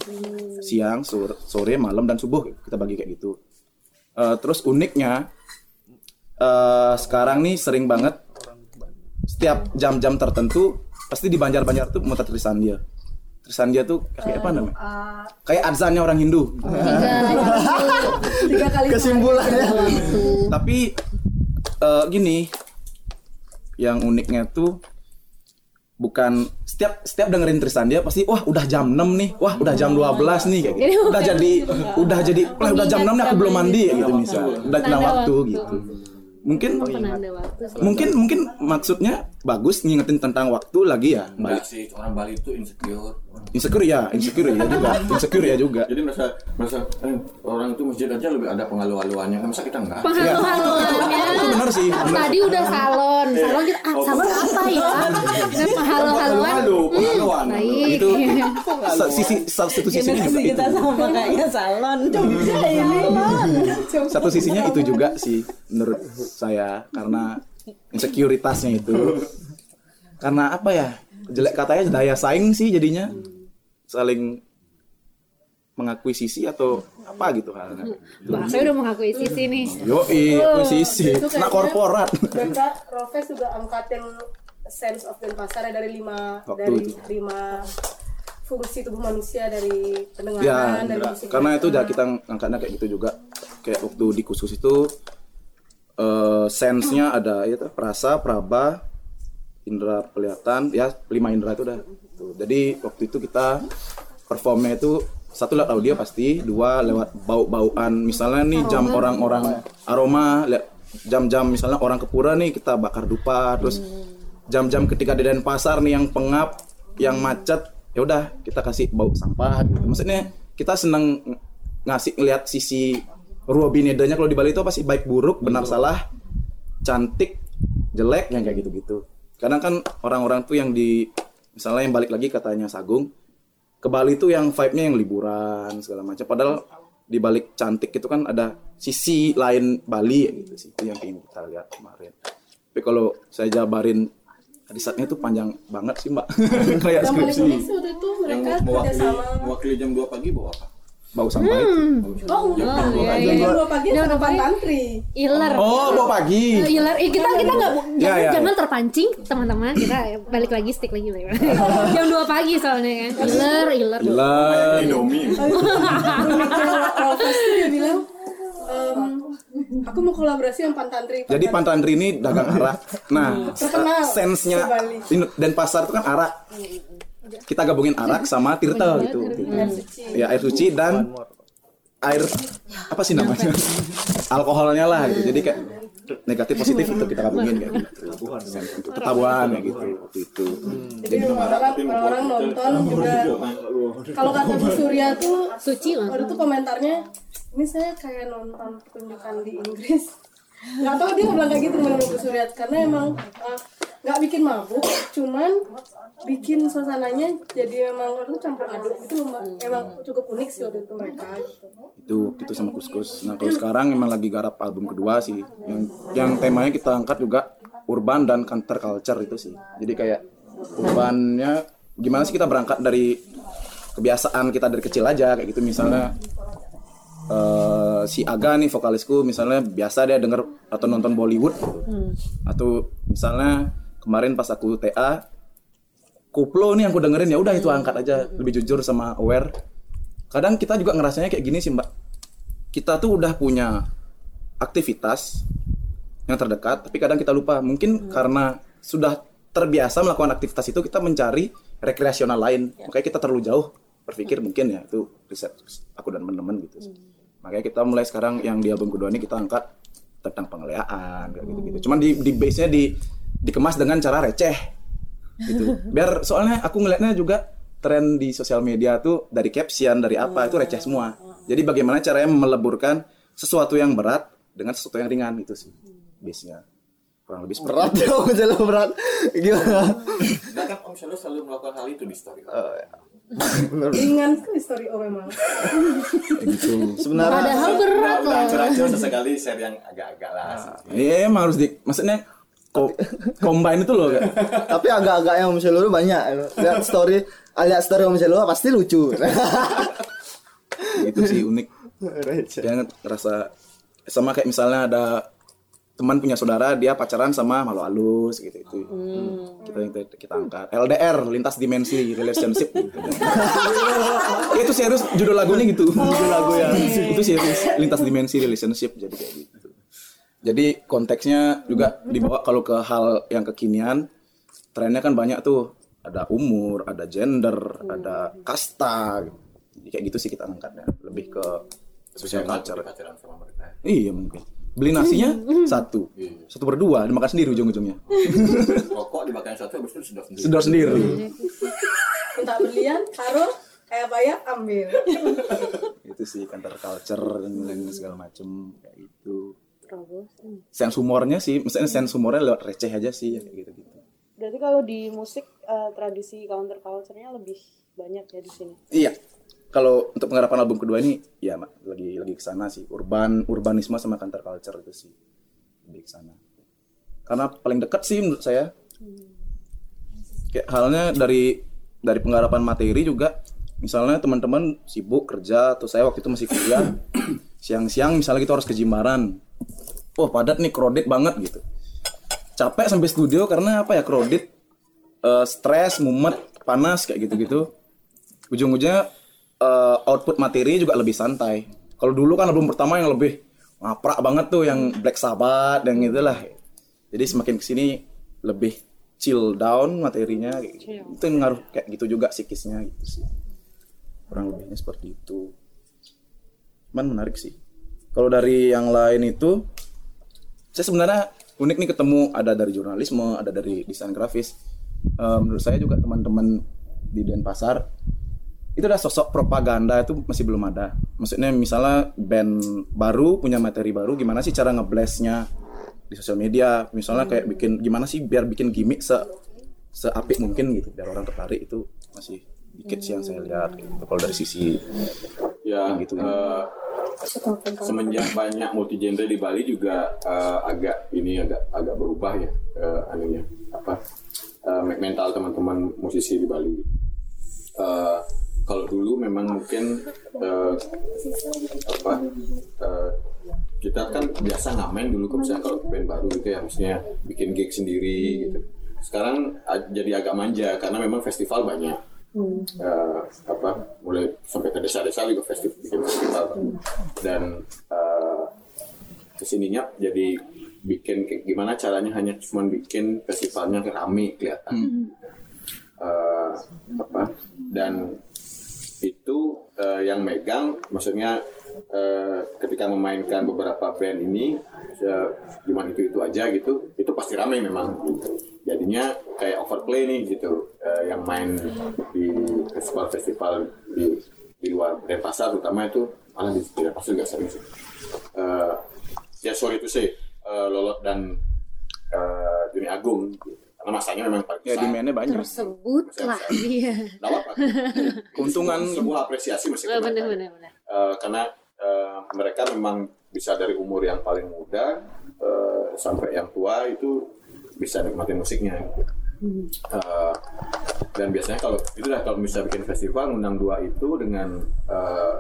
siang, sore, malam dan subuh. Kita bagi kayak gitu. Eh, terus uniknya eh, sekarang nih sering banget setiap jam-jam tertentu pasti di Banjar-Banjar tuh muter Trisandia. Trisandia tuh kayak apa namanya? Kayak adzannya orang Hindu. tiga kali Kesimpulannya. Tapi eh, gini, yang uniknya tuh bukan setiap setiap dengerin Trisandia pasti wah udah jam 6 nih, wah udah jam 12 nih kayak gitu. Jadi Udah jadi udah jadi wah udah jam 6 nih aku belum mandi ya gitu misalnya. Udah kena waktu waktu. gitu. Mungkin Penanda waktu sih. mungkin mungkin maksudnya bagus ngingetin tentang waktu lagi ya. Enggak sih, orang Bali itu insecure. Insecure ya, insecure ya juga. Insecure ya juga. Jadi merasa merasa eh, orang itu masjid aja lebih ada penghalu-haluannya. Masa kita enggak? Penghalu-haluannya. Itu benar sih. benar. Tadi udah salon, salon kita ah, salon apa ya? Dan penghalu-haluan. Penghalu, penghaluan. Hmm, Baik. Itu sisi salah satu sisinya juga itu. sama kayaknya salon. Satu sisinya itu juga sih menurut saya karena insekuritasnya itu. Karena apa ya? Jelek katanya daya saing sih jadinya saling mengakui sisi atau apa gitu halnya. Saya udah mengakui sisi nih. Yoi, akuisisi. itu Nah korporat. mereka Rofes juga angkat yang sense of Denpasar ya dari lima Waktu dari itu. lima fungsi tubuh manusia dari Ya, pendengaran dari musik karena itu udah kita angkatnya kayak gitu juga. Kayak waktu di khusus itu eh sense-nya ada ya tuh, perasa, praba, indera pelihatan, ya lima indera itu udah. Tuh. Jadi waktu itu kita performnya itu satu lewat audio pasti, dua lewat bau-bauan. Misalnya nih jam orang-orang aroma, lihat jam-jam misalnya orang ke pura nih kita bakar dupa, terus jam-jam ketika di Denpasar nih yang pengap, yang macet, ya udah kita kasih bau sampah. Gitu. Maksudnya kita senang ng- ngasih ngeliat sisi ruobinedanya kalau di Bali itu apa sih baik buruk, benar salah, cantik, jelek yang kayak gitu-gitu. Kadang kan orang-orang tuh yang di misalnya yang balik lagi katanya Sagung ke Bali tuh yang vibe-nya yang liburan segala macam. Padahal di balik cantik itu kan ada sisi lain Bali ya gitu sih. Itu yang ingin kita lihat kemarin. Tapi kalau saya jabarin risetnya itu panjang banget sih mbak kayak yang paling skripsi Yang mereka mewakili, mewakili jam 2 pagi bawa apa? Bau sampah itu. Oh iya, enggak iya. jam dua pagi Jam sama dua pagi. pantri Iler. oh bau pagi. Iler, eh, kita kita nggak Ya, jangan, ya, jangan ya. terpancing teman-teman. Kita balik lagi stick lagi jam 2 pagi soalnya kan. Iler iler. Gila Indomie. Dia bilang aku mau kolaborasi yang pantantri jadi Pantandri ini dagang arak. Nah Terkenal sense-nya dan pasar itu kan arak kita gabungin arak sama tirta gitu. air suci. Ya air suci dan air apa sih namanya? Alkoholnya lah gitu. Jadi kayak negatif positif itu kita gabungin kayak gitu. Ketahuan kayak gitu waktu itu. Jadi orang-orang orang nonton juga. kalau kata Bu Surya tuh suci waktu langsung itu komentarnya ini saya kayak nonton pertunjukan di Inggris nggak tahu dia bilang kayak gitu menurut Bu Suryat? Karena emang eh, nggak bikin mabuk cuman bikin suasananya jadi emang itu campur aduk. Itu emang cukup unik sih waktu itu mereka. Itu itu sama kuskus. Nah kalau sekarang emang lagi garap album kedua sih. Yang yang temanya kita angkat juga urban dan counter culture itu sih. Jadi kayak urbannya gimana sih kita berangkat dari kebiasaan kita dari kecil aja kayak gitu misalnya eh, si Aga nih vokalisku misalnya biasa dia denger atau nonton Bollywood. Atau misalnya kemarin pas aku TA koplo nih yang aku dengerin ya udah itu angkat aja lebih jujur sama aware. Kadang kita juga ngerasanya kayak gini sih mbak. Kita tuh udah punya aktivitas yang terdekat tapi kadang kita lupa. Mungkin karena sudah terbiasa melakukan aktivitas itu kita mencari rekreasional lain. Makanya kita terlalu jauh berpikir mungkin ya itu riset aku dan teman-teman gitu. Sih. Makanya kita mulai sekarang yang di album kedua ini kita angkat tentang pengeleaan kayak gitu gitu cuman di di base nya di dikemas dengan cara receh gitu biar soalnya aku ngelihatnya juga tren di sosial media tuh dari caption dari apa itu receh semua jadi bagaimana caranya meleburkan sesuatu yang berat dengan sesuatu yang ringan gitu sih base nya kurang lebih seperti Berat itu. ya, Om Selo berat. Gimana? Nah kan Om Selo selalu melakukan hal itu di story. ringan sekali story oh memang gitu. Sebenarnya Padahal berat loh. Berancur sesekali share yang agak-agak lah. Iya emang harus di maksudnya ko, combine itu loh Kak. tapi agak-agak yang Selo itu banyak. Lihat story, lihat story Om Selo pasti lucu. itu sih unik jangan ngerasa sama kayak misalnya ada teman punya saudara dia pacaran sama malu halus gitu itu kita kita, kita angkat. LDR lintas dimensi relationship. Gitu. itu serius judul lagunya gitu. Judul lagu yang itu serius lintas dimensi relationship jadi kayak gitu. Jadi konteksnya juga dibawa kalau ke hal yang kekinian trennya kan banyak tuh. Ada umur ada gender ada kasta gitu. Jadi kayak gitu sih kita angkatnya. Lebih ke social culture. Pacaran sama mereka. iya mungkin beli nasinya? Satu. Satu berdua dimakan sendiri ujung-ujungnya. Rokok dimakan satu habis itu sudah sendiri. sedor sendiri. Minta berlian taruh kayak bayar ambil. Itu sih counter culture dan lain segala macem kayak gitu. Sense humornya sih misalnya sense humornya lewat receh aja sih ya, kayak gitu gitu Berarti kalau di musik eh, tradisi counter culture-nya lebih banyak ya di sini. iya kalau untuk penggarapan album kedua ini ya lagi lagi ke sana sih. Urban urbanisme sama counter culture itu sih lebih ke sana. Karena paling dekat sih menurut saya. Kayak halnya dari dari penggarapan materi juga. Misalnya teman-teman sibuk kerja atau saya waktu itu masih kuliah siang-siang misalnya kita harus ke Jimbaran. Wah padat nih crowded banget gitu. Capek sampai studio karena apa ya crowded eh, stres mumet panas kayak gitu-gitu. Ujung-ujungnya eh, output materi juga lebih santai. Kalau dulu kan album pertama yang lebih ngaprak banget tuh yang Black Sabbath dan itulah. Jadi semakin ke sini lebih chill down materinya. Gitu. itu yang ngaruh kayak gitu juga psikisnya gitu sih. Kurang lebihnya seperti itu. Cuman menarik sih. Kalau dari yang lain itu saya sebenarnya unik nih ketemu ada dari jurnalisme ada dari desain grafis. Eh, menurut saya juga teman-teman di Denpasar itu udah sosok propaganda itu masih belum ada. Maksudnya misalnya band baru punya materi baru gimana sih cara ngeblastnya di sosial media? Misalnya kayak bikin gimana sih biar bikin gimmick se seapik mungkin gitu biar orang tertarik itu masih dikit sih yang saya lihat gitu. kalau dari sisi Ya, gitu eh, semenjak banyak multi genre di Bali juga eh, agak ini agak agak berubah ya eh, anunya. Apa? Eh, mental teman-teman musisi di Bali. Eh, kalau dulu memang mungkin eh, apa eh, kita kan biasa ngamen dulu kalau misalnya kalau band baru gitu ya maksudnya bikin gig sendiri gitu. Sekarang jadi agak manja karena memang festival banyak. Eh, apa mulai sampai ke desa-desa juga festival bikin festival dan eh, ke sininya jadi bikin gimana caranya hanya cuma bikin festivalnya rame kelihatan Eh, apa dan itu eh, yang megang maksudnya eh, ketika memainkan beberapa band ini eh, cuma itu itu aja gitu itu pasti ramai memang jadinya kayak overplay nih gitu eh, yang main di festival-festival di di luar Denpasar terutama itu malah di Denpasar juga sering sih Eh, ya sorry to say eh, Lolot dan eh, Juni Agung. Karena masanya memang paling Ya besar. demandnya banyak. Tersebut lah iya. Nggak apa-apa. Keuntungan sebuah apresiasi mesti Oh, bener bener bener. Eh, karena eh, mereka memang bisa dari umur yang paling muda eh, sampai yang tua itu bisa nikmatin musiknya. Eh, dan biasanya kalau itu dah kalau bisa bikin festival undang dua itu dengan eh,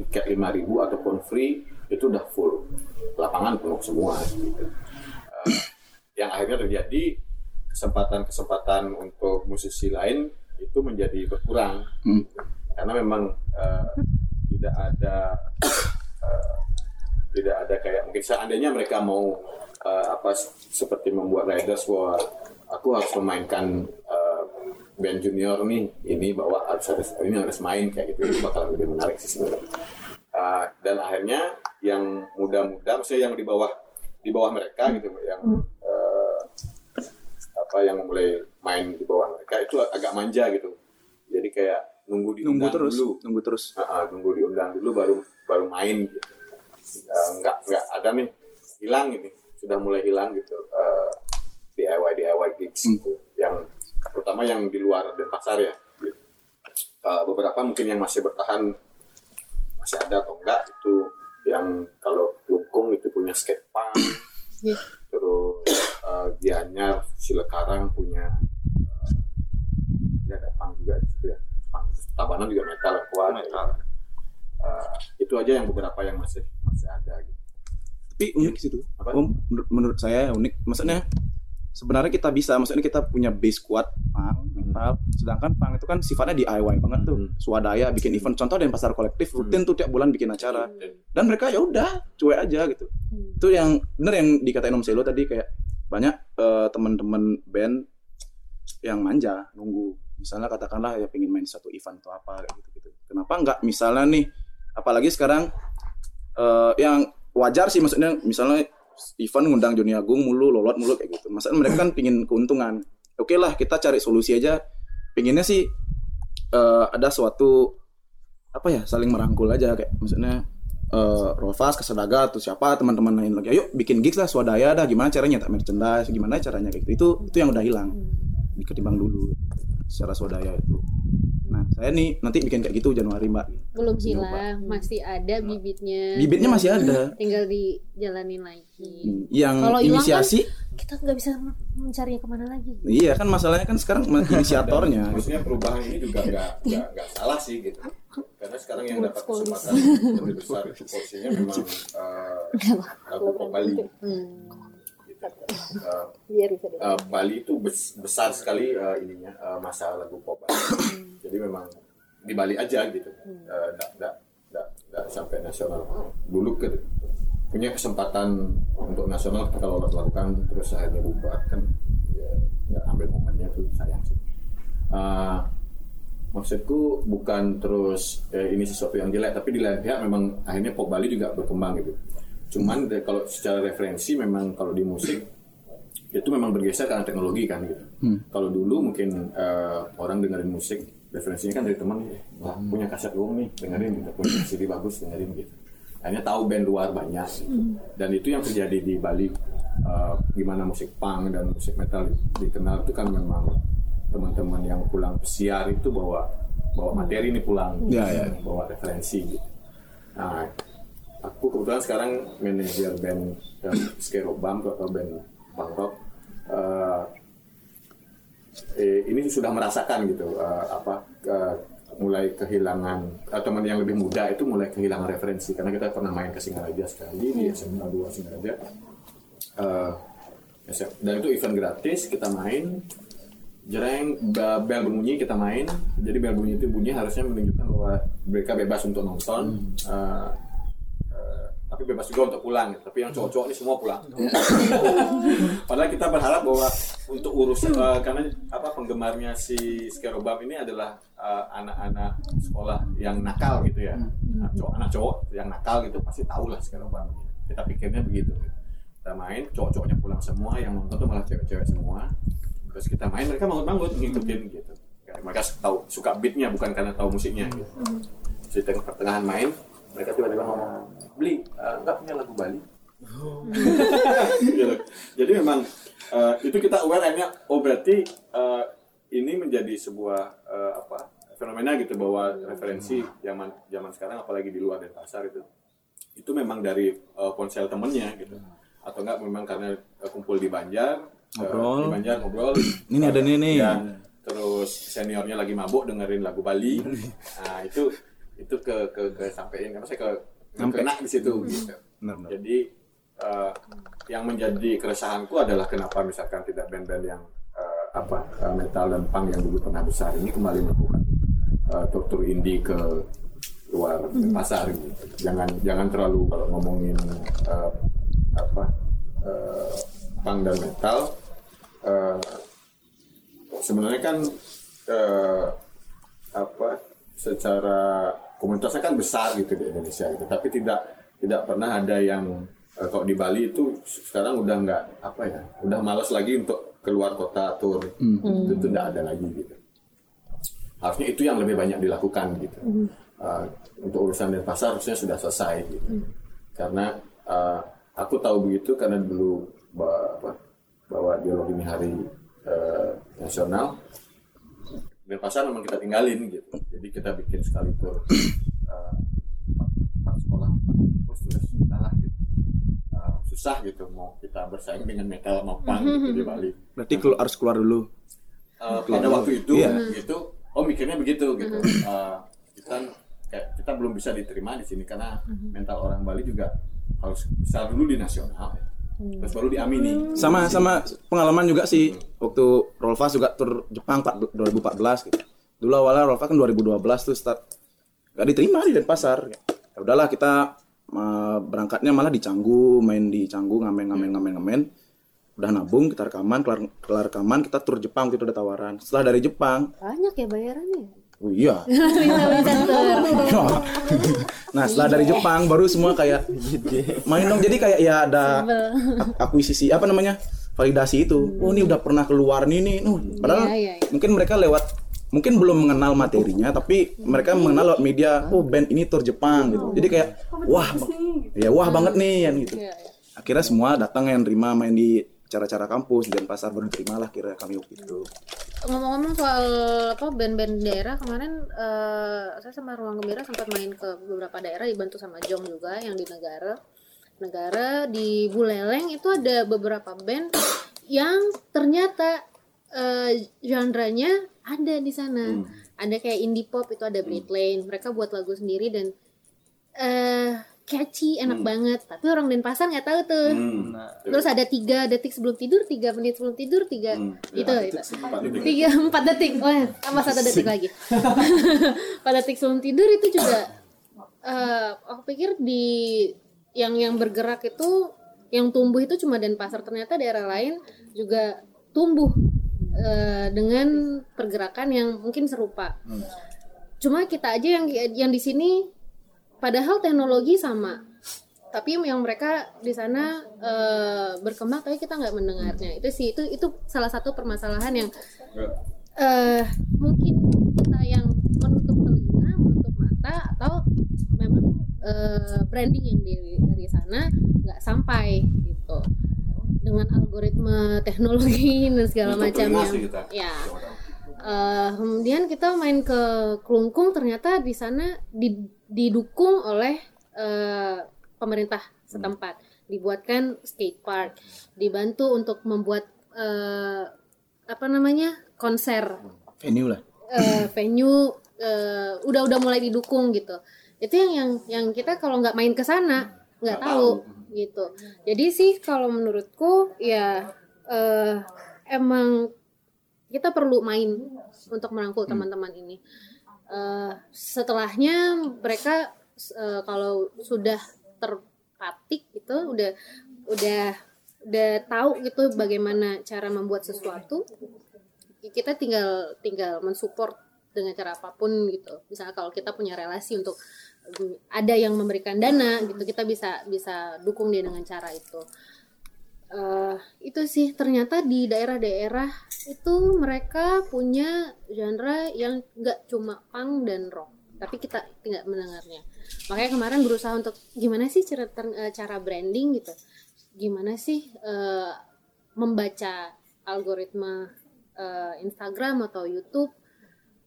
tiket 5000 ataupun free itu udah full lapangan penuh semua gitu. Eh, yang akhirnya terjadi kesempatan-kesempatan untuk musisi lain itu menjadi berkurang. Hmm. karena memang eh, tidak ada eh, tidak ada kayak mungkin seandainya mereka mau eh, apa seperti membuat riders bahwa aku harus memainkan eh, band junior nih ini bahwa harus harus ini harus main kayak gitu itu bakal lebih menarik sih sebenarnya. Eh, dan akhirnya yang muda-muda maksudnya yang di bawah di bawah mereka gitu yang eh, apa yang mulai main di bawah mereka itu agak manja gitu. Jadi kayak nunggu diundang Nunggu terus, dulu. nunggu terus. Ah, ah, nunggu diundang dulu baru baru main gitu. Eh, nggak nggak ada nih hilang ini sudah mulai hilang gitu eh, DIY DIY gigs gitu. Yang terutama yang di luar Denpasar ya. Gitu. Eh, beberapa mungkin yang masih bertahan masih ada atau enggak itu yang kalau Lungkung itu punya skate punk terus uh, Gianyar Silekarang punya uh, ya ada punk juga di situ ya punk Tabanan juga metal kuat metal itu aja yang beberapa yang masih masih ada gitu Tapi unik sih tuh. Om, menurut, menurut saya unik. Maksudnya sebenarnya kita bisa, maksudnya kita punya base kuat punk, metal. Sedangkan punk itu kan sifatnya DIY banget tuh. Swadaya bikin event. Contoh dan pasar kolektif rutin tuh tiap bulan bikin acara. Dan mereka ya udah cuek aja gitu. Itu yang bener yang dikatain Om Selo tadi kayak banyak eh, teman-teman band yang manja nunggu. Misalnya katakanlah ya pengen main satu event atau apa gitu gitu kenapa nggak? Misalnya nih apalagi sekarang eh, yang wajar sih maksudnya misalnya event ngundang Joni Agung mulu lolot mulu kayak gitu. Maksudnya mereka kan pingin keuntungan. Oke lah kita cari solusi aja. Pinginnya sih eh, ada suatu apa ya saling merangkul aja kayak maksudnya eh Rolfas, Kesadaga atau siapa teman-teman lain lagi ayo bikin gigs lah swadaya dah gimana caranya tak merchandise gimana caranya kayak gitu itu itu yang udah hilang ketimbang dulu secara swadaya itu nah saya nih nanti bikin kayak gitu Januari mbak Belum hilang, masih ada bibitnya. Bibitnya masih ada. Tinggal dijalanin lagi. yang Kalau hilang inisiasi kan kita nggak bisa mencarinya ke mana lagi. iya kan masalahnya kan sekarang inisiatornya. Maksudnya perubahan ini juga nggak nggak nggak salah sih gitu. Karena sekarang yang dapat kesempatan lebih besar porsinya memang uh, Bali. Uh, uh, Bali itu bes- besar sekali uh, ininya uh, masa lagu pop. Bali. jadi memang di Bali aja gitu. Uh, nggak nggak nggak nggak sampai nasional. Dulu ke punya kesempatan untuk nasional kita kalau lakukan terus akhirnya bubar kan ya nggak ambil momennya tuh sayang sih. Uh, maksudku bukan terus eh, ini sesuatu yang jelek tapi di lain pihak memang akhirnya pop Bali juga berkembang gitu. Cuman de- kalau secara referensi memang kalau di musik itu memang bergeser karena teknologi kan gitu. Hmm. kalau dulu mungkin eh, orang dengerin musik referensinya kan dari teman wah punya kaset uang nih dengerin gitu punya CD bagus dengerin gitu akhirnya tahu band luar banyak gitu. Hmm. dan itu yang terjadi di Bali eh, gimana musik punk dan musik metal dikenal itu kan memang teman-teman yang pulang pesiar itu bawa bawa materi ini pulang Ya, ya. bawa referensi gitu nah aku kebetulan sekarang manajer band uh, Skerobam atau band punk rock Eh, eh, ini sudah merasakan gitu eh, apa eh, mulai kehilangan eh, teman yang lebih muda itu mulai kehilangan referensi. Karena kita pernah main ke Singaraja sekali di SMA 2 Singaraja. Eh, SM dan itu event gratis kita main. Jereng bel bunyi kita main. Jadi bel bunyi itu bunyi harusnya menunjukkan bahwa mereka bebas untuk nonton. Eh, tapi bebas juga untuk pulang tapi yang cowok-cowok ini semua pulang. Padahal kita berharap bahwa untuk urus eh, karena apa penggemarnya si Skerobam ini adalah eh, anak-anak sekolah yang nakal gitu ya. Nah, cowok anak cowok yang nakal gitu pasti tahu lah Skerobam kita pikirnya begitu. Kita main cowok-cowoknya pulang semua yang nonton tuh malah cewek-cewek semua. Terus kita main mereka bangun-bangun ngikutin gitu. Mereka tahu suka beatnya bukan karena tahu musiknya gitu. Di tengah pertengahan main mereka tiba-tiba ngomong beli eh, nggak punya lagu Bali Gitu. Jadi memang eh, itu kita aware akhirnya oh berarti eh, ini menjadi sebuah eh, apa fenomena gitu bahwa referensi zaman zaman sekarang apalagi di luar Denpasar itu itu memang dari eh, ponsel temennya gitu atau enggak memang karena eh, kumpul di Banjar eh, Ngobrol. di Banjar ngobrol Ini ada nih nih. Ya, terus seniornya lagi mabuk dengerin lagu Bali nah itu itu ke ke ke sampein karena saya ke Sampai. kena di situ gitu Benar, benar. jadi eh, yang menjadi keresahanku adalah kenapa misalkan tidak band-band yang eh, apa eh, metal dan punk yang dulu pernah besar ini kembali melakukan eh, tur-tur indie ke luar pasar gitu. Jangan jangan terlalu kalau ngomongin eh, apa eh, punk dan metal eh, sebenarnya kan eh, apa secara komunitasnya kan besar gitu di Indonesia gitu. Tapi tidak tidak pernah ada yang eh, kalau di Bali itu sekarang udah nggak apa ya udah malas lagi untuk keluar kota tur. Hmm. itu nggak ada lagi gitu. Harusnya itu yang lebih banyak dilakukan gitu. Hmm. Eh, untuk urusan dan pasar harusnya sudah selesai gitu. Karena eh, aku tahu begitu karena dulu ba- apa, bawa dialog ini hari eh, nasional dan pasar memang kita tinggalin gitu. Jadi kita bikin sekali tur eh, empat, sekolah terus sudah lah gitu. Eh, susah gitu mau kita bersaing dengan metal mau punk gitu di Bali. Berarti harus keluar dulu. Eh, Keluar pada dulu. waktu itu Iya. gitu oh mikirnya begitu gitu. Eh, kita kayak kita belum bisa diterima di sini karena mental orang Bali juga harus besar dulu di nasional terus baru diamini Sama sama pengalaman juga sih waktu Rolfas juga tur Jepang Pak 2014 gitu. Dulu awalnya Rolfas kan 2012 tuh start gak diterima di Denpasar. Ya udahlah kita berangkatnya malah di Canggu, main di Canggu ngamen ngamen ngamen ngamen. Udah nabung, kita rekaman, kelar, kelar rekaman, kita tur Jepang itu udah tawaran. Setelah dari Jepang, Banyak ya bayarannya. Oh iya. Bisa nah setelah dari Jepang baru semua kayak main dong. Jadi kayak ya ada ak- akuisisi apa namanya validasi itu. Oh ini udah pernah keluar nih nih Nuh, padahal Iya, iya, iya. mungkin mereka lewat mungkin belum mengenal materinya tapi mereka mengenal lewat media oh band ini tur Jepang gitu. Jadi kayak wah ya wah banget nih yang gitu. Iya, akhirnya semua datang yang terima main di cara-cara kampus dan pasar baru terimalah kira kami waktu itu. Ngomong-ngomong soal apa band-band daerah kemarin eh, saya sama Ruang Gembira sempat main ke beberapa daerah dibantu sama Jong juga yang di negara. Negara di Buleleng itu ada beberapa band yang ternyata eh, genre-nya ada di sana. Ada kayak indie pop itu ada Blade Lane. Mereka buat lagu sendiri dan eh catchy enak banget. Tapi orang Denpasar nggak tahu tuh. Terus ada tiga detik sebelum tidur tiga menit sebelum tidur tiga itu itu. tiga empat detik. Oh tambah satu detik lagi. Empat detik sebelum tidur itu juga eh aku pikir di yang yang bergerak itu yang tumbuh itu cuma Denpasar. Ternyata daerah lain juga tumbuh eh, dengan pergerakan yang mungkin serupa. Cuma kita aja yang yang di sini padahal teknologi sama. Tapi yang mereka di sana eh, berkembang tapi kita nggak mendengarnya. Itu sih itu itu salah satu permasalahan yang eh mungkin kita yang menutup telinga menutup mata atau memang eh, branding yang dari dari sana nggak sampai gitu. Dengan algoritma teknologi dan segala macamnya ya. Eh, kemudian kita main ke Kelungkung ternyata di sana di- didukung oleh eh, pemerintah setempat. Dibuatkan skate park. Dibantu untuk membuat eh, apa namanya konser. Venue lah. Eh, venue eh, udah udah mulai didukung gitu. Itu yang yang yang kita kalau nggak main ke sana nggak tahu gitu. Jadi sih kalau menurutku ya eh, emang kita perlu main untuk merangkul teman-teman ini Eh, setelahnya mereka eh, kalau sudah terpatik gitu udah udah udah tahu gitu bagaimana cara membuat sesuatu kita tinggal tinggal mensupport dengan cara apa pun gitu. Misalnya kalau kita punya relasi untuk ada yang memberikan dana gitu kita bisa bisa dukung dia dengan cara itu Eh, itu sih ternyata di daerah-daerah itu mereka punya genre yang nggak cuma punk dan rock tapi kita tidak mendengarnya. Makanya kemarin berusaha untuk gimana sih cara eh, cara branding gitu? Gimana sih eh, membaca algoritma eh, Instagram atau YouTube?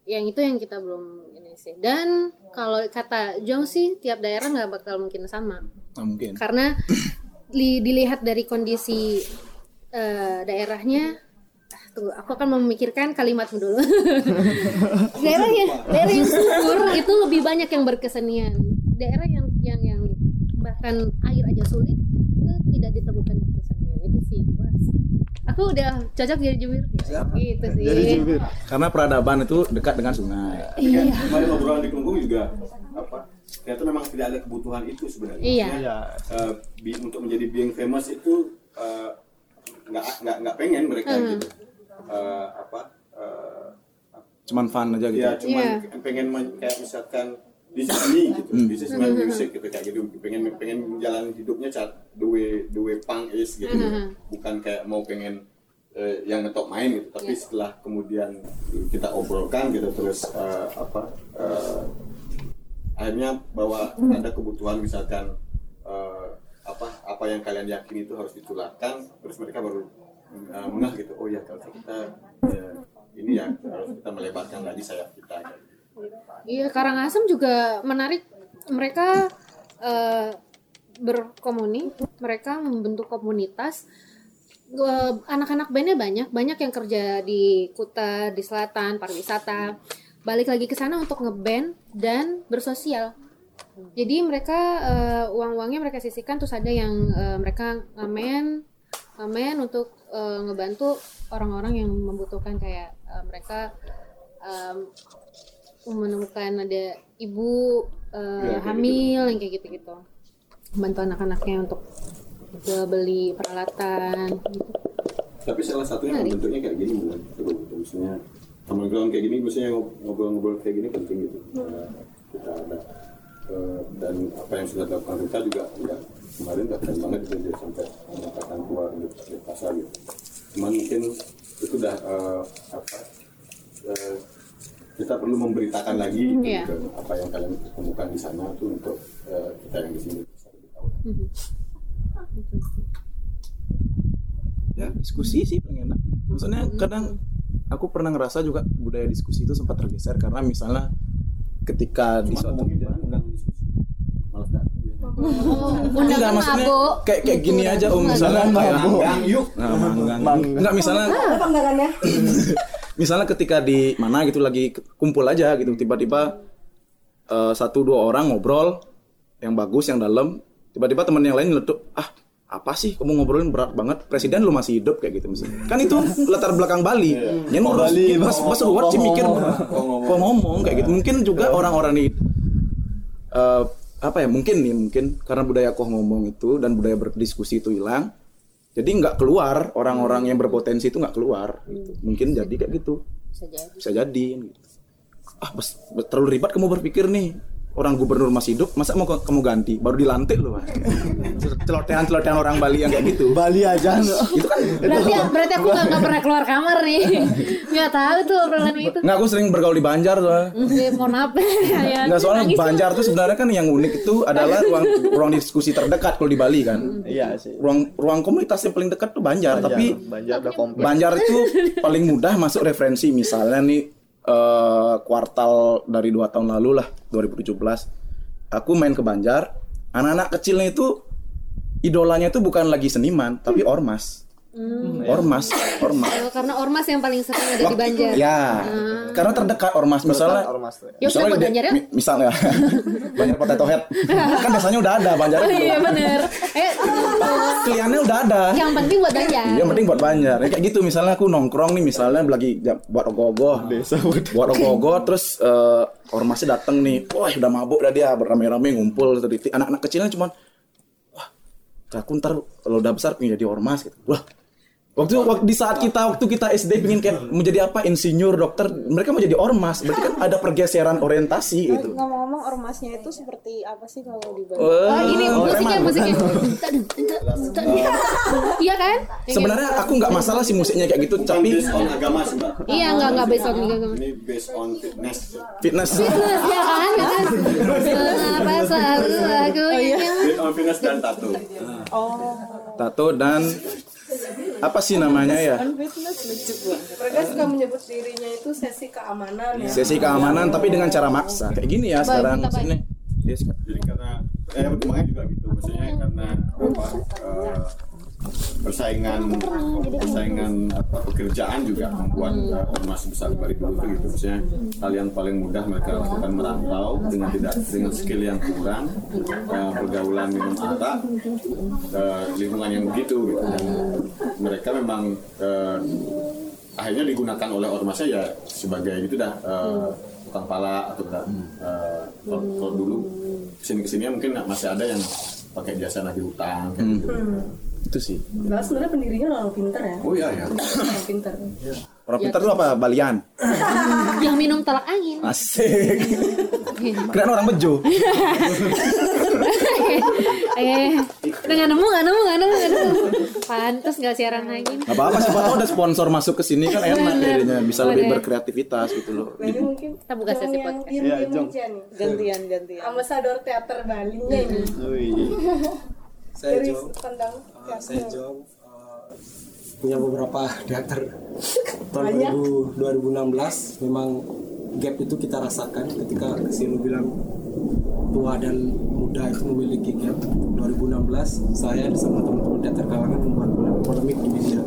Yang itu yang kita belum ini sih. Dan kalau kata Jong sih tiap daerah nggak bakal mungkin sama. Nah, mungkin. karena li- dilihat dari kondisi eh, daerahnya ah, tunggu aku akan memikirkan kalimatmu dulu. Daerah yang daerah yang subur itu lebih banyak yang berkesenian. Daerah yang yang yang bahkan air aja sulit itu tidak ditemukan kesenian itu sih Wah, aku udah cocok jadi jubir. Ya, gitu sih. Karena peradaban itu dekat dengan sungai. Iya. Kemarin obrolan di Kelungkung juga apa? Ternyata memang tidak ada kebutuhan itu sebenarnya. Iya. Maksudnya, eh, bi- untuk menjadi being famous itu eh, nggak nggak nggak pengen mereka Hmm. gitu. Eh, apa? eh, Cuman fun aja gitu. ya cuman Iya. pengen men- kayak misalkan this is me gitu, Hmm. this is my Hmm. music gitu kayak gitu. Pengen pengen jalan hidupnya cat the way the way punk is gitu. Hmm. Bukan kayak mau pengen eh, yang ngetop main gitu. Tapi Iya. setelah kemudian kita obrolkan gitu terus eh, apa? eh, akhirnya bahwa ada kebutuhan misalkan eh, apa apa yang kalian yakini itu harus ditularkan terus mereka baru eh, mengah gitu oh ya kalau kita ya, ini ya harus kita melebarkan lagi sayap kita. Iya, Karangasem juga menarik. Mereka eh, berkomuni, mereka membentuk komunitas. Anak-anak bandnya banyak, banyak yang kerja di Kuta, di Selatan, pariwisata. Balik lagi ke sana untuk ngeband dan bersosial. Jadi mereka eh, uang-uangnya mereka sisihkan, terus ada yang eh, mereka ngamen, ngamen untuk eh, ngebantu orang-orang yang membutuhkan kayak eh, mereka em, menemukan ada ibu eh, Ya, hamil yang kayak gitu-gitu bantu anak-anaknya untuk beli peralatan gitu. tapi salah satunya Menarik. bentuknya kayak gini bukan misalnya ground kayak gini misalnya ngobrol-ngobrol kayak gini penting gitu. Eh, kita ada eh, dan apa yang sudah dilakukan kita juga enggak kemarin keren banget gitu dia sampai menyatakan keluar di, di pasar gitu. Cuman mungkin itu udah eh, apa eh, kita perlu memberitakan lagi gitu, Iya. apa yang kalian temukan di sana tuh untuk eh, kita yang di sini. Ya diskusi sih paling enak. Maksudnya kadang aku pernah ngerasa juga budaya diskusi itu sempat tergeser karena misalnya ketika di suatu Oh, enggak maksudnya mabuk. kayak kayak gini aja om misalnya kayak manggang yuk. Nah, enggak misalnya apa anggarannya misalnya ketika di mana gitu lagi kumpul aja gitu tiba-tiba eh, satu dua orang ngobrol yang bagus yang dalam tiba-tiba teman yang lain nyeletuk ah apa sih? Kamu ngobrolin berat banget. Presiden lu masih hidup kayak gitu misalnya. Kan itu latar belakang Bali. Yang ngurus Bali, pas pas luar sih mikir kok ngomong? Kayak gitu. Mungkin juga orang-orang ini eh, apa ya? Mungkin nih mungkin karena budaya koh ngomong itu dan budaya berdiskusi itu hilang jadi nggak keluar. Orang-orang yang berpotensi itu nggak keluar gitu. mungkin jadi kayak gitu. Bisa jadi. bisa jadi gitu. ah bes- terlalu ribet kamu berpikir nih orang gubernur masih hidup masa mau kamu ganti baru dilantik loh celotehan celotehan orang Bali yang kayak gitu Bali aja itu kan Berarti berarti aku nggak nggak pernah keluar kamar nih. Nggak tahu tuh obrolan itu. nggak aku sering bergaul di Banjar Eh, mohon maaf ya. Nggak soalnya Nangis tuh. Banjar tuh sebenarnya kan yang unik itu adalah ruang ruang diskusi terdekat kalau di Bali kan. Iya sih. Ruang ruang komunitas yang paling dekat tuh Banjar, Banjar, tapi Banjar udah kompleks. Banjar itu paling mudah masuk referensi misalnya nih eh, kuartal dari dua tahun lalu lah 2017 aku main ke Banjar. Anak-anak kecilnya itu idolanya itu bukan lagi seniman tapi ormas Hmm. ormas ormas Oh, karena ormas yang paling sering ada di Banjar. ya karena terdekat ormas misalnya ormas tuh. Ya udah, misalnya buat dia- Banjar ya. mi- misalnya Banjar Potato Head kan biasanya udah ada Banjar Oh iya bener. Eh, kliennya udah ada yang penting buat Banjar. Iya, yang penting buat Banjar. Ya, kayak gitu misalnya aku nongkrong nih misalnya lagi ja- buat ogoh-ogoh. buat ogoh-ogoh terus eh, ormasnya dateng nih. Wah, udah mabuk dah dia beramai-ramai ngumpul tadi. Anak-anak kecilnya cuman wah, aku ntar kalau udah besar pengen jadi ormas gitu. Wah, Waktu, waktu di saat kita waktu kita SD pengen kayak menjadi apa insinyur dokter mereka mau jadi ormas berarti kan ada pergeseran orientasi gitu. Ngomong-ngomong ormasnya itu seperti apa sih kalau di Bali? Oh, ini oh, musiknya musiknya. Iya kan? Sebenarnya aku nggak masalah sih musiknya kayak gitu tapi based on agama sih mbak Iya, enggak enggak based on agama. ini based on fitness fitness. Fitness ya kan? Ya kan? Kenapa selalu aku based on fitness dan tato Oh. Tato dan apa sih namanya ya? mereka suka menyebut dirinya itu sesi keamanan ya Sesi keamanan tapi dengan cara maksa. Kayak gini ya sekarang sini. Jadi karena eh perkembangannya juga gitu maksudnya karena apa eh, persaingan persaingan apa pekerjaan juga membuat eh, ormas besar di Bali dulu gitu. Maksudnya hal yang paling mudah mereka lakukan merantau dengan tidak dengan skill yang kurang eh, pergaulan minum arak eh, lingkungan yang begitu gitu. Dan mereka memang eh, akhirnya digunakan oleh ormasnya ya sebagai gitu dah eh, tukang pala atau dah eh, kalau, kalau dulu ke sini ke sini mungkin masih ada yang pakai jasa nagih hutang kayak gitu. Itu sih. Padahal sebenarnya pendirinya orang pinter ya Oh iya ya. orang pinter Orang pintar itu apa? Balian. yang minum telak angin. Asik. Keren orang bejo. eh, nggak nemu nggak nemu nggak nemu nggak nemu. Pantes nggak siaran lagi. Gak apa-apa siapa tahu ada sponsor masuk ke sini kan enak Bener. jadinya bisa lebih berkreativitas gitu loh. Ini mungkin Kita buka sesi podcast. Iya, nih Gantian gantian. ambasador teater Bali nya ini Saya dari Jong. Uh, saya Jong uh, punya beberapa teater tahun Banyak. 2000, 2016 memang gap itu kita rasakan ketika Sinu bilang tua dan muda itu memiliki gap. 2016 saya bersama teman-teman teater kalangan membuat polemik di media.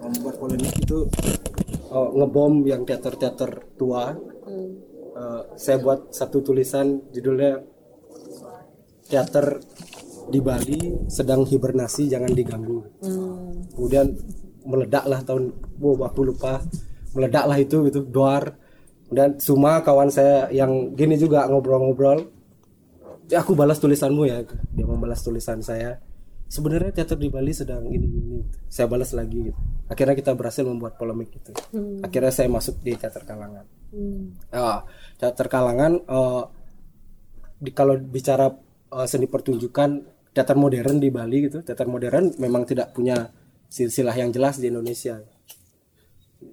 Membuat polemik itu uh, ngebom yang teater-teater tua. Uh, saya buat satu tulisan judulnya teater di Bali sedang hibernasi jangan diganggu. Kemudian meledaklah tahun wow aku lupa. Meledaklah itu gitu doar. Dan semua kawan saya yang gini juga ngobrol-ngobrol. Ya aku balas tulisanmu ya dia membalas tulisan saya. Sebenarnya teater di Bali sedang ini ini. Saya balas lagi gitu. Akhirnya kita berhasil membuat polemik itu. Hmm. akhirnya saya masuk di teater kalangan. Hmm. Ah, teater kalangan eh, di kalau bicara eh, seni pertunjukan teater modern di Bali gitu. Teater modern memang tidak punya silsilah yang jelas di Indonesia.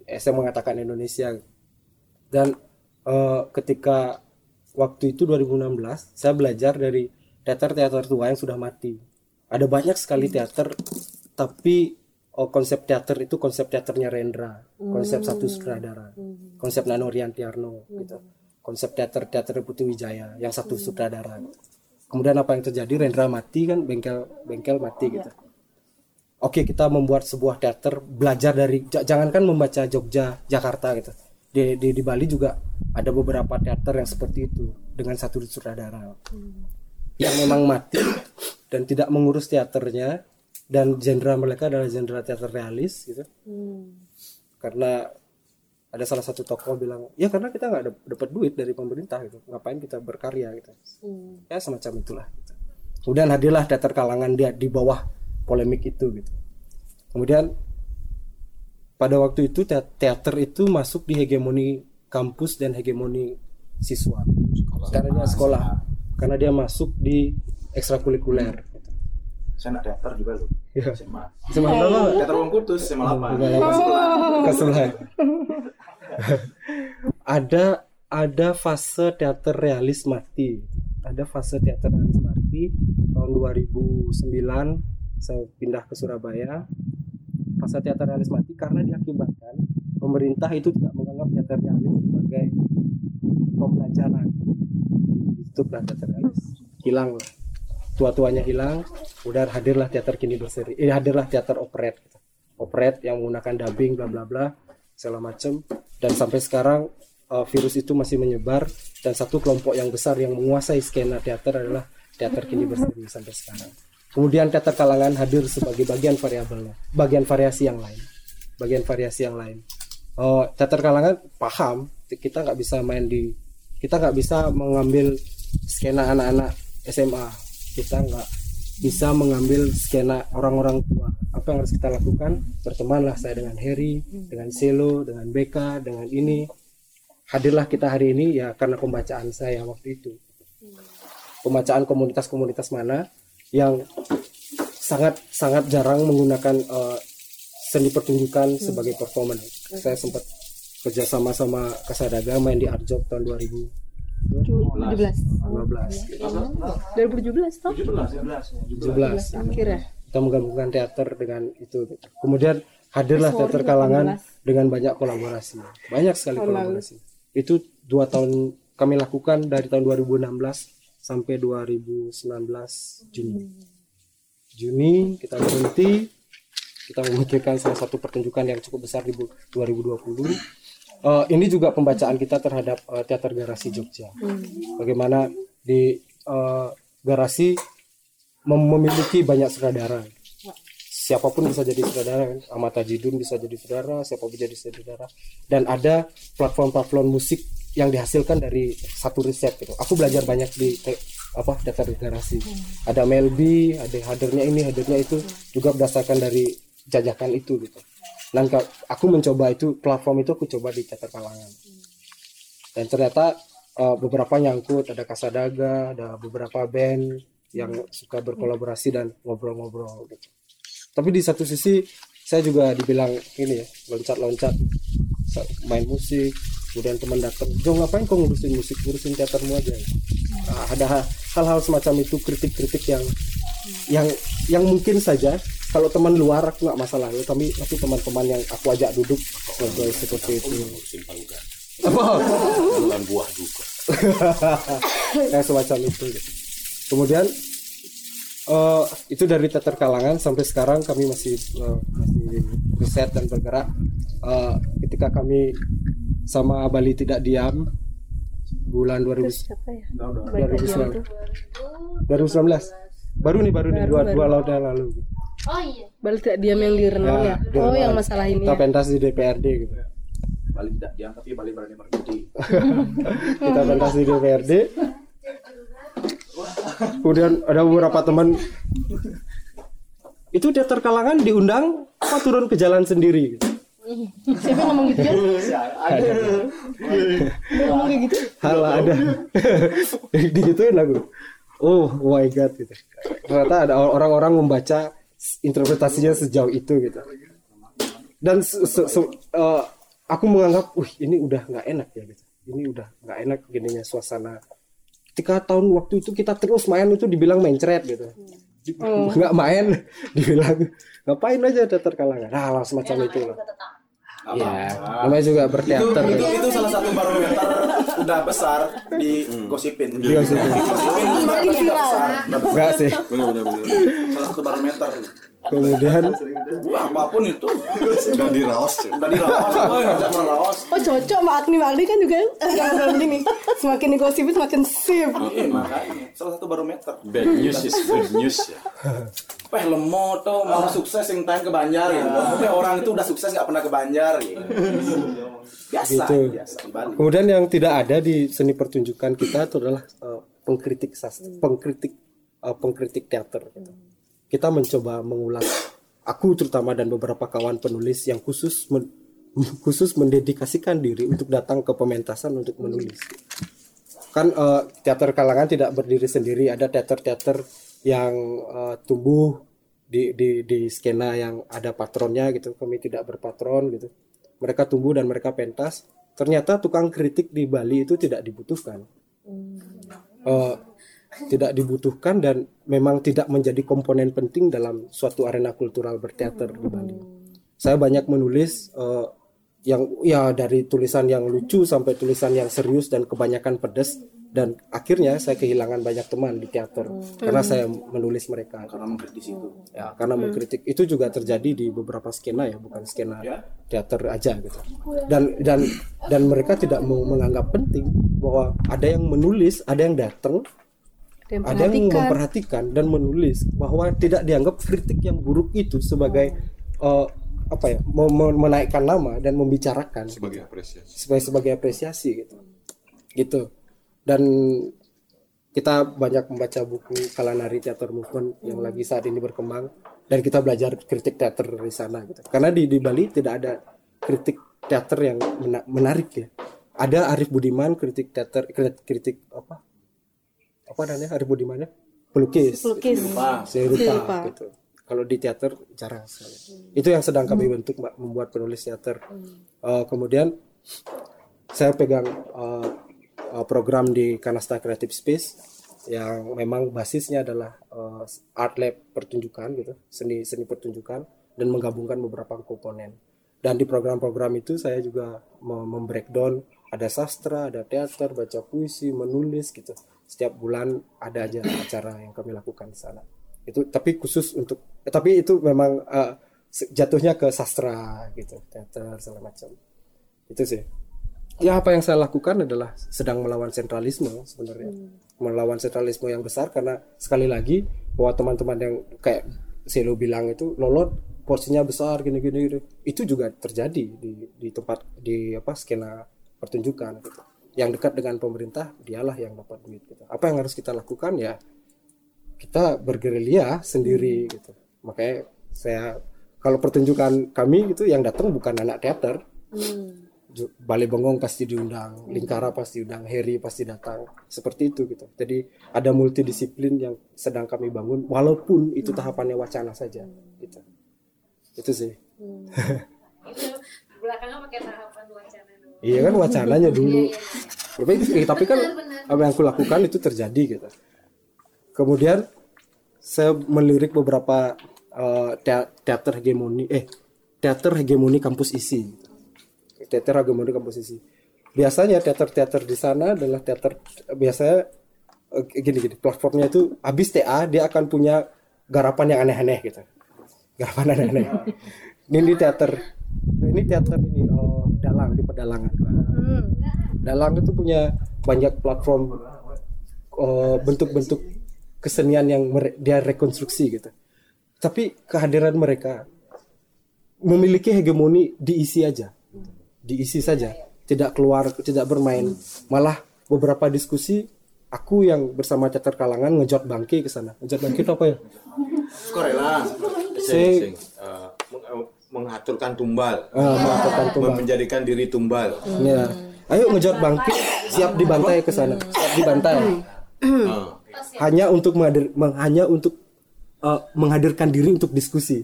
Saya mengatakan Indonesia. Dan eh, ketika waktu itu 2016 saya belajar dari teater-teater tua yang sudah mati. Ada banyak sekali teater tapi oh, konsep teater itu konsep teaternya Rendra konsep Hmm. satu sutradara konsep Nano Riantiarno gitu. Konsep teater teater Putri Wijaya yang satu sutradara kemudian apa yang terjadi? Rendra mati kan bengkel bengkel mati gitu. Oke kita membuat sebuah teater belajar dari j- jangankan membaca Jogja Jakarta gitu. Di, di di Bali juga ada beberapa teater yang seperti itu dengan satu sutradara. Yang memang mati dan tidak mengurus teaternya dan genre mereka adalah genre teater realis gitu. Karena ada salah satu tokoh bilang ya karena kita nggak dap- dapat duit dari pemerintah gitu ngapain kita berkarya gitu? Ya semacam itulah gitu. kemudian hadirlah teater kalangan dia di bawah polemik itu gitu. Kemudian pada waktu itu te- teater itu masuk di hegemoni kampus dan hegemoni siswa. Karena dia sekolah. Karena dia masuk di ekstrakurikuler Saya anak teater juga loh. Iya. SMA. SMA berapa? Teater Wong Kutus SMA 8. Kelas sebelah. ada ada fase teater realis mati. Ada fase teater realis mati tahun 2009 saya pindah ke Surabaya. Fase teater realis mati karena diakibatkan pemerintah itu tidak menganggap teater realis sebagai pembelajaran. Ditutuplah teater realis. Hilang lah. Tua-tuanya hilang, udah hadirlah teater kini berseri. Eh, hadirlah teater operet. gitu. Operet yang menggunakan dubbing bla bla bla segala macam dan sampai sekarang uh, virus itu masih menyebar dan satu kelompok yang besar yang menguasai skena teater adalah teater kini berseri sampai sekarang. Kemudian teater kalangan hadir sebagai bagian variabelnya, bagian variasi yang lain, bagian variasi yang lain. Oh, teater kalangan paham kita nggak bisa main di, kita nggak bisa mengambil skena anak-anak SMA, kita nggak bisa mengambil skena orang-orang tua. Apa yang harus kita lakukan? Bertemanlah saya dengan Harry dengan Selo dengan Beka dengan ini. Hadirlah kita hari ini ya karena pembacaan saya waktu itu. Pembacaan komunitas-komunitas mana yang sangat sangat jarang menggunakan eh, seni pertunjukan sebagai performance. Saya sempat kerjasama sama Kasadaga main di Arjok tahun 2000 17 15 2017 toh? 17 akhir ya? Kita menggabungkan teater dengan itu. Kemudian hadirlah Sorry, teater kalangan dengan banyak kolaborasi. Banyak sekali lalu. kolaborasi. Itu dua tahun kami lakukan dari tahun 2016 sampai 2019 Juni. Juni kita berhenti. Kita memikirkan salah satu pertunjukan yang cukup besar di bu- 2020 Eh, ini juga pembacaan kita terhadap eh, teater garasi Jogja. Bagaimana di eh, garasi mem- memiliki banyak sutradara. Siapa pun bisa jadi sutradara kan? Ahmad Tajidun bisa jadi sutradara siapa pun jadi sutradara. Dan ada platform-platform musik yang dihasilkan dari satu riset gitu. Aku belajar banyak di te- apa teater garasi. Ada Melby ada hadirnya ini hadirnya itu juga berdasarkan dari jajakan itu gitu dan aku mencoba itu platform itu aku coba di teater kalangan. Dan ternyata uh, beberapa nyangkut ada Kasadaga ada beberapa band yang suka berkolaborasi dan ngobrol-ngobrol gitu. Tapi di satu sisi saya juga dibilang ini ya loncat-loncat main musik kemudian teman datang Jo ngapain kau ngurusin musik? Ngurusin teatermu aja. Nah, ada ha- hal-hal semacam itu kritik-kritik yang yang yang mungkin saja kalau teman luar aku nggak masalah. Ya tapi tapi teman-teman yang aku ajak duduk ngobrol seperti itu. apa? Bukan buah juga. Kayak semacam itu. Kemudian eh, itu dari teater kalangan sampai sekarang kami masih eh, masih riset dan bergerak. Eh, ketika kami sama Bali tidak diam bulan 2000 siapa ya? 2019 2019 baru nih baru nih Baru, dua dua tahun lalu. gitu. Oh iya. balik tidak diam yang di renang ya, di oh yang masalah ini kita ya pentas di DPRD gitu. Balik tidak diam tapi balik berani berhenti. kita pentas di DPRD kemudian ada beberapa teman. Itu teater kalangan diundang apa turun ke jalan sendiri? Gitu. siapa yang ngomong gitu? Kan ada. Ngomong kayak gitu? Hal ada. Digituin aku. Oh my god gitu. Ternyata ada orang-orang membaca interpretasinya sejauh itu gitu. Dan se- se- se- eh, aku menganggap wih ini udah nggak enak ya gitu. Ini udah nggak enak gininya suasana. Ketika tahun waktu itu kita terus main itu dibilang mencret gitu. Oh. nggak main dibilang ngapain aja teater kalangan nah semacam itu lah ya namanya juga Itu, berteater itu, gitu. itu salah satu barometer udah besar di gosipin. Digosipin. Gosipin Makin viral. Enggak sih. Salah satu barometer. Kemudian apa pun itu. udah diraos Udah diraos, oh, ngajak orang raos. oh cocok Mbak Agni Mbak Agni kan juga yang begini semakin digosipin semakin sip Iya, makanya salah satu barometer. bad news is good news ya Peh lemo tuh mau sukses yang time ke Banjar ya. Peh orang itu udah sukses nggak pernah ke Banjar ya. Biasa, gitu. biasa. Kemudian yang tidak ada di seni pertunjukan kita itu adalah eh, pengkritik sastra, pengkritik eh, pengkritik teater. gitu. Kita mencoba mengulas aku terutama dan beberapa kawan penulis yang khusus men- khusus mendedikasikan diri untuk datang ke pementasan untuk menulis. Kan eh, teater kalangan tidak berdiri sendiri, ada teater-teater yang eh, tumbuh di, di di skena yang ada patronnya gitu. Kami tidak berpatron gitu mereka tumbuh dan mereka pentas ternyata tukang kritik di Bali itu tidak dibutuhkan Eh, tidak dibutuhkan dan memang tidak menjadi komponen penting dalam suatu arena kultural berteater di Bali. Saya banyak menulis eh, yang ya dari tulisan yang lucu sampai tulisan yang serius dan kebanyakan pedas dan akhirnya saya kehilangan banyak teman di teater karena saya menulis mereka. Karena mengkritisi itu. ya karena mengkritik. Itu juga terjadi di beberapa skena ya bukan skena teater aja gitu. Dan dan dan mereka tidak mau menganggap penting bahwa ada yang menulis ada yang datang ada yang perhatikan. memperhatikan dan menulis bahwa tidak dianggap kritik yang buruk itu sebagai eh, apa ya menaikkan nama dan membicarakan. Sebagai apresiasi. Sebagai sebagai apresiasi gitu. Gitu. Dan kita banyak membaca buku Kalanari Theater Movement yang lagi saat ini berkembang dan kita belajar kritik teater di sana gitu. Karena di di Bali tidak ada kritik teater yang mena- menarik ya. Ada Arif Budiman kritik teater kritik, kritik apa apa namanya? Arif Budiman ya pelukis. Pelukis. gitu. Rupa. Rupa, gitu. Kalau di teater jarang sekali. Itu yang sedang kami bentuk Mbak, membuat penulis teater. Eh, kemudian saya pegang eh, eh, program di Kanasta Creative Space yang memang basisnya adalah eh, art lab pertunjukan gitu. Seni seni pertunjukan dan menggabungkan beberapa komponen. Dan di program-program itu saya juga mem- membreakdown. Ada sastra ada teater baca puisi menulis gitu setiap bulan ada aja acara yang kami lakukan di sana. Itu tapi khusus untuk eh, tapi itu memang se- jatuhnya ke sastra gitu teater segala macam. Itu sih. Ya apa yang saya lakukan adalah sedang melawan sentralisme sebenarnya. Melawan sentralisme yang besar karena sekali lagi bahwa teman-teman yang kayak Selo bilang itu lolot porsinya besar gini gini gini. itu juga terjadi di di tempat di apa skena pertunjukan gitu yang dekat dengan pemerintah dialah yang dapat duit gitu. Apa yang harus kita lakukan? Ya kita bergerilya sendiri gitu. Makanya saya kalau pertunjukan kami gitu yang datang bukan anak teater. Ju- Balai Bengong pasti diundang, Lingkara pasti diundang, Heri pasti datang. Seperti itu gitu. Jadi ada multidisiplin yang sedang kami bangun walaupun itu tahapannya wacana saja gitu. Itu sih. itu belakangnya pakai tahapan wacana dulu. Iya kan wacananya dulu. Iya, iya, Tapi, eh, tapi kan Benar, benar. apa yang aku lakukan itu terjadi gitu. Kemudian saya melirik beberapa eh, tea- teater hegemoni eh teater hegemoni kampus isi. Teater hegemoni kampus isi. Biasanya teater-teater di sana adalah teater biasanya eh, gini-gini platformnya itu habis TA dia akan punya garapan yang aneh-aneh gitu. Garapan aneh-aneh. ini di teater ini teater ini oh, dalang di pedalangan. Dalang itu punya banyak platform eh, bentuk-bentuk kesenian yang mere- dia rekonstruksi gitu. Tapi kehadiran mereka memiliki hegemoni diisi aja, diisi saja, tidak keluar, tidak bermain. Malah beberapa diskusi aku yang bersama teater kalangan ngejot bangke ke sana. Ngejot bangke itu apa ya? Korela. Sing. Eh, mengaturkan tumbal. Ah, mengaturkan tumbal. Menjadikan diri tumbal. Ya. Ayo ngejot bangke, siap dibantai ke sana, siap dibantai. Ah. hanya untuk menghadir, meng- hanya untuk uh, menghadirkan diri untuk diskusi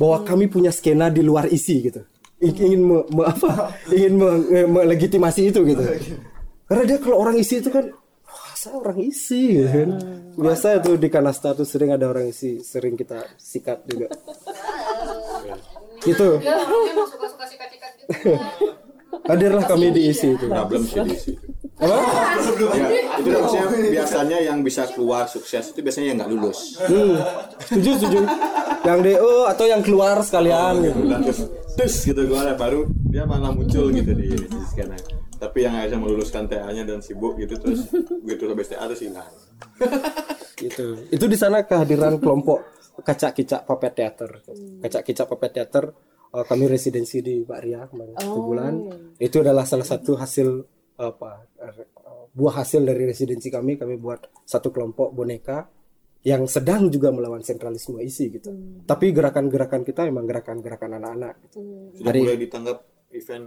bahwa kami punya skena di luar isi gitu ingin me, me- apa ingin me- me- melegitimasi itu gitu karena dia kalau orang isi itu kan saya orang isi gitu kan biasa itu di kanasta tuh sering ada orang isi sering kita sikat juga gitu sikat-sikat gitu. hadirlah kami di isi itu. Problem sih di apa? Ya, itu maksudnya biasanya yang bisa keluar sukses itu biasanya yang nggak lulus. Hmm, setuju setuju. Yang DO atau yang keluar sekalian. Gitu Dan terus, gitu gimana baru dia malah muncul gitu di, di skena. Tapi yang akhirnya meluluskan TA-nya dan sibuk gitu terus begitu habis TA terus hilang. gitu. Itu di sana kehadiran kelompok kacak kicak puppet theater kacak kicak puppet theater eh, kami residensi di Mbak Ria kemarin satu bulan itu adalah salah satu hasil apa buah hasil dari residensi kami kami buat satu kelompok boneka yang sedang juga melawan sentralisme isi gitu tapi gerakan-gerakan kita memang gerakan-gerakan anak-anak gitu. Sudah Dari- mulai ditanggap event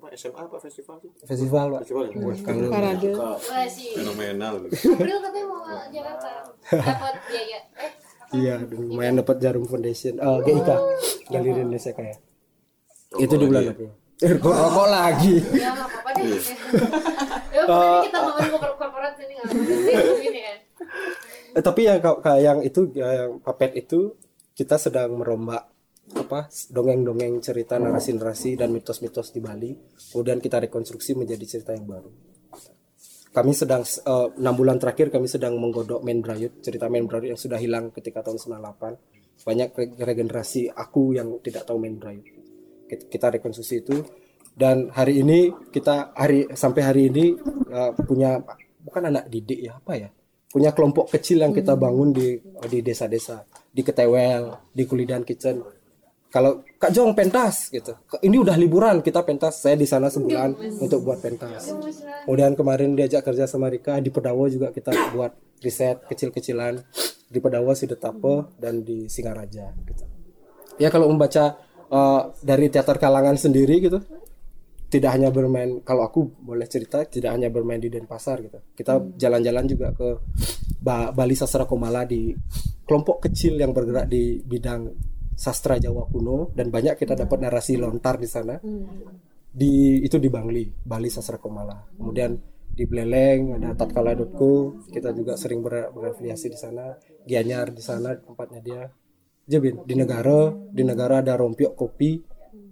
apa SMA apa festival sih? Festival, Pak. Festival ya? Wah, Parade. Parade. Fenomenal. April katanya mau ke Jakarta dapat biaya eh Iya, lumayan dapat jarum foundation. Eh, GIK, Galeri Indonesia Kaya. itu di bulan April. Eh, kok rokok lagi? ya nggak apa-apa deh ya pokoknya kita ngomongin mau korporat sini nggak apa-apa ini ya Eh, tapi yang kayak yang itu yang papet itu kita sedang merombak apa dongeng-dongeng cerita narasi-narasi dan mitos-mitos di Bali kemudian kita rekonstruksi menjadi cerita yang baru kami sedang eh, enam bulan terakhir kami sedang menggodok main Brayut cerita main Brayut yang sudah hilang ketika tahun 98 banyak re- regenerasi aku yang tidak tahu main Brayut. Kita- rekonstruksi itu. Dan hari ini kita hari sampai hari ini eh, punya bukan anak didik ya apa ya? Punya kelompok kecil yang kita bangun di di desa-desa di Ketewel di Kulidan Kitchen kalau Kak Jong pentas gitu. Ini udah liburan kita pentas. Saya di sana sebulan untuk buat pentas. Kemudian kemarin diajak kerja sama Rika di Pedawo juga kita buat riset kecil-kecilan. Di Pedawa Sidetape dan di Singaraja gitu. Ya kalau membaca eh, dari teater kalangan sendiri gitu tidak hanya bermain kalau aku boleh cerita tidak hanya bermain di Denpasar gitu. Kita jalan-jalan juga ke Ba- Bali Sastra Komala di kelompok kecil yang bergerak di bidang sastra Jawa kuno dan banyak kita dapat narasi lontar di sana di itu di Bangli, Bali Sastra Komala. Kemudian di Beleleng ada tatkala.co, kita juga sering ber- berafiliasi di sana. Gianyar di sana tempatnya dia. Jebin di negara, di negara ada rompiok kopi,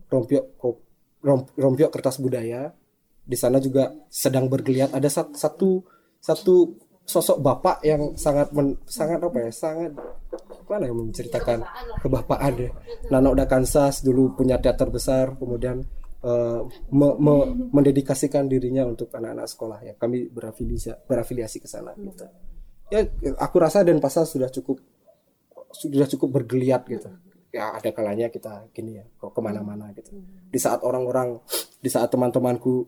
rompiok kop, rom- rompiok kertas budaya. Di sana juga sedang bergeliat ada sat- satu satu sosok bapak yang sangat men- sangat apa ya sangat mana yang menceritakan kebapaan ya. Nano Dakansas dulu punya teater besar kemudian eh, me- me- mendedikasikan dirinya untuk anak-anak sekolah ya kami berafiliasi berafiliasi ke sana gitu. ya aku rasa Denpasar sudah cukup sudah cukup bergeliat gitu ya ada kalanya kita gini ya kok ke mana-mana gitu di saat orang-orang di saat teman-temanku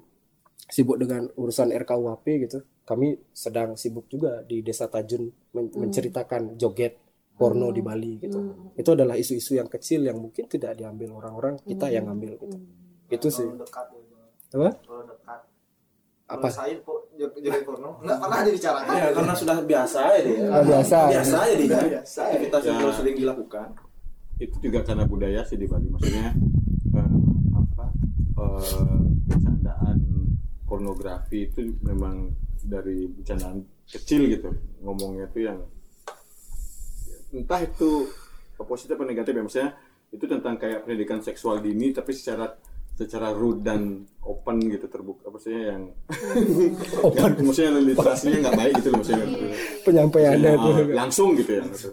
sibuk dengan urusan RKUHP gitu kami sedang sibuk juga di desa Tajun men- menceritakan joget porno Hmm. di Bali gitu Hmm. itu adalah isu-isu yang kecil yang mungkin tidak diambil orang-orang kita Hmm. yang ngambil gitu itu sih dekat apa Kalau dekat Apa? Saya kok joget porno nggak pernah dibicarakan Ya, karena sudah biasa aja dia. Ah, biasa. Biasa aja dia. Biasa. Aktivitas yang Ya. terus sering dilakukan. itu juga karena budaya sih di Bali maksudnya eh, apa eh, bercandaan pornografi itu memang dari bercandaan kecil gitu ngomongnya itu yang entah itu positif atau negatif ya maksudnya itu tentang kayak pendidikan seksual dini tapi secara secara rude dan open gitu terbuka maksudnya yang open. Maksudnya literasinya nggak baik gitu loh maksudnya. Penyampaiannya Maksudnya, tuh oh, langsung gitu ya gitu.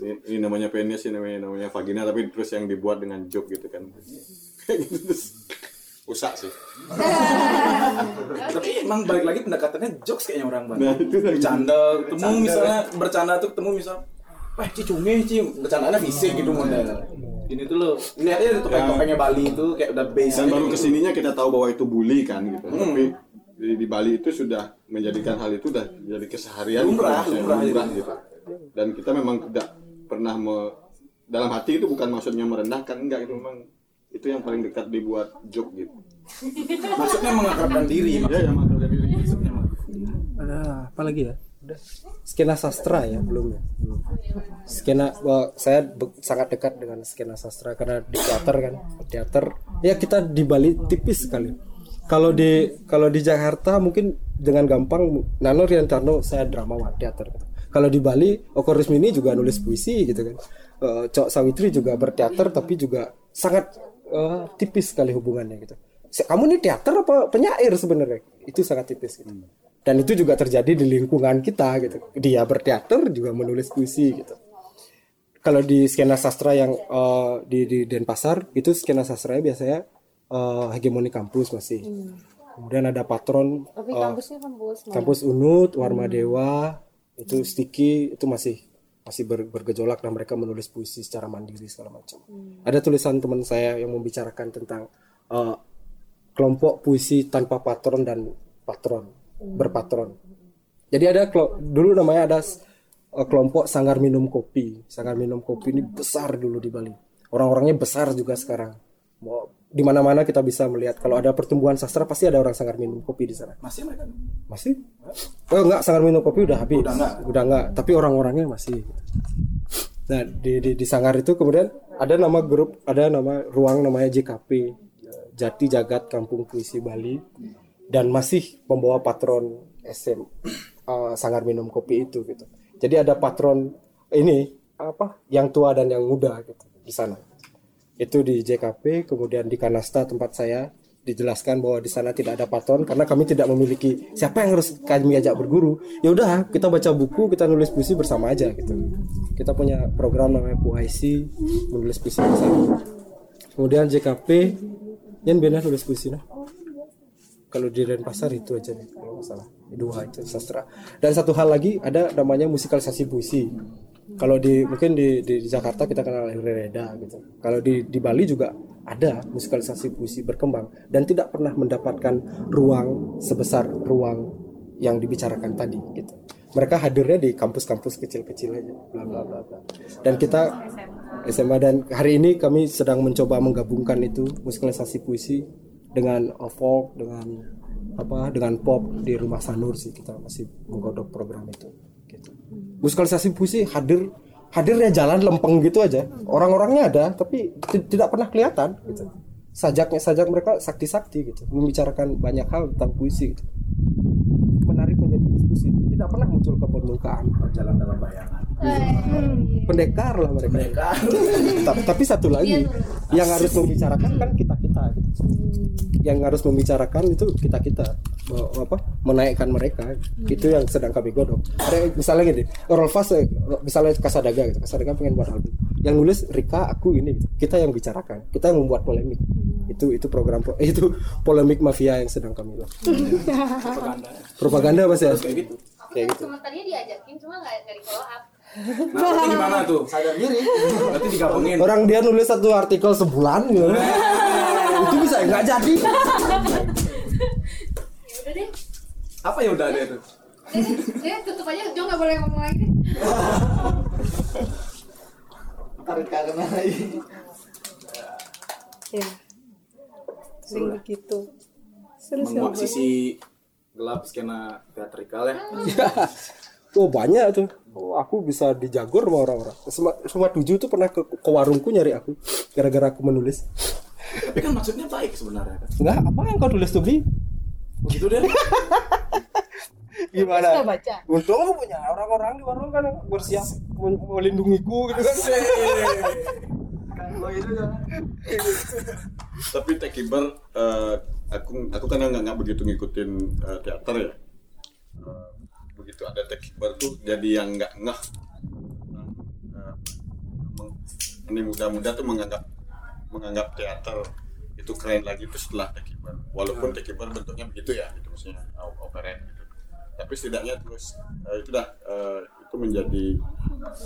ini, ini namanya penis ini namanya namanya vagina tapi terus yang dibuat dengan joke gitu kan. Kayak gitu. terus rusak sih Tapi emang balik lagi pendekatannya jokes kayaknya orang Bali. Nah, itu bercanda, ketemu misalnya bercanda tuh ketemu misal, wah ci cunge ci, bercandanya fisik gitu model. Ini tuh lo, lihat aja topeng-topengnya Bali itu kayak udah base. dan baru ke sininya kita tahu bahwa itu bully kan gitu Hmm. tapi di, di Bali itu sudah menjadikan hal itu udah jadi keseharian Lumrah, gitu, lumrah, lumrah gitu. gitu dan kita memang tidak pernah me- dalam hati itu bukan maksudnya merendahkan enggak itu memang itu yang paling dekat dibuat joke gitu. Maksudnya mengakrabkan diri. ya ya mengakrabkan diri. Ada apa lagi ya? Udah skena sastra ya belum ya skena wah, saya be- sangat dekat dengan skena sastra karena di teater kan. Teater ya kita di Bali tipis sekali. Kalau di kalau di Jakarta mungkin dengan gampang Nano Riantarno saya dramawan teater kalau di Bali Oko Rusmini juga nulis puisi gitu kan. Eh, Cok Sawitri juga berteater tapi juga sangat eh, tipis sekali hubungannya gitu. Kamu ini teater apa penyair sebenarnya? Itu sangat tipis gitu. Dan itu juga terjadi di lingkungan kita gitu. Dia berteater juga menulis puisi gitu. Kalau di skena sastra yang eh, di di Denpasar itu skena sastranya biasanya eh, hegemoni kampus masih. Kemudian ada patron Tapi kampusnya kampus mana? kampus Unut Warma Dewa itu Sticky itu masih masih ber- bergejolak dan mereka menulis puisi secara mandiri segala macam. Ada tulisan teman saya yang membicarakan tentang eh, kelompok puisi tanpa patron dan patron berpatron. Jadi ada dulu namanya ada eh, kelompok sanggar minum kopi. Sanggar minum kopi ini besar dulu di Bali. Orang-orangnya besar juga sekarang. Mau di mana-mana kita bisa melihat. Kalau ada pertumbuhan sastra pasti ada orang sanggar minum kopi di sana. Masih mereka. masih? Oh enggak sanggar minum kopi udah habis. Udah enggak? udah enggak. Tapi orang-orangnya masih. Nah di, di di sanggar itu kemudian ada nama grup ada nama ruang namanya JKP Jati Jagat Kampung Puisi Bali dan masih membawa patron SM eh, sanggar minum kopi itu gitu. Jadi ada patron ini apa yang tua dan yang muda gitu di sana itu di JKP kemudian di Kanasta tempat saya dijelaskan bahwa di sana tidak ada patron karena kami tidak memiliki siapa yang harus kami ajak berguru. Ya udah kita baca buku kita nulis puisi bersama aja gitu. Kita punya program namanya puisi menulis puisi bersama. Kemudian JKP yang benar nulis puisi nah. Kalau di Denpasar itu aja deh kalau nggak salah. Dua itu sastra. Dan satu hal lagi ada namanya musikalisasi puisi kalau di mungkin di, di, di Jakarta kita kenal Reda gitu. Kalau di di Bali juga ada musikalisasi puisi berkembang dan tidak pernah mendapatkan ruang sebesar ruang yang dibicarakan tadi gitu. Mereka hadirnya di kampus-kampus kecil-kecil aja bla bla bla dan kita SMA dan hari ini kami sedang mencoba menggabungkan itu musikalisasi puisi dengan folk dengan apa dengan pop di rumah Sanur sih kita masih menggodok program itu. Musikalisasi puisi hadir hadirnya jalan lempeng gitu aja. Orang-orangnya ada tapi ti- tidak pernah kelihatan gitu. Sajaknya sajak mereka sakti-sakti gitu. Membicarakan banyak hal tentang puisi gitu. menarik menjadi diskusi. Tidak pernah muncul ke permukaan jalan dalam bayangan pendekar lah mereka. Ta- tapi satu lagi yang harus membicarakan kan kita kita. Yang harus membicarakan itu kita kita. Apa menaikkan mereka. Itu yang sedang kami godok. Ada misalnya gini Rolfas eh, misalnya Kasadaga gitu Kasadaga pengen buat album. Yang nulis Rika aku ini. Gitu. kita yang bicarakan kita yang membuat polemik. Itu itu program pro- itu polemik mafia yang sedang kami lakukan. Propaganda propaganda mas ya? Kayak gitu. Kayak gitu. Cuma tadinya diajakin cuma nggak di follow up. Nah berarti gimana tuh? Sadar diri. Berarti digabungin. Orang dia nulis satu artikel sebulan gitu. itu bisa nggak jadi. Ya udah deh. apa ya udah ada itu? Deh, tutup aja. Jo nggak boleh ngomong lagi. Deh. Tarik kangen lagi. ya sering begitu. Serius ya menguak sisi gelap skena teatrikal ya Oh banyak tuh. Oh, aku bisa dijagur sama orang-orang. Semua, semua tujuh tuh pernah ke, ke warungku nyari aku gara-gara aku menulis. tapi kan maksudnya baik sebenarnya kan Enggak, apa yang kau tulis tuh Bi? gitu deh Gimana? Baca Untung aku punya orang-orang di warung kan bersiap mel- melindungiku gitu kan. tapi Tekiber eh, aku aku kan nggak begitu ngikutin eh, teater ya Eh, begitu ada Tekiber tuh jadi yang nggak ngeh. Eh, meng- ini muda-muda tuh menganggap menganggap teater itu keren lagi itu setelah Tekiber walaupun Tekiber bentuknya begitu ya gitu maksudnya o- operet gitu. Tapi setidaknya terus eh, itu dah eh, itu menjadi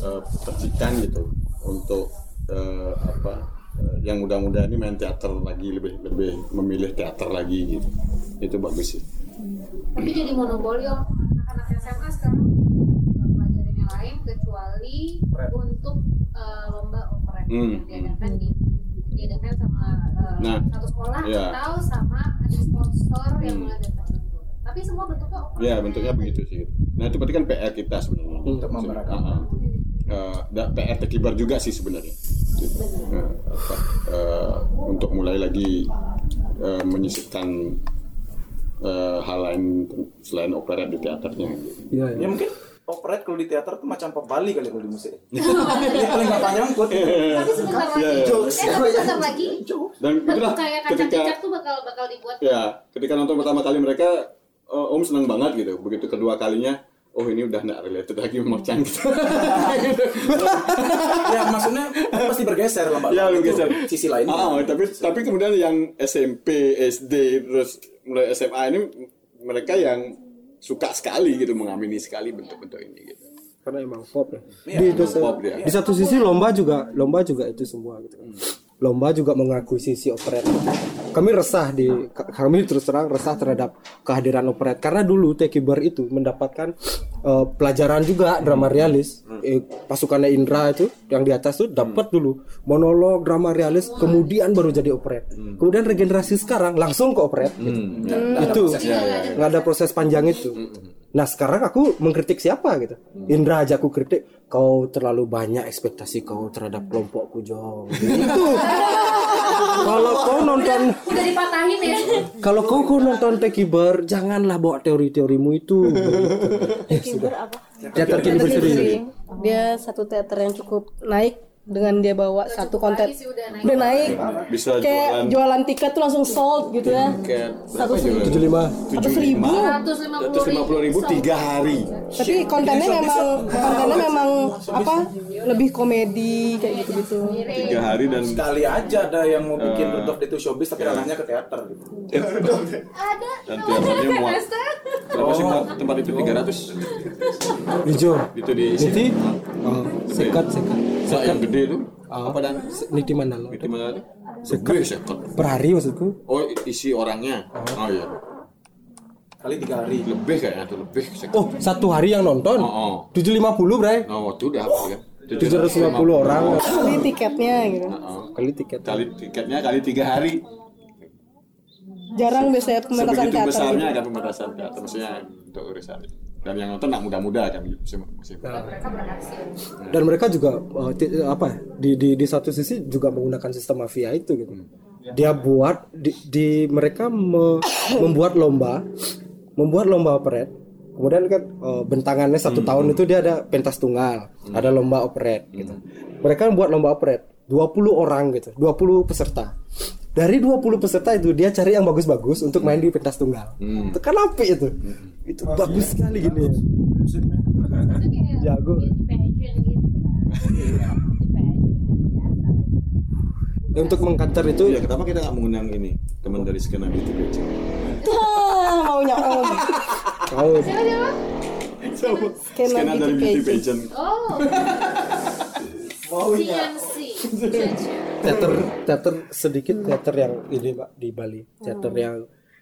eh, percikan gitu untuk eh, apa yang muda-muda ini main teater lagi lebih lebih memilih teater lagi gitu itu bagus sih Tapi jadi monopoli om. anak-anak SMA sekarang nggak pelajarin yang lain kecuali untuk eh, lomba operet Hmm. yang diadakan di diadakan sama eh, Nah, satu sekolah iya. atau sama ada sponsor yang Hmm. mengadakan itu. Tapi semua bentuknya operet. ya bentuknya begitu sih nah itu berarti kan PR kita sebenarnya Untuk memberagakan. Ah, ah. Eh, dan PR Tekiber juga sih sebenarnya Gitu. Eh, apa, eh, untuk mulai lagi eh, menyisipkan eh, hal lain selain operet di teaternya. Iya, ya mungkin operet kalau di teater tuh macam pop Bali kali kalau di musik. Ya paling nggak panjang kut Tapi sebentar lagi, Iya, iya. eh tapi sebentar lagi. Dan itulah ketika kaca-kaca tuh bakal bakal dibuat. ya ketika nonton pertama kali mereka eh, om senang banget gitu. Begitu kedua kalinya oh ini udah nggak related lagi sama Chan gitu ya maksudnya pasti bergeser lah mbak ya lu Itu geser sisi lainnya ah, tapi tapi kemudian yang SMP SD terus mulai SMA ini mereka yang suka sekali gitu mengamini sekali bentuk-bentuk ini gitu Karena emang pop ya. Iya, di, emang di- pop dia. di satu sisi lomba juga lomba juga itu semua gitu. kan. Lomba juga mengakui sisi operet. Kami resah di kami terus terang resah terhadap kehadiran operet karena dulu Tekibar itu mendapatkan eh, pelajaran juga drama realis. Eh, pasukannya Indra itu yang di atas tuh dapat dulu monolog drama realis kemudian baru jadi operet. Kemudian regenerasi sekarang langsung ke operet. gitu. Nggak ada Itu nggak ada proses panjang itu. Nah sekarang aku mengkritik siapa gitu? Indra aja aku kritik. Kau terlalu banyak ekspektasi kau terhadap kelompokku Jong. Itu. kalau kau nonton, Udah dipatahin ya. kalau kau kau nonton Tekiber, janganlah bawa teori-teorimu itu. Tekiber apa? Teater kini berseri. Dia satu teater yang cukup naik dengan dia bawa satu konten. Udah naik. udah naik. Bisa kayak jualan. jualan tiket tuh langsung sold gitu ya. Tiket Satu tujuh lima. Satu seribu. 150 ribu tiga hari. Tapi kontennya memang kontennya memang apa? Lebih komedi kayak gitu gitu tiga hari dan sekali aja ada yang mau bikin Rudolf itu showbiz tapi ranahnya ke teater. Gitu dan teaternya muat. Berapa sih tempat itu 300 Hijau. itu di Niti. Oh, sekat sekat. Gede itu apa dan Niti mana lo? Niti mana itu gede sekat Per hari maksudku. oh isi orangnya oh iya kali tiga hari lebih kayaknya tuh lebih Oh, satu hari yang nonton? Oh, 750, Bray. oh itu udah ya 750 orang. Kali tiketnya gitu. Kali tiket. kali tiketnya kali tiga hari Jarang biasanya sebegitu teater. besarnya gitu. kan pementasan teater maksudnya untuk urusan itu. Dan yang nonton anak muda-muda kan musim musim mereka berhasil Dan mereka juga ti- apa ya, di, di di satu sisi juga menggunakan sistem mafia itu gitu. Dia buat di, di mereka me- membuat lomba, membuat lomba operet. Kemudian kan eh, bentangannya satu tahun itu dia ada pentas tunggal, ada lomba operet gitu. Mereka membuat lomba operet 20 orang gitu, 20 peserta. Dari 20 peserta itu dia cari yang bagus-bagus untuk main di pentas tunggal. Itu kan apik itu. Itu bagus sekali gini ya. Jago. Ya, untuk mengkantar itu ya kenapa kita nggak mengundang ini teman dari skena beauty Ah, maunya om. Tahu. Skena skena dari beauty pageant. oh Maunya. CMC teater teater sedikit teater yang ini pak di Bali teater yang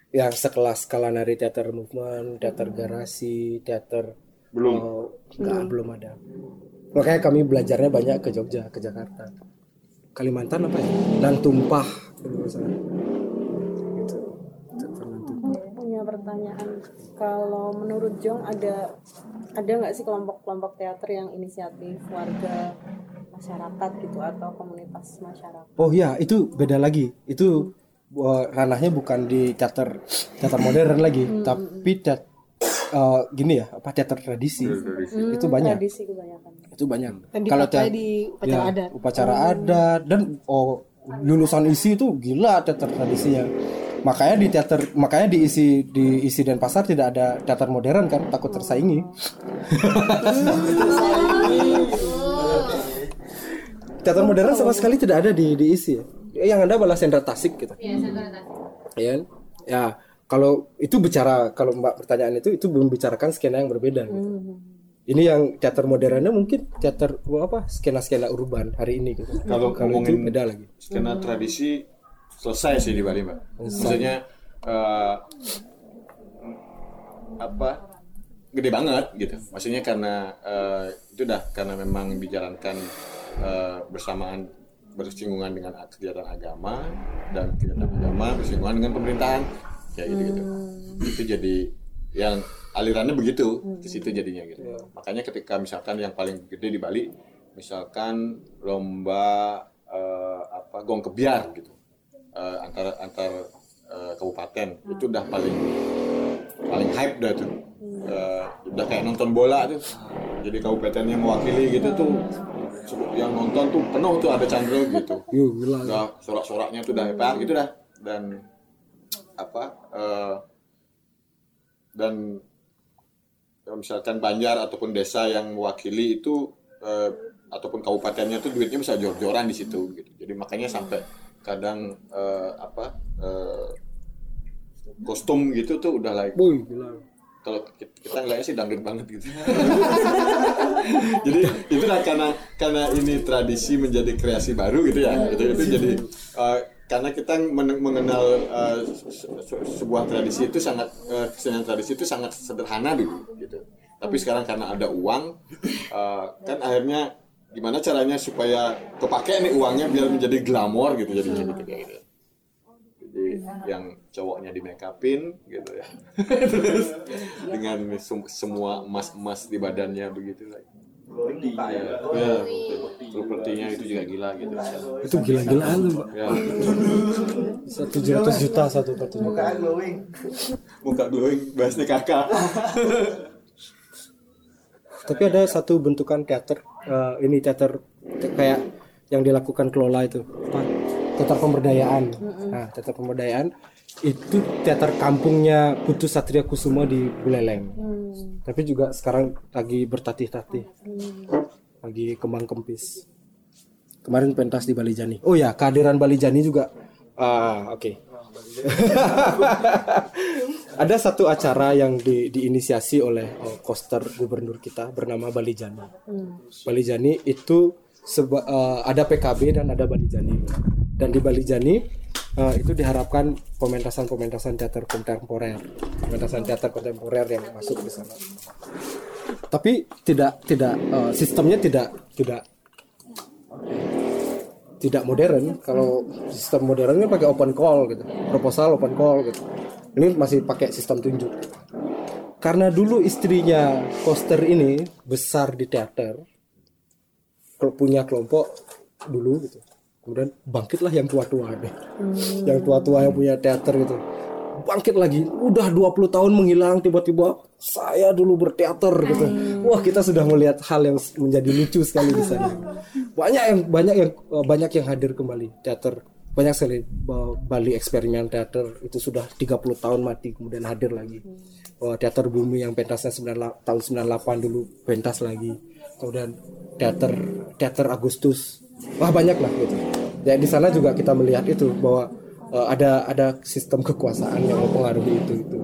yang sekelas Kalanari Teater Movement, teater garasi, teater Belum. eh, enggak, belum ada. Makanya kami belajarnya banyak ke Jogja, ke Jakarta. Kalimantan apa ya? Dan tumpah. Gitu. Punya pertanyaan kalau menurut Jong ada ada nggak sih kelompok-kelompok teater yang inisiatif warga masyarakat gitu atau komunitas masyarakat Oh ya, itu beda lagi. Itu uh, ranahnya bukan di teater teater modern lagi, Hmm. tapi teat, uh, gini ya, apa teater tradisi. Hmm, Itu banyak. tradisi kebanyakan Itu banyak. Dan Kalau dipakai teat- di upacara ya, adat. Upacara Hmm. adat dan oh lulusan isi itu gila teater tradisinya. Makanya di teater makanya diisi di isi Denpasar tidak ada teater modern kan takut tersaingi. teater modern sama sekali tidak ada di diisi. Yang ada malah sendra tasik gitu. ya saya tahu Ya, ya kalau itu bicara kalau mbak pertanyaan itu itu membicarakan skena yang berbeda. Gitu. Ini yang teater modernnya mungkin teater wah, apa skena-skena urban hari ini gitu. kalau kalau itu ngomongin beda lagi. skena tradisi selesai sih di Bali mbak maksudnya eh, apa gede banget gitu maksudnya karena eh, itu dah karena memang dijalankan eh, bersamaan bersinggungan dengan kegiatan agama dan kegiatan agama bersinggungan dengan pemerintahan. Kayak gitu gitu. Itu jadi yang alirannya begitu. Ke situ jadinya gitu. Makanya ketika misalkan yang paling gede di Bali misalkan lomba eh, apa gong kebiar gitu. Eh, antar antar eh, kabupaten. Itu udah paling paling hype dah tuh. Eh, udah kayak nonton bola tuh. Jadi kabupatennya mewakili gitu tuh yang nonton tuh penuh tuh ada Chandra gitu Yuh, gila. udah sorak-soraknya tuh udah hebat gitu dah dan apa eh, dan misalkan Banjar ataupun desa yang mewakili itu eh, ataupun kabupatennya tuh duitnya bisa jor-joran di situ gitu jadi makanya sampai kadang eh, apa eh, kostum gitu tuh udah like Boy, gila. Kalau kita ngeliatnya sih dangdut banget gitu. Jadi itu lah karena karena ini tradisi menjadi kreasi baru gitu ya. Itu itu jadi eh, karena kita men- mengenal eh, se- se- sebuah tradisi itu sangat eh, kesenian tradisi itu sangat sederhana dulu gitu. Tapi sekarang karena ada uang eh, kan akhirnya gimana caranya supaya kepake nih uangnya biar menjadi glamor gitu jadinya gitu gitu. Jadi yang cowoknya di make upin gitu ya. Terus dengan sem- semua emas emas di badannya begitu lah ya, ya propertinya itu juga gila gitu. Itu gila-gilaan tuh, Pak. ya Satu juta juta satu pertunjukan. muka glowing. Bahasnya kakak. Tapi ada satu bentukan teater eh, ini teater te- kayak yang dilakukan kelola itu apa? Teater pemberdayaan. Nah, teater pemberdayaan itu teater kampungnya Putu Satria Kusuma di Buleleng. Tapi juga sekarang lagi bertatih-tatih, lagi kembang kempis. Kemarin pentas di Bali Jani. Oh ya, kehadiran Bali Jani juga. Ah, oke. Ada satu acara yang di- diinisiasi oleh oh, koster gubernur kita bernama Bali Jani. Bali Jani itu seba- eh, ada PKB dan ada Bali Jani. Dan di Bali Jani eh, itu diharapkan pementasan-pementasan teater kontemporer, pementasan teater kontemporer yang masuk di sana. Tapi tidak tidak eh, sistemnya tidak tidak tidak modern. Kalau sistem modernnya pakai open call gitu, proposal open call gitu. Ini masih pakai sistem tunjuk. Karena dulu istrinya Koster ini besar di teater, punya kelompok dulu gitu. Kemudian bangkitlah yang tua-tua deh. Yang tua-tua yang punya teater gitu. Bangkit lagi. Udah 20 tahun menghilang tiba-tiba saya dulu berteater gitu. Wah, kita sudah melihat hal yang menjadi lucu sekali di sana. Banyak yang banyak yang eh, banyak yang hadir kembali teater. Banyak sekali eh, Bali eksperimen teater itu sudah 30 tahun mati kemudian hadir lagi. Oh, teater bumi yang pentasnya 98 tahun 98 dulu pentas lagi. Kemudian teater teater Agustus. Wah, banyak lah gitu. Ya di sana juga kita melihat itu bahwa eh, ada ada sistem kekuasaan yang mempengaruhi itu itu.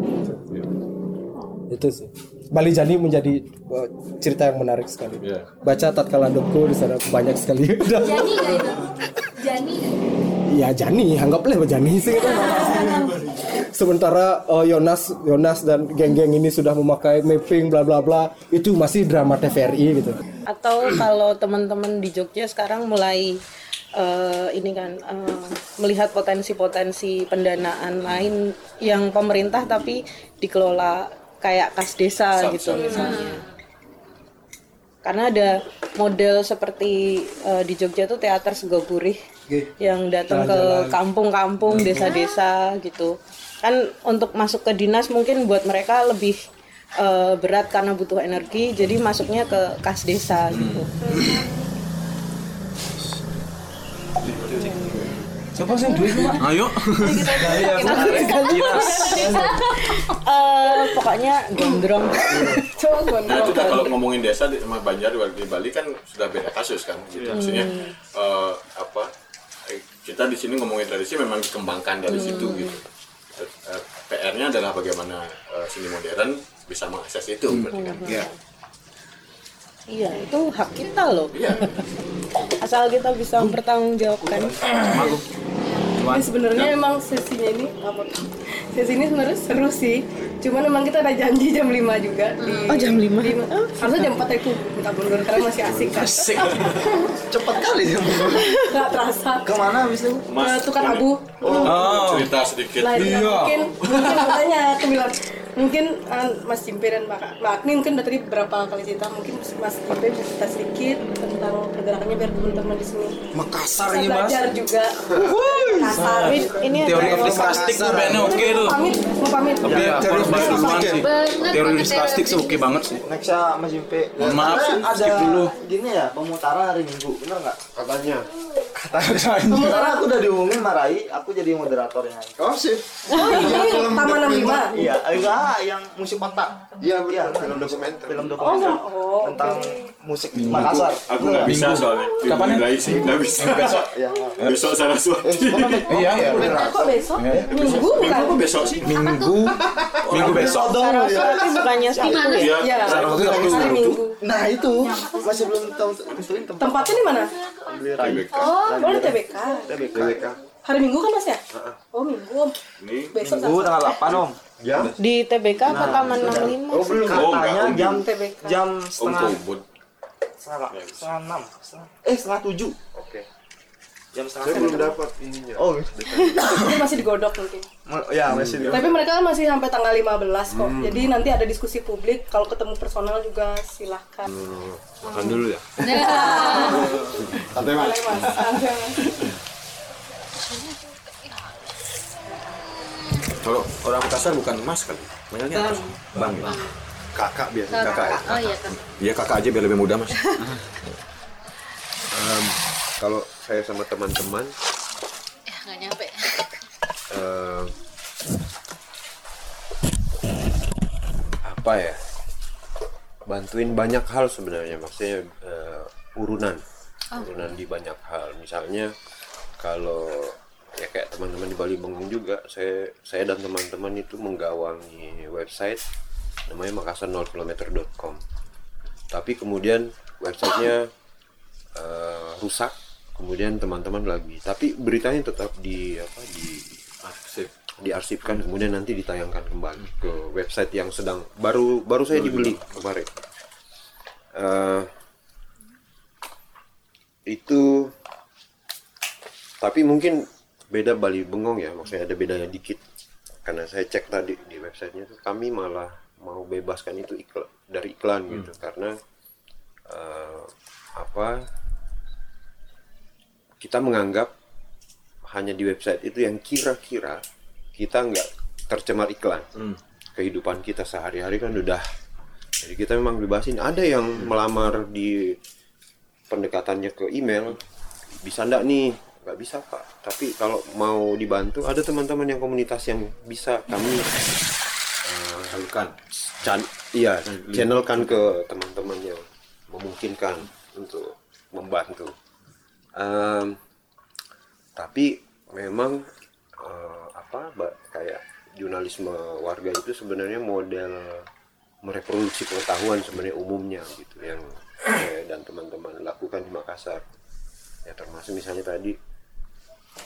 Itu sih. Bali Jani menjadi eh, cerita yang menarik sekali. Baca tatkala Doko di sana banyak sekali. Jani nggak itu? Jani ya Jani, anggaplah Jani sih. Sementara eh, Yonas Yonas dan geng-geng ini sudah memakai mapping bla bla bla, itu masih drama TVRI gitu. atau kalau teman-teman di Jogja sekarang mulai eh, ini kan eh, melihat potensi-potensi pendanaan lain yang pemerintah tapi dikelola kayak kas desa gitu misalnya. Karena ada model seperti eh, di Jogja tuh teater sego gurih yang datang ke kampung-kampung desa-desa gitu kan untuk masuk ke dinas mungkin buat mereka lebih eh, berat karena butuh energi jadi masuknya ke kas desa gitu Siapa sih duit Ayo. Eh, pokoknya gondrong Nah itu kan kalau ngomongin desa di sama Banjar di Bali kan sudah beda kasus kan gitu. Hmm. Maksudnya eh, apa kita di sini ngomongin tradisi memang dikembangkan dari Hmm. situ gitu. Eh, PR-nya adalah bagaimana eh, seni modern bisa mengakses itu berarti kan. Hmm. iya itu hak kita loh. Asal kita bisa mempertanggungjawabkan Ini sebenarnya emang sesinya ini apa? Sesi ini sebenarnya seru sih. Cuman emang kita ada janji jam 5 juga di Oh, jam 5? di- harusnya jam 4 itu minta mundur karena masih asik kan. Asik. Cepet kali jam Gak terasa. Ke mana abis itu? Ke tukar abu. Oh. Cerita sedikit. Nah, itu mungkin mungkin makanya aku bilang mungkin uh, Mas Jimpe dan Mbak Mbak Agni mungkin udah tadi berapa kali cerita mungkin Mas Jimpe bisa cerita sedikit tentang pergerakannya biar teman-teman di sini Makassar ini mas. belajar juga kasar ini Teori skastik tuh bandnya oke tuh. pamit mau pamit Tapi ya, Teori harus bahas duluan sih. Teori banget skastik sih oke banget sih. Nextnya Mas Jimpe. Mohon maaf, skip ada dulu. gini ya pemutaran hari Minggu, bener nggak? Katanya. Pemutaran aku udah diumumin sama Rai, aku jadi moderatornya. Oh sip. oh ini Taman 65 Iya, enggak yang musik otak. Iya benar. Film dokumenter. Film dokumenter oh tentang musik Makassar. Aku nggak bisa soalnya. Kapan ya? Kapan sih? Nggak bisa. Besok. Ya. Besok Saraswati. Iya, iya. kok besok minggu bukan Kok besok sih? Minggu, minggu besok. Saraswati bukannya Sabtu ya ya Saraswati Sabtu. minggu Nah itu masih belum tahu tentuin tempat. tempatnya di mana Beli Rai. oh oh di TBK TBK. hari minggu kan mas ya oh minggu om Ini besok Minggu tanggal 8 om. Ya. di TBK apa Taman 65 Oh belum. Oh, Katanya Om. jam TBK jam setengah Kubud. setengah setengah enam setengah- eh setengah tujuh. Oke. Jam setengah Saya belum dapat ininya. Oh, ini masih digodok mungkin ya masih di. tapi mereka masih sampai tanggal 15 kok jadi nanti ada diskusi publik kalau ketemu personal juga silahkan Makan dulu ya. Santai mas. Boleh, mas Santai, mas. Kalau orang Makassar bukan Mas kan? Manggilnya apa? Bang. ya? Kakak biasa. Kakak ya? Oh iya kan. Iya kakak aja biar lebih muda Mas. Em, kalau saya sama teman-teman Ya nggak nyampe. em, apa ya? Bantuin banyak hal sebenarnya maksudnya eh, urunan. Urunan di banyak hal. Misalnya kalau ya kayak teman-teman di Bali Bengkung juga saya saya dan teman-teman itu menggawangi website namanya makassar 0km.com tapi kemudian websitenya eh, rusak kemudian teman-teman lagi. Tapi beritanya tetap di apa di Arsip. diarsipkan kemudian nanti ditayangkan kembali ke website yang sedang baru baru saya dibeli kemarin. Eh, itu tapi mungkin beda Bali Bengong ya maksudnya ada bedanya dikit. Karena saya cek tadi di websitenya itu kami malah mau bebaskan itu iklan dari iklan gitu. Karena eh, apa kita menganggap hanya di website itu yang kira-kira kita nggak tercemar iklan. Kehidupan kita sehari-hari kan udah jadi kita memang bebasin ada yang melamar di pendekatannya ke email bisa ndak nih? Nggak bisa pak. Tapi kalau mau dibantu ada teman-teman yang komunitas yang bisa kami Salurkan. Chan- iya channelkan ke teman-teman yang memungkinkan untuk membantu Em, tapi memang eh, apa ba- kayak jurnalisme warga itu sebenarnya model mereproduksi pengetahuan sebenarnya umumnya gitu yang saya dan teman-teman lakukan di Makassar. Ya termasuk misalnya tadi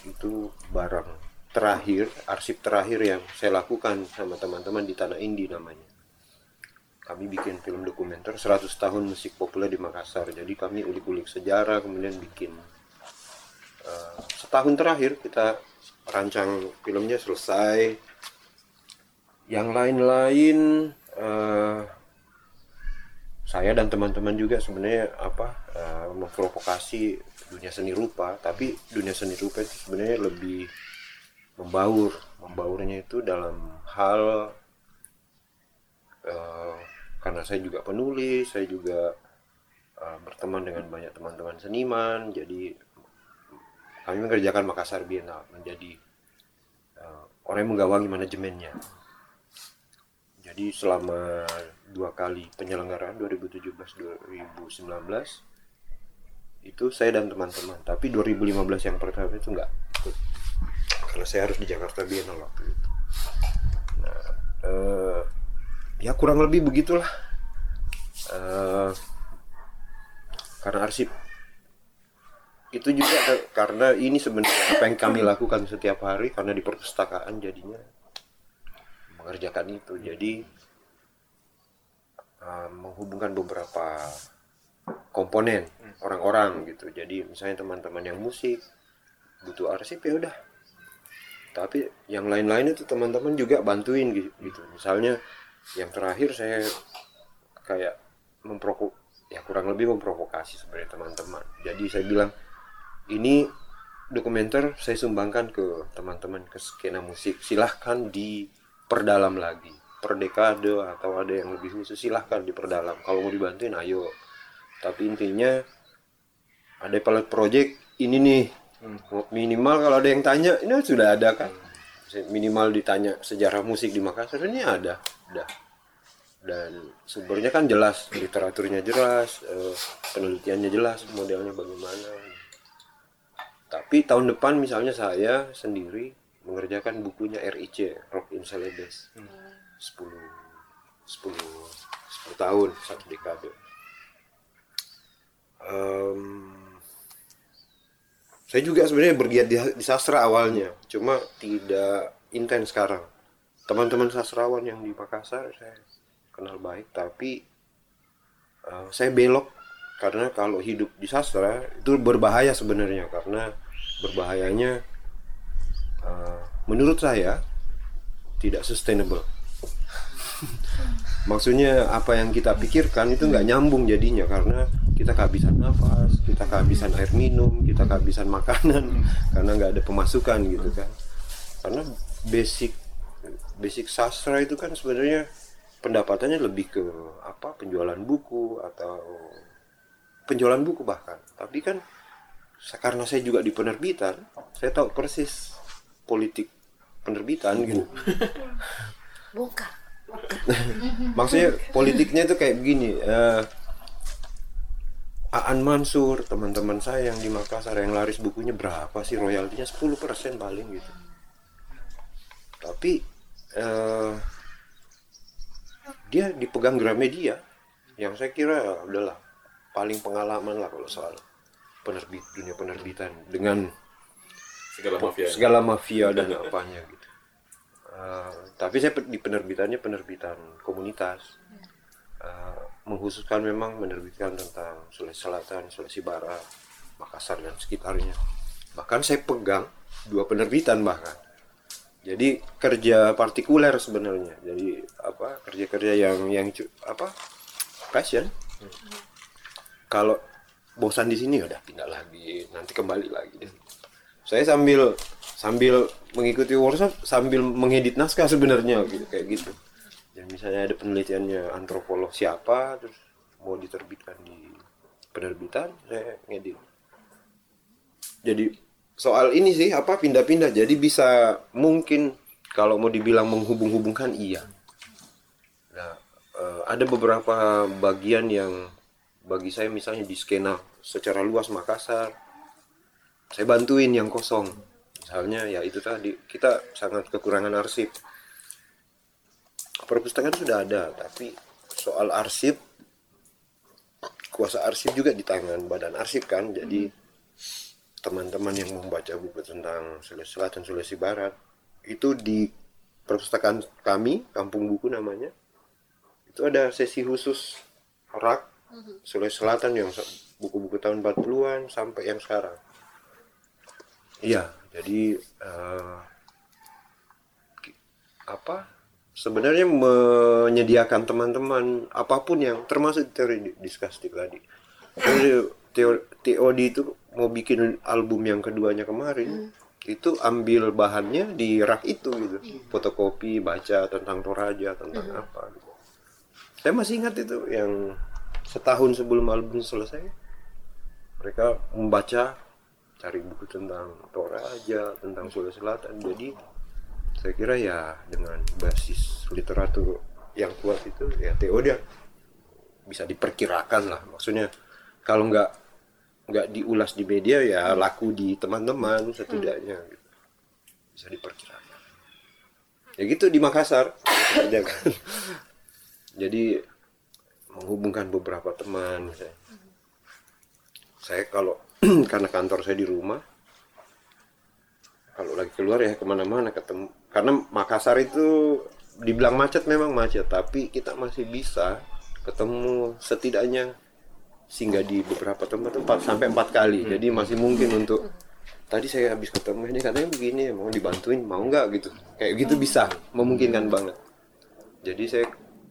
itu barang terakhir arsip terakhir yang saya lakukan sama teman-teman di Tanah Indi namanya. Kami bikin film dokumenter 100 tahun musik populer di Makassar. Jadi kami ulik-ulik sejarah kemudian bikin eh, setahun terakhir kita rancang filmnya selesai. Yang lain-lain eh, saya dan teman-teman juga sebenarnya apa eh, memprovokasi dunia seni rupa. Tapi dunia seni rupa itu sebenarnya lebih membaur. Membaurnya itu dalam hal eh, karena saya juga penulis saya juga eh, berteman dengan banyak teman-teman seniman. Jadi kami mengerjakan Makassar Biennale menjadi eh, orang yang menggawangi manajemennya jadi selama dua kali penyelenggaraan 2017-2019 itu saya dan teman-teman. Tapi 2015 yang pertama itu enggak ikut karena saya harus di Jakarta Biennale waktu itu. Nah, eh, ya kurang lebih begitulah. Eh, karena arsip itu juga karena ini sebenarnya apa yang kami lakukan setiap hari karena di perpustakaan jadinya mengerjakan itu. Jadi uh, menghubungkan beberapa komponen orang-orang gitu. Jadi misalnya teman-teman yang musik butuh arsip ya udah. Tapi yang lain-lain itu teman-teman juga bantuin gi- gitu. Misalnya yang terakhir saya kayak memprovok ya kurang lebih memprovokasi sebenarnya teman-teman. Jadi saya bilang ini dokumenter saya sumbangkan ke teman-teman ke skena musik. Silahkan diperdalam lagi. Per dekade atau ada yang lebih khusus silahkan diperdalam. Kalau mau dibantuin ayo. Tapi intinya ada pilot project ini nih. Minimal kalau ada yang tanya ini sudah ada kan? Minimal ditanya sejarah musik di Makassar ini ada. Udah. Dan sumbernya kan jelas literaturnya jelas eh, penelitiannya jelas modelnya bagaimana tapi tahun depan misalnya saya sendiri mengerjakan bukunya RIC Rock in Celebes. 10 10 10 tahun satu dekade. Em, saya juga sebenarnya bergiat di, di sastra awalnya cuma tidak intens sekarang. Teman-teman sastrawan yang di Makassar saya kenal baik tapi eh, saya belok karena kalau hidup di sastra itu berbahaya sebenarnya. Karena berbahayanya eh, menurut saya tidak sustainable. Maksudnya apa yang kita pikirkan itu nggak nyambung jadinya. Karena kita kehabisan nafas kita kehabisan air minum kita kehabisan makanan karena nggak ada pemasukan gitu kan. Karena basic basic sastra itu kan sebenarnya pendapatannya lebih ke apa penjualan buku atau penjualan buku bahkan. Tapi kan karena saya juga di penerbitan saya tahu persis politik penerbitan gitu. Bongkar. maksudnya politiknya itu kayak begini eh, Aan Mansur teman-teman saya yang di Makassar yang laris bukunya berapa sih royaltinya 10% paling gitu. Tapi eh, dia dipegang Gramedia yang saya kira adalah paling pengalaman lah kalau soal penerbit dunia penerbitan dengan Segala mafia. segala mafia dan apanya gitu. Eh, tapi saya di penerbitannya penerbitan komunitas Eh, mengkhususkan memang menerbitkan tentang Sulawesi Selatan, Sulawesi Barat, Makassar dan sekitarnya. Bahkan saya pegang dua penerbitan bahkan. Jadi kerja partikuler sebenarnya. Jadi apa kerja-kerja yang yang apa passion. Kalau bosan di sini udah pindah lagi, nanti kembali lagi. Saya sambil sambil mengikuti workshop sambil mengedit naskah sebenarnya gitu kayak gitu. Dan misalnya ada penelitiannya antropolog siapa terus mau diterbitkan di penerbitan saya ngedit. Jadi soal ini sih apa pindah-pindah jadi bisa mungkin kalau mau dibilang menghubung-hubungkan iya. Nah, eh, ada beberapa bagian yang bagi saya misalnya di skena secara luas Makassar saya bantuin yang kosong. Misalnya ya itu tadi kita sangat kekurangan arsip. Perpustakaan sudah ada tapi soal arsip kuasa arsip juga di tangan badan arsip kan. Jadi teman-teman yang membaca buku tentang Sulawesi Selatan Sulawesi Barat itu di perpustakaan kami kampung buku namanya itu ada sesi khusus rak Sulawesi Selatan yang buku-buku tahun 40-an sampai yang sekarang. Iya. Jadi ki- apa? Sebenarnya menyediakan teman-teman apa pun yang termasuk teori di- diskastik tadi. Teori TOD itu mau bikin album yang keduanya kemarin itu ambil bahannya di rak itu gitu. Fotokopi baca tentang Toraja tentang apa gitu. saya masih ingat itu yang setahun sebelum album selesai mereka membaca cari buku tentang Toraja tentang Sulawesi Selatan. Jadi saya kira ya dengan basis literatur yang kuat itu ya TOD bisa diperkirakan lah. Maksudnya kalau nggak nggak diulas di media ya laku di teman-teman setidaknya. Gitu. bisa diperkirakan. Ya gitu di Makassar. Jadi menghubungkan beberapa teman misalnya. saya kalau karena kantor saya di rumah kalau lagi keluar ya ke mana-mana ketemu. Karena Makassar itu dibilang macet memang macet tapi kita masih bisa ketemu setidaknya singgah di beberapa tempat-tempat sampai empat kali. Jadi masih mungkin untuk tadi saya habis ketemu ini katanya begini mau dibantuin mau nggak? gitu. Kayak gitu bisa memungkinkan banget. Jadi saya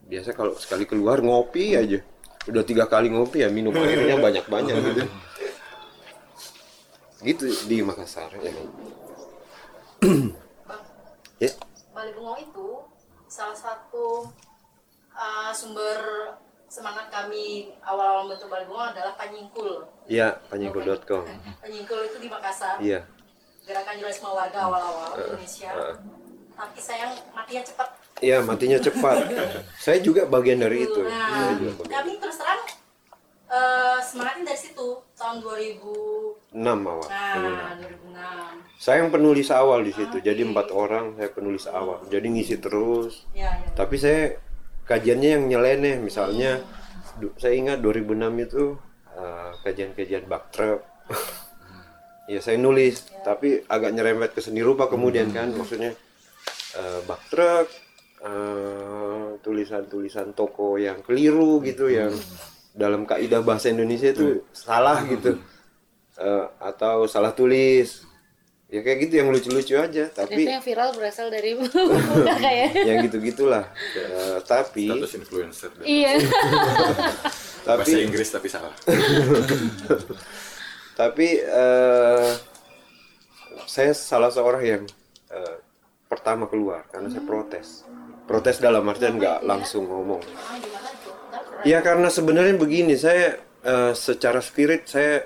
biasa kalau sekali keluar ngopi aja udah tiga kali ngopi ya minum airnya banyak-banyak gitu gitu di Makassar ya ya Bali Bengong itu salah satu uh, sumber semangat kami awal-awal membentuk Bali Bengong adalah Panyingkul. ya panyingkul.com Panyingkul itu di Makassar. iya Gerakan jurnalisme warga awal-awal Uh, Indonesia. uh. Tapi sayang matinya cepat. Iya matinya cepat. saya juga bagian dari itu. Nah, juga bagian. kami terus terang uh, semangatnya dari situ tahun 2000. Enam awal. Nah, 2006. Saya yang penulis awal di situ. Jadi empat orang saya penulis awal. Jadi ngisi terus. Ya, ya. Tapi saya kajiannya yang nyeleneh. Misalnya du- saya ingat 2006 itu uh, kajian-kajian baktrep. ya saya nulis. Tapi agak nyerempet ke seni rupa kemudian kan. Maksudnya uh, uh, tulisan-tulisan toko yang keliru gitu yang dalam kaidah bahasa Indonesia itu salah gitu Eh, atau salah tulis ya kayak gitu yang lucu-lucu aja tapi Itu yang viral berasal dari muka kayak. yang gitu gitulah Eh, tapi Status influencer. Iya. tapi Bahasa Inggris tapi salah. tapi eh, saya salah seorang yang eh, pertama keluar karena saya protes protes dalam artian nggak langsung ngomong. Ya karena sebenarnya begini saya eh, secara spirit saya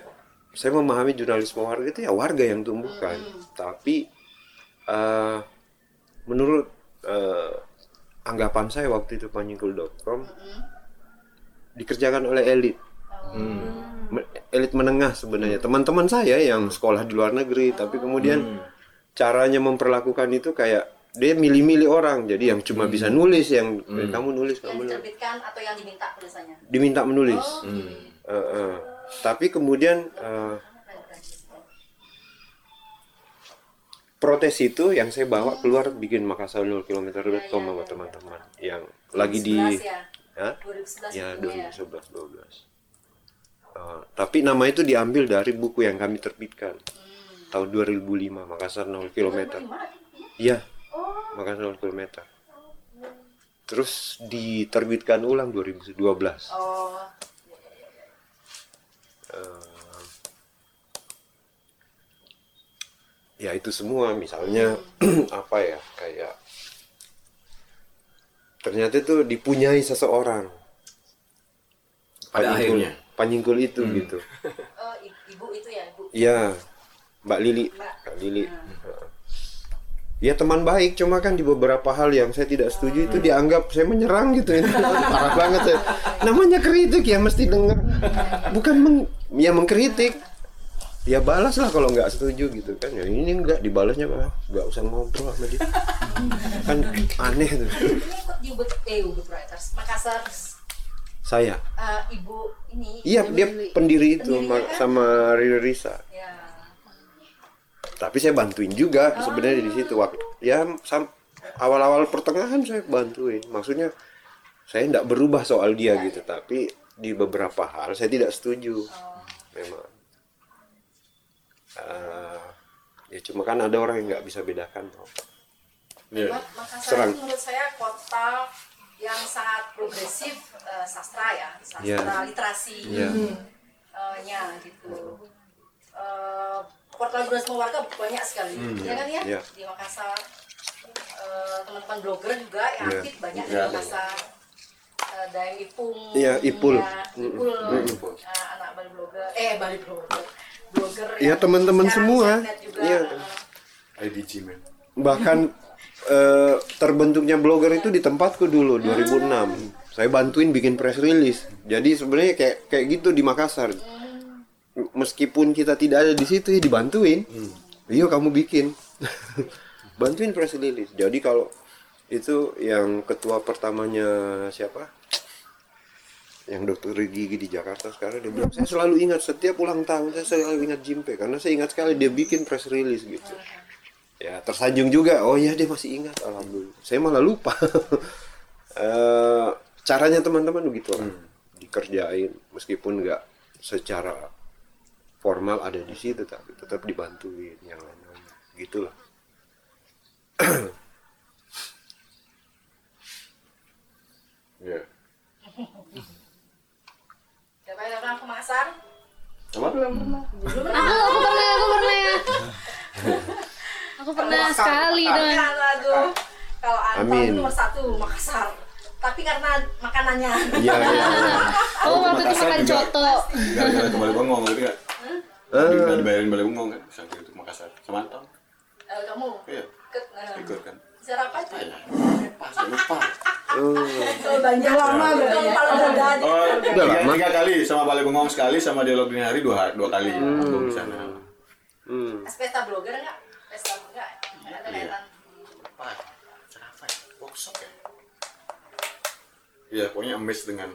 saya memahami jurnalisme warga itu ya warga yang tumbuhkan. Tapi eh, menurut eh, anggapan saya waktu itu panyingkul.com dikerjakan oleh elit. Me- elit menengah sebenarnya. Teman-teman saya yang sekolah di luar negeri tapi kemudian caranya memperlakukan itu kayak dia milih-milih orang jadi yang cuma hmm. bisa nulis yang hmm. kamu nulis yang kamu diterbitkan atau yang diminta tulisannya diminta menulis oh, hmm. uh, uh. tapi kemudian uh, protes itu yang saya bawa hmm. keluar bikin Makassar 0 km ya, sama teman-teman yang lagi di ya? 2011 ya 2011 12 uh, tapi nama itu diambil dari buku yang kami terbitkan hmm. tahun 2005 Makassar 0 km 2005? ya Makassar 0 km terus diterbitkan ulang 2012 Oh, Eh, ya itu semua misalnya apa ya kayak ternyata itu dipunyai seseorang. Pada Panyingkul- akhirnya. panyingkul itu gitu. Oh, ibu itu ya, ibu. Iya, Mbak Lili, Mbak. Lili. Ya teman baik, cuma kan di beberapa hal yang saya tidak setuju itu dianggap saya menyerang gitu. Itu parah banget saya. Namanya kritik ya mesti dengar. Bukan meng, ya mengkritik. Ya balas lah kalau nggak setuju gitu kan. Ya ini nggak dibalasnya apa? Nggak usah ngobrol sama dia. Kan aneh tuh. Ini eh Makassar, Saya. eh, ibu ini. Iya, dia pendiri itu kan? sama Riri Risa. Ya. Tapi saya bantuin juga sebenarnya di situ waktu ya sam- awal-awal pertengahan saya bantuin maksudnya saya tidak berubah soal dia gitu tapi di beberapa hal saya tidak setuju memang Eh, ya cuma kan ada orang yang nggak bisa bedakan toh. Mak- Makassar Serang. itu menurut saya kota yang sangat progresif eh, sastra ya, sastra Iya. literasi Iya. eh, nya gitu. Eh, portal Semua Warga banyak sekali, Hmm, ya kan ya iya. di Makassar. Eh, teman-teman blogger juga yang Iya. aktif banyak di Iya. Makassar. Eh, Dayang Ipung, Iya, Ipul. ya, Ipul, Mm, mm. eh, anak Bali blogger, eh Bali blogger, blogger. ya teman-teman semua juga, iya eh, IDG man. bahkan eh, terbentuknya blogger itu di tempatku dulu 2006 saya bantuin bikin press release jadi sebenarnya kayak kayak gitu di Makassar M- meskipun kita tidak ada di situ ya dibantuin. Iya kamu bikin. Bantuin press release jadi kalau itu yang ketua pertamanya siapa? Yang dokter gigi di Jakarta sekarang dia bilang saya selalu ingat setiap ulang tahun saya selalu ingat Jimpe karena saya ingat sekali dia bikin press release gitu. Ya tersanjung juga. Oh iya dia masih ingat. Alhamdulillah. Saya malah lupa. Eh, caranya teman-teman begitu lah. Dikerjain meskipun nggak secara formal ada di situ tapi tetap dibantuin yang lain-lain gitulah Ya. Siapa yang orang ke Makassar? Apa? Belum Aku, aku pernah, aku pernah. Aku pernah sekali Tapi dengan kan, aduh, kalau Anton nomor satu Makassar. Tapi karena makanannya. Iya, iya. Oh, waktu itu makan coto. Gara-gara ke Bali Bengong gitu nggak? Eh. Nggak dibayarin Bali Bengong kan? Sampai itu Makassar. Sama Anton. Eh, kamu Iya. ikut eh, Ikut kan? Secara apa itu? Pas lupa. Kalau banyak lama ya. Udah Oh, Udah tiga, lama. tiga kali sama Bali Bengong sekali sama dialog dini hari dua dua kali. Aku di sana. Hmm. pesta blogger enggak? Pesta enggak? Iya. Apa? Acara apa ya? Workshop ya? Iya, pokoknya amazed dengan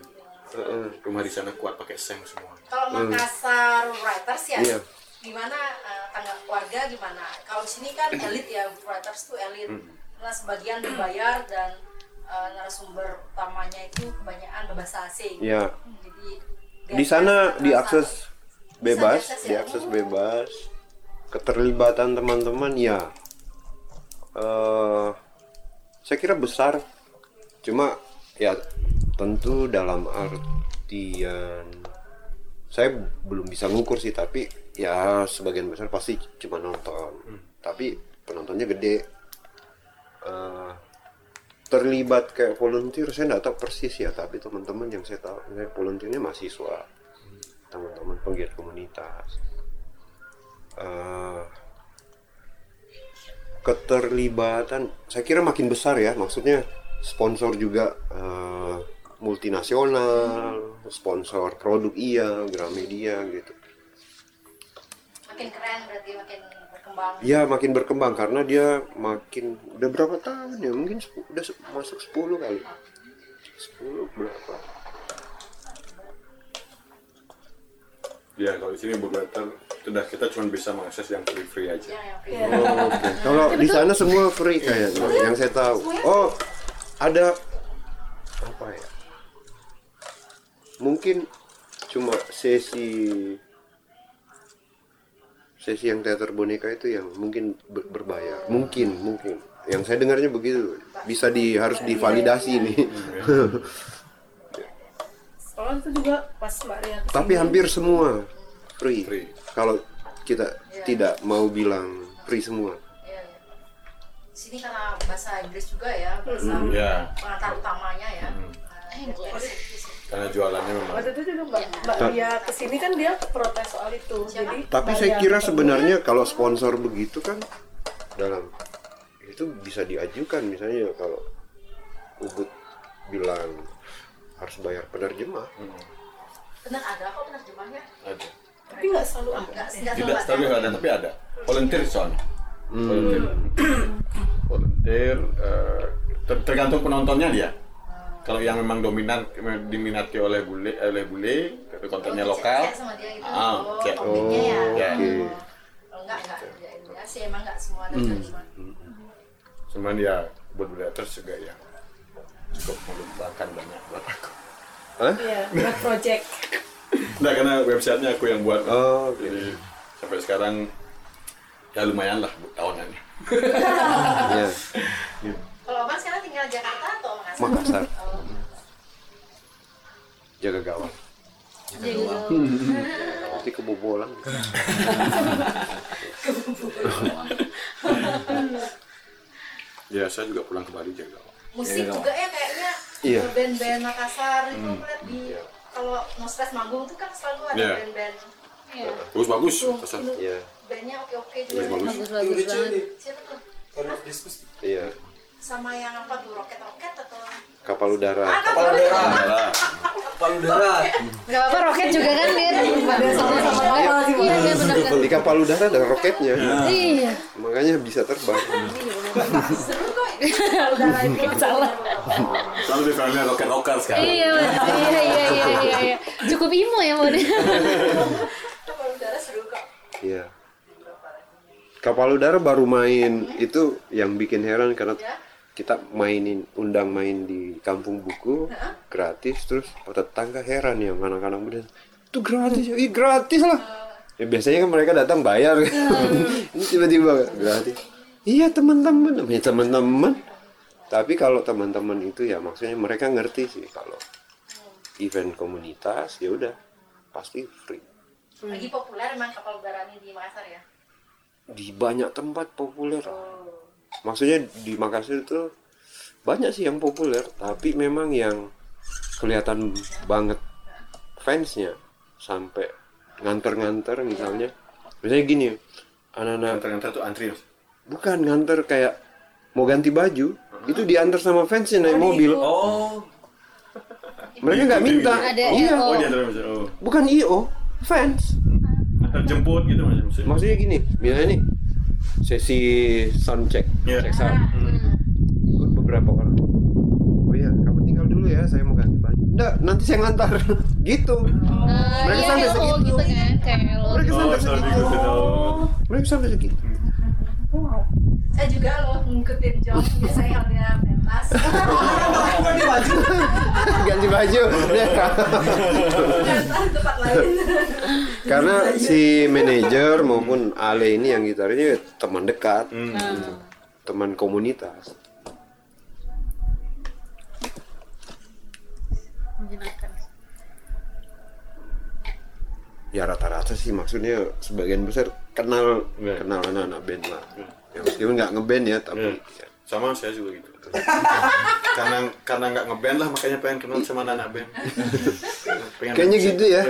rumah di sana kuat pakai seng semua. Kalau Hmm. Makassar Writers ya, Iya. gimana eh, tangga warga gimana? Kalau di sini kan elit ya, Writers tuh elit. Hmm. Nah, sebagian dibayar dan eh, narasumber utamanya itu kebanyakan berbahasa asing. Iya. Jadi di sana diakses bebas diakses ya? diakses bebas keterlibatan teman-teman ya eh saya kira besar cuma ya tentu dalam artian saya belum bisa ngukur sih tapi ya sebagian besar pasti cuma nonton. Tapi penontonnya gede. Eh, terlibat kayak volunteer saya nggak tahu persis ya tapi teman-teman yang saya tahu saya volunteernya mahasiswa teman-teman penggiat komunitas. Eh, keterlibatan saya kira makin besar ya maksudnya sponsor juga eh, multinasional sponsor produk iya Gramedia gitu makin keren berarti makin berkembang. ya makin berkembang karena dia makin udah berapa tahun ya mungkin udah masuk 10 kali 10 berapa Ya, kalau di sini beberapa itu udah kita cuma bisa mengakses yang free free aja. Oh, Oke. Kalau di sana semua free kayaknya, yang saya tahu. Oh, ada apa ya? Mungkin cuma sesi sesi yang teater boneka itu yang mungkin ber- berbayar. Mungkin, mungkin. Yang saya dengarnya begitu. Bisa di harus divalidasi ini. Soalnya itu juga pas Mbak. Tapi hampir semua free. Kalau kita tidak mau bilang free semua. Iya, iya. Di sini karena bahasa Inggris juga ya, bahasa Hmm. Iya. pengantar utamanya ya. Hmm. Di sini. Karena jualannya memang. Waktu itu juga Mbak, Mbak Ta- Ria ke sini kan dia protes soal itu. Jadi Tapi Mbak saya kira sebenarnya kalau sponsor begitu kan dalam itu bisa diajukan misalnya kalau Ubud bilang harus bayar penerjemah. Benar ada kok penerjemahnya. Ada. tapi nggak selalu ada. Nggak Tidak, selalu tapi nggak ada, tapi ada. Volunteer soalnya. Hmm. Volunteer. Volunteer eh, ter- tergantung penontonnya dia. Kalau yang memang dominan diminati oleh bule oleh bule, kontennya Oh, lokal. cek sama dia gitu. Ah, Oh, cek. kontennya ya. Ya. Kalau enggak enggak kerjain ya sih emang enggak semua ada Hmm. penerjemah. Cuman ya buat Budaters juga ya cukup melupakan banyak buat aku. Hah? Iya, buat project. Nah karena websitenya aku yang buat. Oh, Jadi sampai sekarang ya lumayan lah tahunannya. Iya. Kalau Abang sekarang tinggal Jakarta atau Makassar? Makassar. Oh. Jaga gawang. Jaga gawang. Nanti kebobolan. ya saya juga pulang ke Bali jaga gawang. Musik juga ya kayaknya Iya. band-band Makassar itu Hmm. di kalau no stress manggung tuh kan selalu ada Iya. band-band. Iya. Bagus bagus. Tuh, Makassar. Iya. Bandnya oke-oke juga. Bagus, bagus. Bagus bagus banget. Siapa tuh? Iya. Sama yang apa tuh roket-roket atau? Kapal udara. Ah, kapal udara. Kapal udara. Gak apa-apa roket juga kan Iya. Iya iya benar kan. Di kapal udara ada roketnya. Iya. Makanya bisa terbang. Udara itu salah. Selalu di filmnya roket rocker sekarang. Iya. Iya iya iya iya iya. Cukup imo ya mode. kapal udara seru kok. Iya. Kapal udara baru main itu yang bikin heran karena kita mainin undang main di kampung buku gratis terus tetangga heran ya anak-anak muda. Itu gratis ya Ih, gratis lah. Ya biasanya kan mereka datang bayar. Ini tiba-tiba gratis. Iya teman-teman. Namanya teman-teman. Tapi kalau teman-teman itu ya maksudnya mereka ngerti sih kalau event komunitas ya udah pasti free. Lagi populer emang kapal udara ini di Makassar ya. di banyak tempat populer maksudnya di Makassar itu banyak sih yang populer tapi memang yang kelihatan banget fansnya sampai nganter-nganter misalnya misalnya gini anak-anak nganter-nganter tuh antri bukan nganter kayak mau ganti baju itu diantar sama fansnya naik mobil Oh. mereka nggak minta Ada iya IO. Oh. Oh. bukan io fans Antar jemput gitu maksudnya. maksudnya gini misalnya nih sesi sound check cek sound. Ikut beberapa orang. Oh iya kamu tinggal dulu ya saya mau ganti baju. Enggak nanti saya ngantar. Gitu. Mereka Iya sampai iya oh segitu. gitu kan kayak lo. mereka sampai Oh, sampai segitu. Gitu. mereka sampai segitu Saya juga loh ngikutin job biasanya kalau dia pentas. ganti baju. Ganti baju. Tempat lain. karena si manajer maupun Ale ini yang gitarnya teman dekat. Teman komunitas. Ya rata-rata sih maksudnya sebagian besar kenal kenal anak-anak band lah ya meskipun nggak ngeband ya tapi ya. Sama saya juga gitu. karena karena nggak ngeband lah makanya pengen kenal sama anak band. Pengen kayaknya gitu ya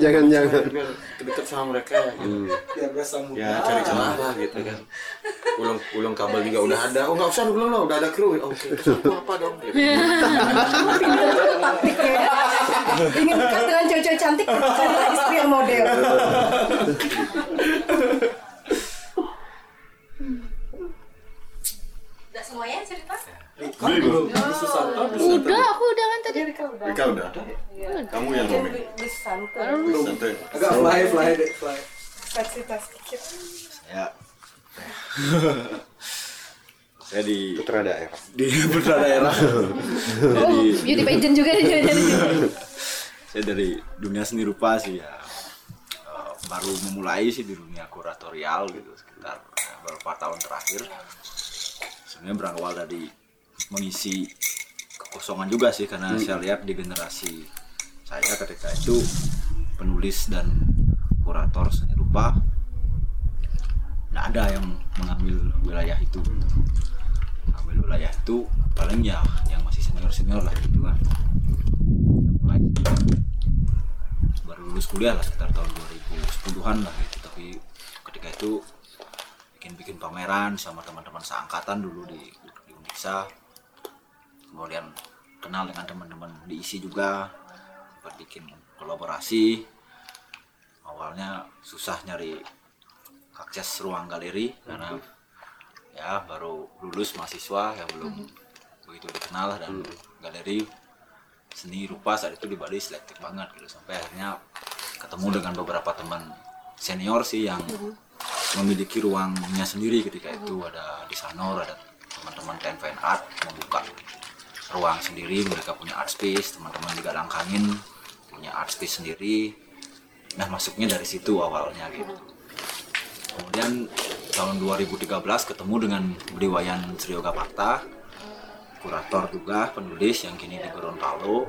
jangan-jangan biar deket sama mereka gitu. Ya, berasa ya cari celah lah gitu kan ulung ulung kabel juga udah ada oh nggak usah belum lah udah ada kru oke terus aku apa dong gitu. Ingin dekat dengan cewek-cewek cantik, istri yang model. Udah semuanya cerita? Belum. Udah aku udah kan tadi. Rika udah. Kamu yang ngomong santai Agak fly, fly, deh, fly. cerita sedikit. Saya saya di putra daerah. Di putra daerah. Oh, beauty pageant juga nih saya dari dunia seni rupa sih ya. Eh, baru memulai sih di dunia kuratorial gitu sekitar eh, beberapa tahun terakhir sebenarnya berawal dari mengisi kekosongan juga sih karena Hmm. saya lihat di generasi saya ketika itu penulis dan kurator seni rupa nggak ada yang mengambil wilayah itu. Mengambil wilayah itu paling ya yang masih senior senior lah gitu kan. Mulai baru lulus kuliah lah sekitar tahun 2010-an lah gitu. Tapi ketika itu bikin-bikin pameran sama teman-teman seangkatan dulu di di Unisa. Kemudian kenal dengan teman-teman diisi juga sempat bikin kolaborasi. Awalnya susah nyari akses ruang galeri karena ya baru lulus mahasiswa ya belum begitu dikenal dan galeri seni rupa saat itu di Bali selektif banget gitu. Sampai akhirnya ketemu dengan beberapa teman senior sih yang memiliki ruangnya sendiri ketika itu. Ada di Sanor ada teman-teman Ten Fine Art membuka ruang sendiri. Mereka punya art space teman-teman di Gadang Kangin punya art space sendiri. Nah masuknya dari situ awalnya gitu. Kemudian tahun 2013 ketemu dengan Beriwayan Srioga Parta kurator juga penulis yang kini di Gorontalo.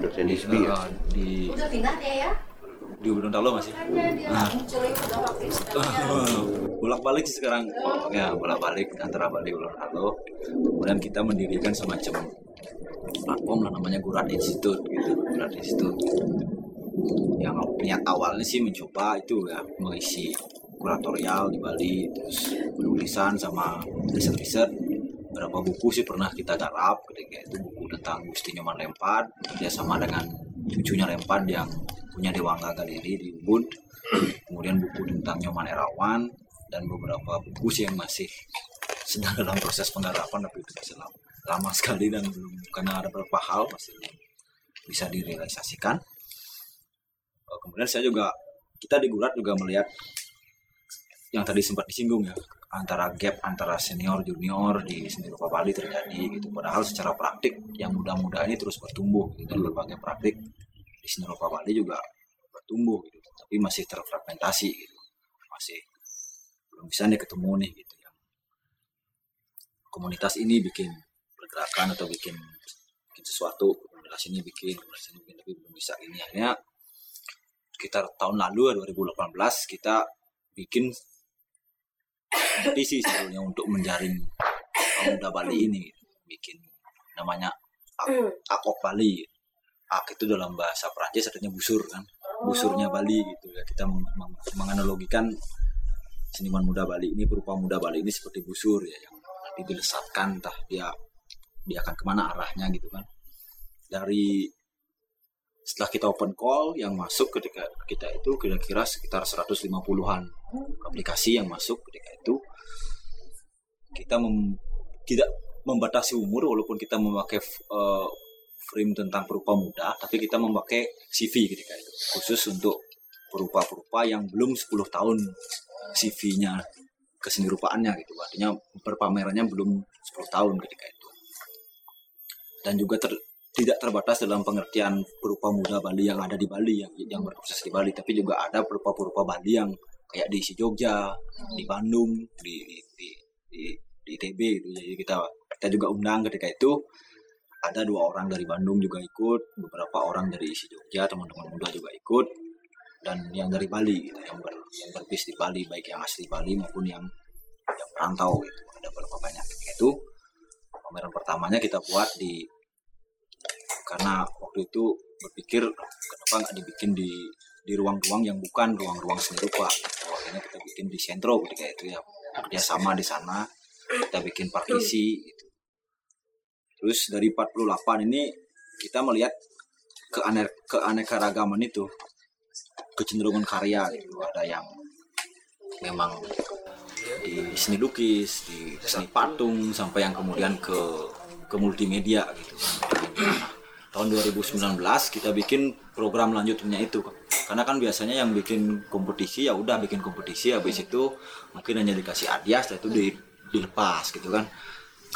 Dosen di, ya? eh, di Di Gorontalo masih? Nah, itu. bolak balik sekarang. Ya bolak balik antara Bali dan Gorontalo kemudian kita mendirikan semacam platform lah namanya Gurat Institute gitu. Gurat Institute. Yang niat awalnya sih mencoba itu ya mengisi kuratorial di Bali terus penulisan sama riset-riset beberapa buku sih pernah kita garap ketika itu buku tentang Gusti Nyoman Lempad kerjasama dengan cucunya Lempad yang punya Dewangga Galeri di Ubud. Kemudian buku tentang Nyoman Erawan dan beberapa buku sih yang masih sedang dalam proses penggarapan tapi itu masih lama, lama sekali dan belum karena ada beberapa hal masih bisa direalisasikan. Eh, kemudian saya juga kita di Gurat juga melihat yang tadi sempat disinggung ya antara gap antara senior junior di seni rupa Bali terjadi gitu. Padahal secara praktik yang muda-muda ini terus bertumbuh gitu, dan berbagai praktik di seni rupa Bali juga bertumbuh gitu. Tapi masih terfragmentasi gitu. Masih belum bisa nih ketemu nih gitu yang komunitas ini bikin pergerakan atau bikin bikin sesuatu komunitas ini bikin komunitas ini bikin tapi belum bisa. Ini akhirnya sekitar tahun lalu ya 2018 kita bikin kompetisi sebetulnya untuk menjaring kaum muda Bali ini bikin namanya Ak- Akok Bali. Ak itu dalam bahasa Perancis artinya busur kan busurnya Bali gitu ya. Kita meng- meng- menganalogikan seniman muda Bali ini berupa muda Bali ini seperti busur ya yang nanti dilesatkan entah dia dia akan ke mana arahnya gitu kan. Dari setelah kita open call yang masuk ketika kita itu kira-kira sekitar 150-an aplikasi yang masuk ketika itu kita mem- tidak membatasi umur walaupun kita memakai uh, frame tentang perupa muda tapi kita memakai CV ketika itu khusus untuk perupa-perupa yang belum 10 tahun CV-nya keseni rupaannya gitu. Artinya berpamerannya belum 10 tahun ketika itu. Dan juga ter- tidak terbatas dalam pengertian berupa muda Bali yang ada di Bali yang yang berproses di Bali tapi juga ada berupa-berupa Bali yang kayak di Jogja, di Bandung, di di di, di, di ITB gitu. Jadi kita kita juga undang ketika itu ada dua orang dari Bandung juga ikut, beberapa orang dari isi Jogja, teman-teman muda juga ikut dan yang dari Bali gitu, yang ber, yang berbis di Bali baik yang asli Bali maupun yang yang perantau gitu. Ada beberapa banyak ketika itu pameran pertamanya kita buat di karena waktu itu berpikir kenapa nggak dibikin di di ruang-ruang yang bukan ruang-ruang seni rupa? Oh, akhirnya kita bikin di sentro ketika itu ya. Kerjasama di sana kita bikin partisi gitu. terus dari 48 ini kita melihat keane keanekaragaman itu kecenderungan karya gitu. Ada yang memang di seni lukis di seni patung sampai yang kemudian ke ke multimedia gitu tahun 2019 kita bikin program lanjutnya itu karena kan biasanya yang bikin kompetisi ya udah bikin kompetisi habis itu mungkin hanya dikasih hadiah setelah itu di- dilepas gitu kan.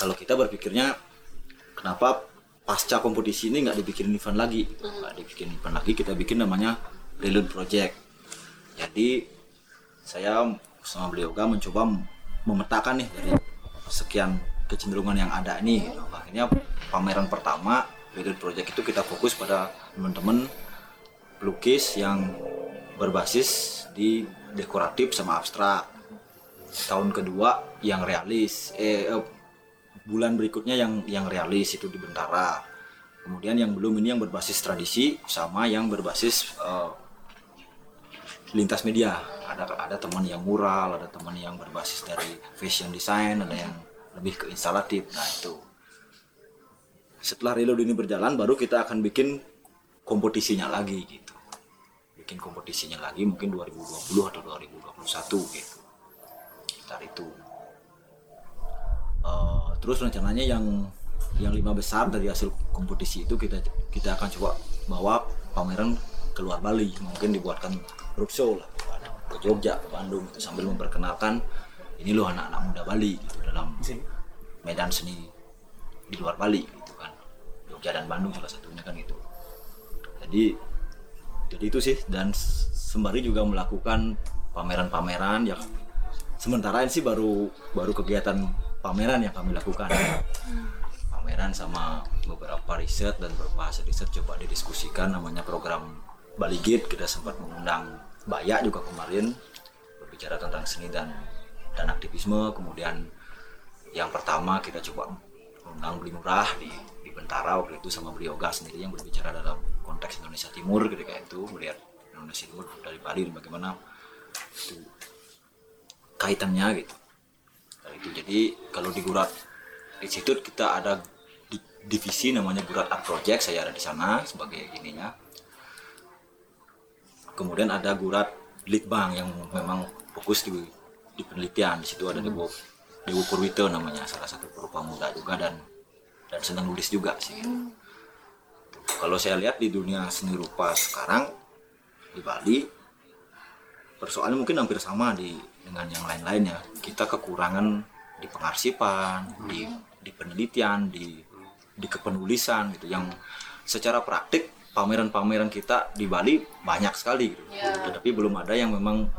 Kalau kita berpikirnya kenapa pasca kompetisi ini nggak dibikin event lagi? Nggak dibikin event lagi kita bikin namanya reload project. Jadi saya sama beliau juga mencoba memetakan nih dari sekian kecenderungan yang ada ini gitu. akhirnya pameran pertama reload project itu kita fokus pada teman-teman pelukis yang berbasis di dekoratif sama abstrak. Tahun kedua yang realis eh, eh, bulan berikutnya yang yang realis itu di Bentara. Kemudian yang belum ini yang berbasis tradisi sama yang berbasis eh, lintas media. Ada ada teman yang mural ada teman yang berbasis dari fashion design ada yang lebih ke instalatif. Nah itu setelah reload ini berjalan baru kita akan bikin kompetisinya lagi gitu. Bikin kompetisinya lagi mungkin 2020 atau 2021 gitu. Sekitar itu. Eh, terus rencananya yang yang lima besar dari hasil kompetisi itu kita kita akan coba bawa pameran keluar Bali. Mungkin dibuatkan roadshow lah ke Jogja ke Bandung gitu, sambil memperkenalkan ini loh anak-anak muda Bali gitu dalam medan seni di luar Bali gitu Jogja dan Bandung salah satunya kan itu jadi jadi itu sih. Dan sembari juga melakukan pameran-pameran yang sementara ini sih baru baru kegiatan pameran yang kami lakukan. Pameran sama beberapa riset dan beberapa hasil riset coba didiskusikan. Namanya program Bali Gate. Kita sempat mengundang Bayak juga kemarin berbicara tentang seni dan dan aktivisme. Kemudian yang pertama kita coba undang Beli Murah di Bentara waktu itu sama Beli Yoga sendiri yang berbicara dalam konteks Indonesia Timur ketika itu melihat Indonesia Timur dari Bali dan bagaimana itu kaitannya gitu. Nah, itu. Jadi kalau di Gurat Institute kita ada di- divisi namanya Gurat Art Project saya ada di sana sebagai ininya. Kemudian ada Gurat Litbang yang memang fokus di, di penelitian. Di situ ada Dewo Dewo Purwito namanya salah satu perupa muda juga dan dan senang nulis juga sih gitu. kalau saya lihat di dunia seni rupa sekarang di Bali persoalannya mungkin hampir sama di dengan yang lain-lainnya kita kekurangan di pengarsipan di di penelitian di di kepenulisan gitu yang secara praktik pameran-pameran kita di Bali banyak sekali gitu. Ya. tetapi belum ada yang memang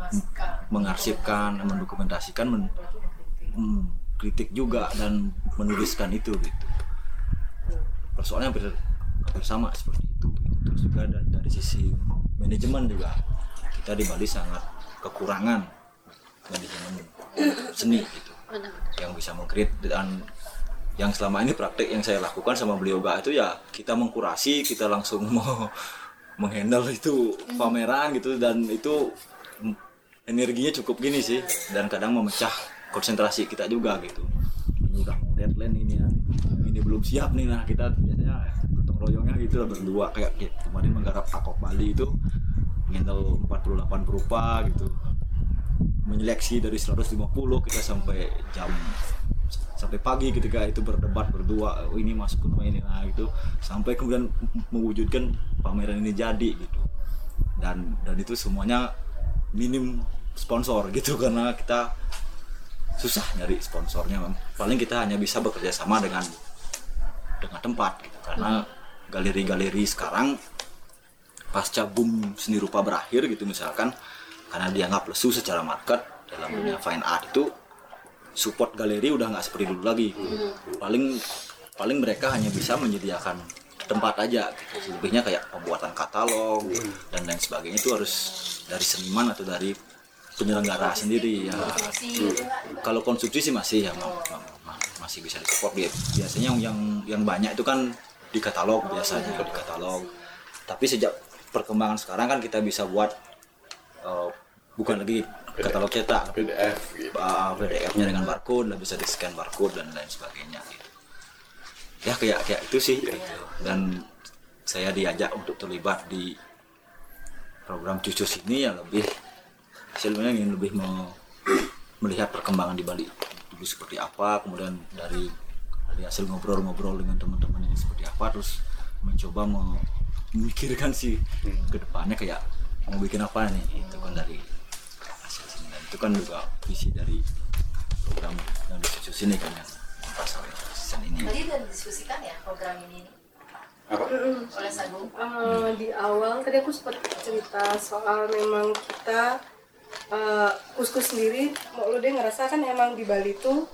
mengarsipkan mendokumentasikan men, hmm, kritik juga dan menuliskan itu gitu persoalannya hampir, hampir sama seperti itu. Terus juga da- dari sisi manajemen juga kita di Bali sangat kekurangan manajemen seni gitu. Yang bisa mengkrit dan yang selama ini praktik yang saya lakukan sama beliau gak itu ya kita mengkurasi kita langsung mau menghandle itu pameran gitu dan itu energinya cukup gini sih dan kadang memecah konsentrasi kita juga gitu. Ini udah mau deadline ini ya. ini belum siap nih nah kita biasanya gotong royongnya gitu lah berdua. Kayak kayak kemarin menggarap akok Bali itu handle 48 perupa gitu. Menyeleksi dari 150 kita sampai jam sampai pagi ketika itu berdebat berdua oh ini masuk nama ini nah gitu. Sampai kemudian mewujudkan pameran ini jadi gitu. Dan dan itu semuanya minim sponsor gitu karena kita susah nyari sponsornya. Paling kita hanya bisa bekerja sama dengan dengan tempat gitu. Karena galeri-galeri sekarang pasca boom seni rupa berakhir gitu misalkan karena dianggap lesu secara market dalam dunia fine art itu support galeri udah nggak seperti dulu lagi. Paling paling mereka hanya bisa menyediakan tempat aja gitu. lebihnya kayak pembuatan katalog dan lain sebagainya. Itu harus dari seniman atau dari penyelenggara sendiri ya. Kalau konsumsi sih masih ya ma- ma- ma- masih bisa disupport. Dia biasanya yang yang yang banyak itu kan di katalog biasanya di katalog. Tapi sejak perkembangan sekarang kan kita bisa buat eh, bukan lagi katalog cetak. PDF PDF-nya dengan barcode lah bisa di scan barcode dan lain sebagainya gitu. ya kayak kayak itu sih. Gitu. dan saya diajak untuk terlibat di program cucus ini ya lebih sebenarnya ingin lebih me- melihat perkembangan di Bali dulu seperti apa kemudian dari dari hasil ngobrol-ngobrol dengan teman-teman ini seperti apa terus mencoba me- memikirkan sih ke depannya kayak mau bikin apa nih. Itu kan dari hasil sini dan itu kan juga visi dari program yang disusun ini kan yang pasal season ini. Tadi udah didiskusikan ya program ini? Nih? oleh Sagung. Eh, di awal tadi aku sempat cerita soal memang kita eh, kuskus sendiri mau lu deh ngerasa kan emang di Bali tuh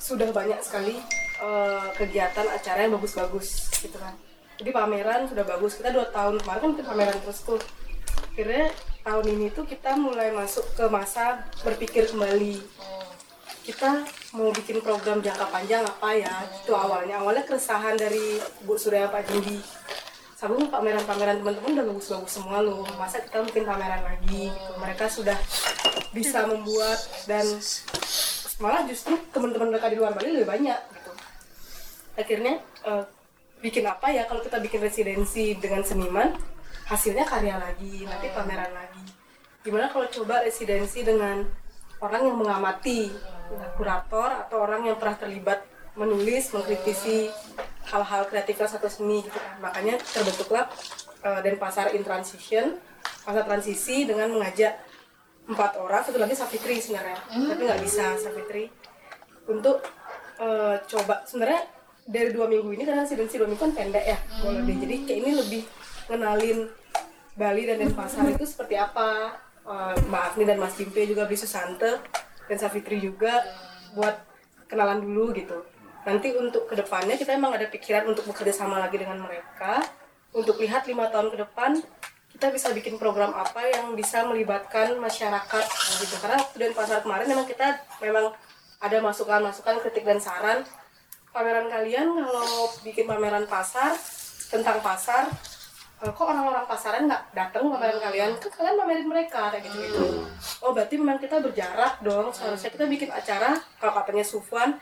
sudah banyak sekali eh, kegiatan acara yang bagus-bagus gitu kan. Jadi pameran sudah bagus. Kita dua tahun kemarin kan kita pameran terus tuh. Akhirnya tahun ini tuh kita mulai masuk ke masa berpikir kembali. Kita mau bikin program jangka panjang apa ya? Itu awalnya. Awalnya keresahan dari Bu Surya Pak Jindi Sabung pameran-pameran teman-teman udah bagus-bagus semua loh. Masa kita bikin pameran lagi gitu. mereka sudah bisa membuat dan malah justru teman-teman mereka di luar Bali lebih banyak gitu. Akhirnya eh, bikin apa ya? Kalau kita bikin residensi dengan seniman hasilnya karya lagi nanti pameran lagi. Gimana kalau coba residensi dengan orang yang mengamati kurator atau orang yang pernah terlibat menulis mengkritisi hal-hal kreativitas atau seni gitu kan. Makanya terbentuklah uh, Denpasar in Transition masa transisi dengan mengajak empat orang satu lagi Safitri sebenarnya. Tapi nggak bisa Safitri untuk eh, coba sebenarnya dari dua minggu ini karena residensi dua minggu kan pendek ya boleh deh jadi kayak ini lebih ngenalin Bali dan Denpasar itu seperti apa. Eh, Mbak Agni dan Mas Jimpe juga beli Susante dan Safitri juga buat kenalan dulu gitu nanti untuk ke depannya kita emang ada pikiran untuk bekerja sama lagi dengan mereka. Untuk lihat lima tahun ke depan kita bisa bikin program apa yang bisa melibatkan masyarakat gitu. Karena dan pasar kemarin memang kita memang ada masukan-masukan kritik dan saran. Pameran kalian kalau bikin pameran pasar tentang pasar eh, kok orang-orang pasaran nggak datang pameran kalian? Kan kalian pamerin mereka kayak gitu gitu oh berarti memang kita berjarak dong. Seharusnya kita bikin acara kalau katanya Sufwan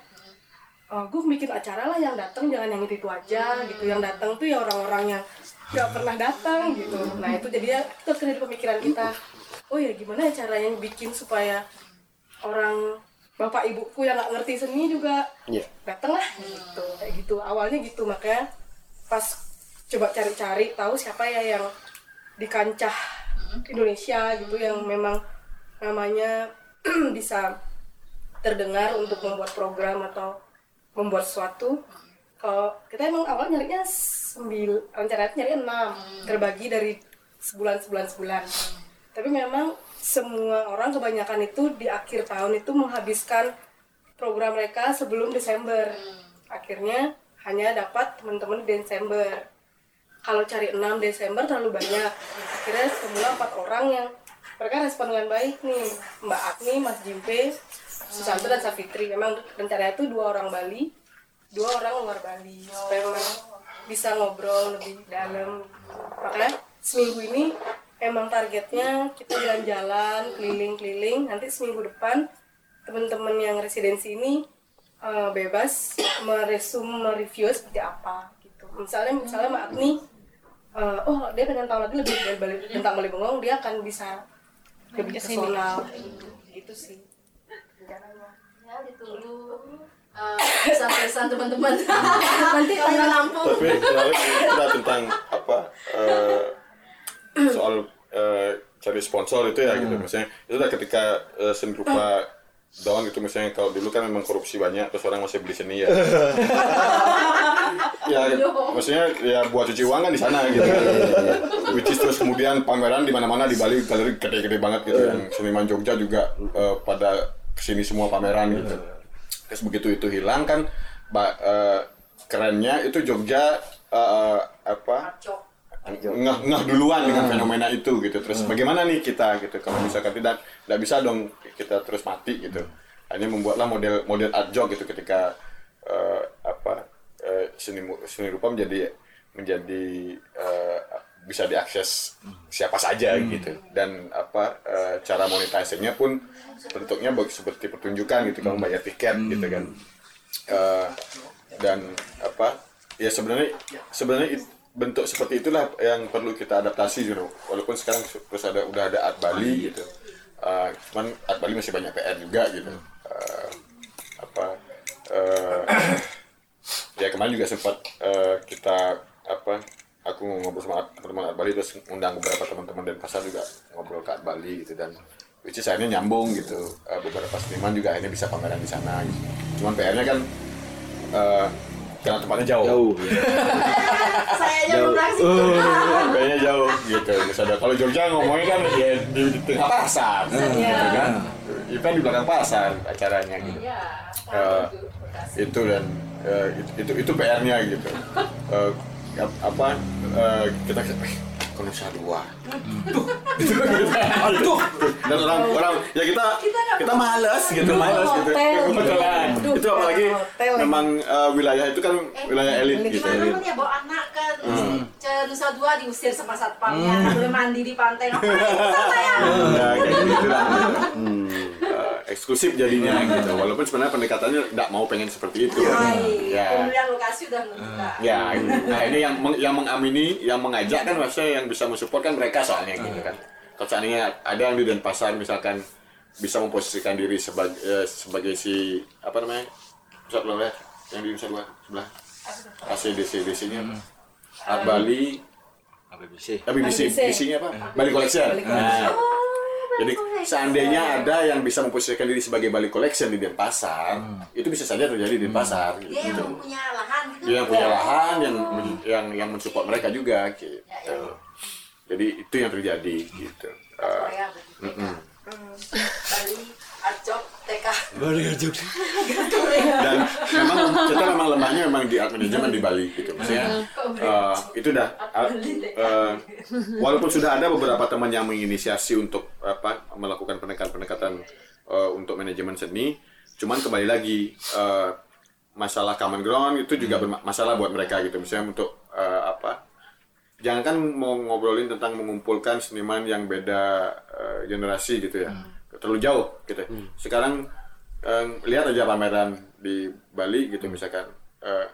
oh, gue bikin acara lah yang datang jangan yang itu itu aja gitu. Yang datang tuh ya orang-orang yang nggak pernah datang gitu. Nah itu jadi ya itu jadi pemikiran kita. Oh ya gimana ya caranya bikin supaya orang bapak ibuku yang nggak ngerti seni juga Iya. datang lah gitu. Kayak gitu. Awalnya gitu makanya pas coba cari-cari tahu siapa ya yang di kancah Indonesia gitu yang memang namanya bisa terdengar untuk membuat program atau membuat sesuatu. Kalau kita emang awal nyarinya sembil rencananya nyari enam terbagi dari sebulan sebulan sebulan. Tapi memang semua orang kebanyakan itu di akhir tahun itu menghabiskan program mereka sebelum Desember. Akhirnya hanya dapat teman-teman di Desember. Kalau cari 6 Desember terlalu banyak. Akhirnya semula empat orang yang mereka respon dengan baik nih. Mbak Agni, Mas Jimpe, Susanto dan Safitri. Memang rencananya itu dua orang Bali dua orang luar Bali. Supaya memang bisa ngobrol lebih dalam. Makanya seminggu ini emang targetnya kita jalan-jalan keliling-keliling. Nanti seminggu depan teman-teman yang residensi ini eh, bebas meresum mereview seperti apa gitu. Misalnya misalnya Mbak Agni eh, oh dia pengen tahu lagi lebih dari Bali, tentang Bali Bengong dia akan bisa lebih personal. Gitu sih Ya ditunggu eh, pesan-pesan teman-teman. Nanti tanya lampu. tapi menarik kita tentang apa eh, soal eh, cari sponsor itu ya gitu. Misalnya itu udah ketika eh, seni rupa down gitu misalnya kalau dulu kan memang korupsi banyak terus orang masih beli seni ya. Ya maksudnya ya buat cuci uang kan di sana gitu. Which is terus kemudian pameran di mana-mana di Bali galeri gede-gede banget gitu yang seniman Jogja juga eh, pada ke sini semua pameran gitu. Terus begitu itu hilang kan ba- eh, kerennya itu Jogja eh, apa ngeh ngeh duluan dengan fenomena itu gitu. Terus bagaimana nih kita gitu kalau misalkan tidak tidak bisa dong kita terus mati gitu. Hanya membuatlah model model art jog gitu ketika eh, apa eh, seni seni rupa menjadi menjadi eh, bisa diakses siapa saja gitu. Dan apa eh, cara monetisasinya pun bentuknya seperti pertunjukan gitu kamu bayar tiket gitu kan. Eh, dan apa ya sebenarnya sebenarnya it- bentuk seperti itulah yang perlu kita adaptasi gitu walaupun sekarang terus ada udah ada art Bali gitu. Eh, cuman art Bali masih banyak PR juga gitu. Eh, apa eh, ya kemarin juga sempat eh, kita apa aku ngobrol sama teman-teman Art Bali terus undang beberapa teman-teman dari pasar juga ngobrol ke Art Bali gitu dan which is akhirnya nyambung gitu. Eh, beberapa seniman juga akhirnya bisa pameran di sana gitu. cuman PR-nya kan eh, karena tempatnya jauh. Jauh Saya aja jauh. Uh, kayaknya jauh gitu. Misalnya kalau Jogja ngomongnya kan ya di, di tengah pasar. Gitu kan. Event di belakang pasar acaranya gitu. Eh, itu dan eh, itu itu, itu PR-nya gitu. Eh, ap- apa eh, kita ke Nusa Dua. Itu Aduh. dan orang orang ya kita kita males gitu males gitu. Hotel. kebetulan. Aduh, itu apalagi memang eh, wilayah itu kan wilayah elit gitu ya bawa anak ke Hmm. ke Nusa Dua diusir sama satpamnya, boleh mandi di pantai. Ngapain? Ya? ya kayak gitu lah Hmm, eksklusif jadinya gitu. Walaupun sebenarnya pendekatannya tidak mau pengen seperti itu. Hai, ya. Pemilihan lokasi udah menentukan. ya nah ini yang yang mengamini yang mengajak kan maksudnya yang bisa mensupport kan mereka soalnya gitu kan. Kalau seandainya ada yang di Denpasar misalkan bisa memposisikan diri sebagai eh, sebagai si apa namanya pusat oleh yang di Nusa Dua sebelah. ACDC DC nya apa Art Bali. ABBC ABBC ABBC. DC-nya apa? Bali Collection. Bali nah, jadi seandainya ada yang bisa memposisikan diri sebagai Bali Collection di Denpasar itu bisa saja terjadi di Denpasar gitu. Dia yang punya lahan gitu. Dia yang punya lahan yang men- yang yang mensupport mereka juga gitu. Jadi itu yang terjadi gitu. Uh, Korea mm-mm. Bali, Arjok, TK. Bali Arjok. Dan memang kita memang lemahnya memang di art management di Bali gitu. Maksudnya uh, itu dah uh, uh, walaupun sudah ada beberapa teman yang menginisiasi untuk apa melakukan pendekatan-pendekatan uh, untuk manajemen seni, cuman kembali lagi uh, masalah common ground itu juga bermasalah buat mereka gitu. Misalnya untuk uh, apa jangan kan mau ngobrolin tentang mengumpulkan seniman yang beda uh, generasi gitu ya. Terlalu jauh gitu. Sekarang em, lihat aja pameran di Bali gitu misalkan. Eh,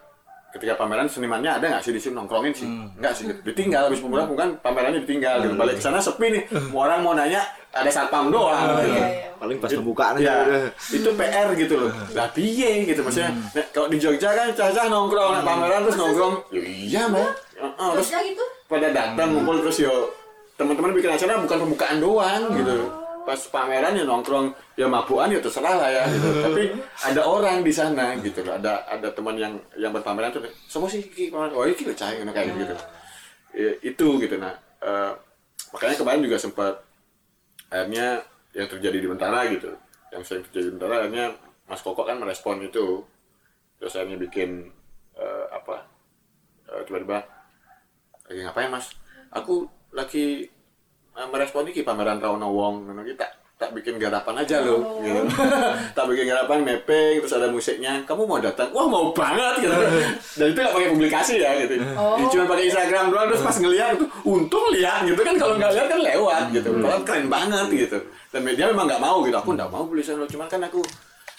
ketika pameran senimannya ada nggak sih di sini nongkrongin sih. Nggak sih gitu. ditinggal habis pembunuhan kan pamerannya ditinggal gitu. Balik ke sana sepi nih. Mau orang mau nanya ada satpam doang gitu. paling pas pembukaan aja ya, itu PR gitu loh. Lah piye gitu maksudnya. Nah, kalau di Jogja kan cacah nongkrong nah, pameran terus nongkrong. Ya iya mbak Heeh, terus Jogja gitu? Pada datang ngumpul terus yo teman-teman bikin acara bukan pembukaan doang gitu. Pas pameran ya nongkrong ya mabukan ya terserah lah ya gitu. tapi ada orang di sana gitu loh. Ada ada teman yang yang berpameran tuh semua sih pameran oh iki lho cah ngono kayak gitu. Ya, itu gitu. Nah eh, makanya kemarin juga sempat akhirnya yang terjadi di Bentara gitu. Yang sering terjadi di Bentara akhirnya Mas Koko kan merespon itu. Terus akhirnya bikin eh, apa eh, tiba-tiba lagi ngapain mas? Aku lagi eh, merespon iki pameran Rauna Wong. Ngono iki tak tak bikin garapan aja loh gitu. tak bikin garapan mapping terus ada musiknya. Kamu mau datang? Wah mau banget gitu. Dan itu nggak pakai publikasi ya gitu. Oh. cuma pakai Instagram doang terus pas ngeliat itu untung lihat gitu. Kan kalau nggak lihat kan lewat gitu. Malah keren banget gitu. Dan media memang nggak mau gitu. Aku nggak mau tulisan lo cuman kan aku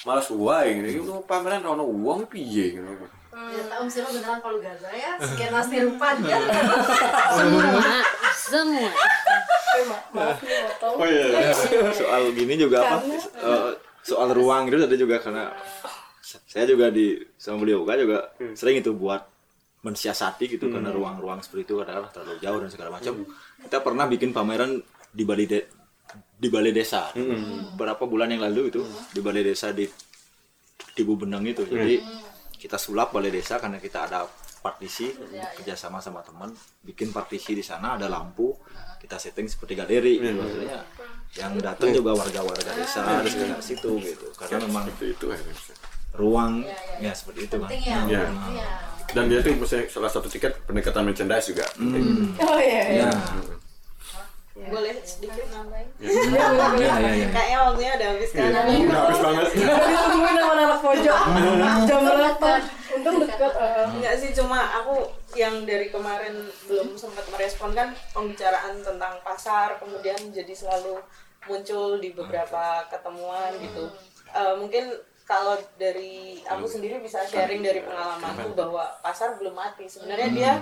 malas uai gitu. Itu pameran Rauna Wong piye? Gitu Ya, tahu sih lo beneran kalau Gaza ya, skenas rupa dia. semua. Semua. Oh iya. soal gini juga apa? Eh, soal ruang itu ada juga karena saya juga di sama beliau kan juga sering itu buat mensiasati gitu karena ruang-ruang seperti itu kadang terlalu jauh dan segala macam. Kita pernah bikin pameran di Bali de- di balai desa. Beberapa bulan yang lalu itu di balai desa di di Bubenang itu. Jadi kita sulap balai desa karena kita ada partisi kerjasama sama teman bikin partisi di sana ada lampu kita setting seperti galeri Hmm. maksudnya yang datang juga warga-warga desa Hmm. di sekitar situ gitu karena memang itu ruang ya seperti itu kan ya. Ya. Iya. Dan dia tuh misalnya salah satu tiket pendekatan merchandise juga. penting. Oh iya, iya. Boleh sedikit nambahin? Iya, iya, iya. Kayaknya waktunya udah habis kan? Iya, udah habis banget. Ditungguin sama anak pojok. Jam berapa? Untung dekat. eh. Enggak sih, cuma aku yang dari kemarin belum sempat merespon kan pembicaraan tentang pasar, kemudian jadi selalu muncul di beberapa ketemuan gitu. Eh, mungkin kalau dari aku sendiri bisa sharing dari pengalamanku bahwa pasar belum mati. Sebenarnya dia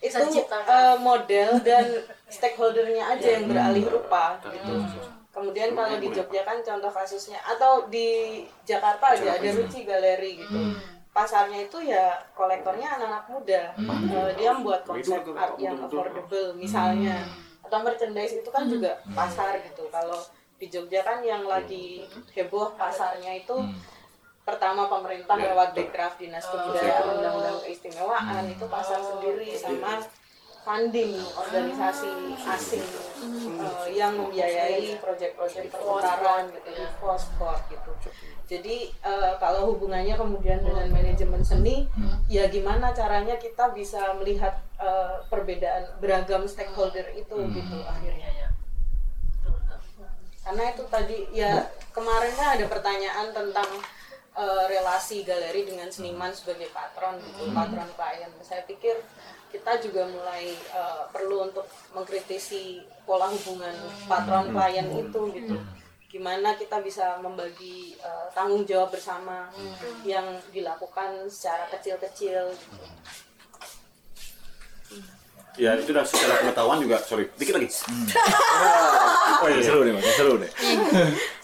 itu eh, model dan stakeholdernya aja yang beralih rupa gitu. Kemudian kalau di Jogja kan contoh kasusnya atau di Jakarta aja ada Ruci Galeri gitu. pasarnya itu ya kolektornya anak-anak muda. Eh, dia membuat konsep art yang affordable misalnya. Atau merchandise itu kan juga pasar gitu. Kalau di Jogja kan yang lagi heboh pasarnya itu pertama pemerintah lewat Bekraf Dinas Kebudayaan Undang-Undang Keistimewaan itu pasar sendiri sama funding organisasi asing eh, yang membiayai proyek-proyek perputaran gitu di sport gitu. Jadi eh, kalau hubungannya kemudian dengan manajemen seni, ya gimana caranya kita bisa melihat eh, perbedaan beragam stakeholder itu gitu akhirnya. Karena itu tadi ya kemarin kan ada pertanyaan tentang eh, relasi galeri dengan seniman sebagai patron gitu, patron klien. Saya pikir kita juga mulai eh, perlu untuk mengkritisi pola hubungan patron klien itu gitu. Gimana kita bisa membagi eh, tanggung jawab bersama yang dilakukan secara kecil-kecil gitu. Ya itu udah secara pengetahuan juga, sorry, dikit lagi. Oh iya, seru nih, Mas. Seru nih.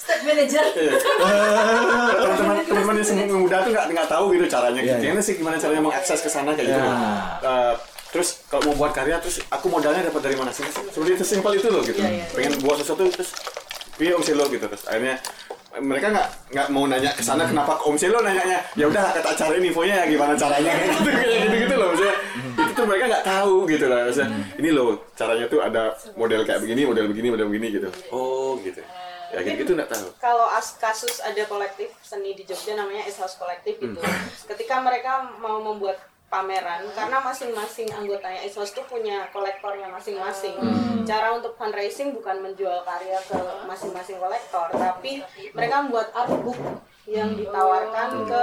Step manager. teman-teman teman yang muda tuh nggak nggak tahu gitu caranya. Iya, gimana sih gimana caranya mengakses ke sana kayak gitu. Iya. loh. Eh, terus kalau mau buat karya terus aku modalnya dapat dari mana sih? Seperti itu simpel itu loh gitu. Iya, iya. pengen buat sesuatu terus piye om Selo gitu. Terus akhirnya mereka nggak nggak mau nanya ke sana kenapa ke om Selo nanyanya? Ya udah kata cari infonya ya gimana caranya. Kayak gitu kayak gitu gitu loh maksudnya. Itu tuh mereka nggak tahu gitu lah maksudnya. Ini loh caranya tuh ada model kayak begini model begini model begini gitu. Oh gitu ya gitu gitu nggak tahu kalau as kasus ada kolektif seni di Jogja namanya Es House Kolektif gitu. Ketika mereka mau membuat pameran karena masing-masing anggotanya House itu punya kolektornya masing-masing. Cara untuk fundraising bukan menjual karya ke masing-masing kolektor, tapi mereka membuat artbook yang ditawarkan ke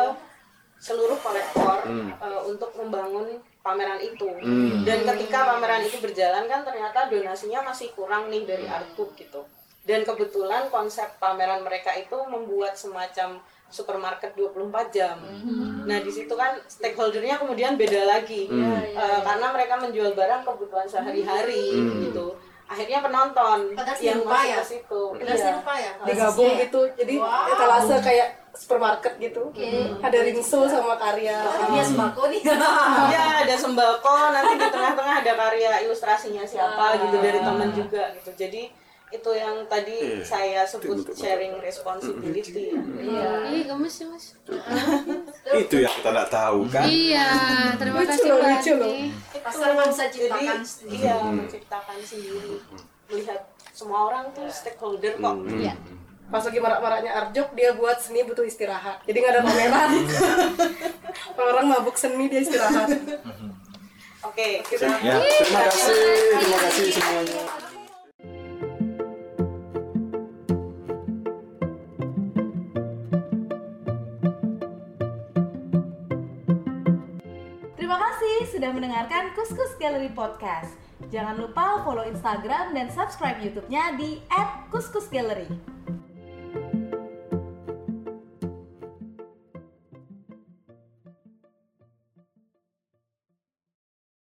seluruh kolektor Hmm. eh, untuk membangun pameran itu. Hmm. Dan ketika pameran itu berjalan kan ternyata donasinya masih kurang nih dari artbook gitu. Dan kebetulan konsep pameran mereka itu membuat semacam supermarket 24 jam. Nah, di situ kan stakeholdernya kemudian beda lagi. Hmm. Eh, karena mereka menjual barang kebutuhan sehari-hari Hmm. gitu. Akhirnya penonton Pada yang masuk ya? ke situ. Iya. ya? digabung ya? gitu jadi Wow. etalase kayak supermarket gitu ada ringso sama karya Dia sembako nih. ya ada sembako nanti di tengah-tengah ada karya ilustrasinya siapa gitu dari teman juga gitu jadi itu yang tadi Iya. saya sebut sharing responsibility ya. Iya. Ih, gemes sih mas. itu yang kita nggak tahu kan Iya, terima Lucu kasih loh, Mbak lucu loh. Ati. Pasar kan bisa ciptakan sendiri. iya menciptakan sendiri melihat semua orang tuh stakeholder kok Hmm. Iya. pas lagi marak-maraknya Arjok dia buat seni butuh istirahat jadi nggak ada pameran orang mabuk seni dia istirahat oke kita Ya, terima kasih, terima kasih semuanya. Mendengarkan Kuskus Gallery Podcast. Jangan lupa follow Instagram dan subscribe YouTube-nya di @kuskusgallery.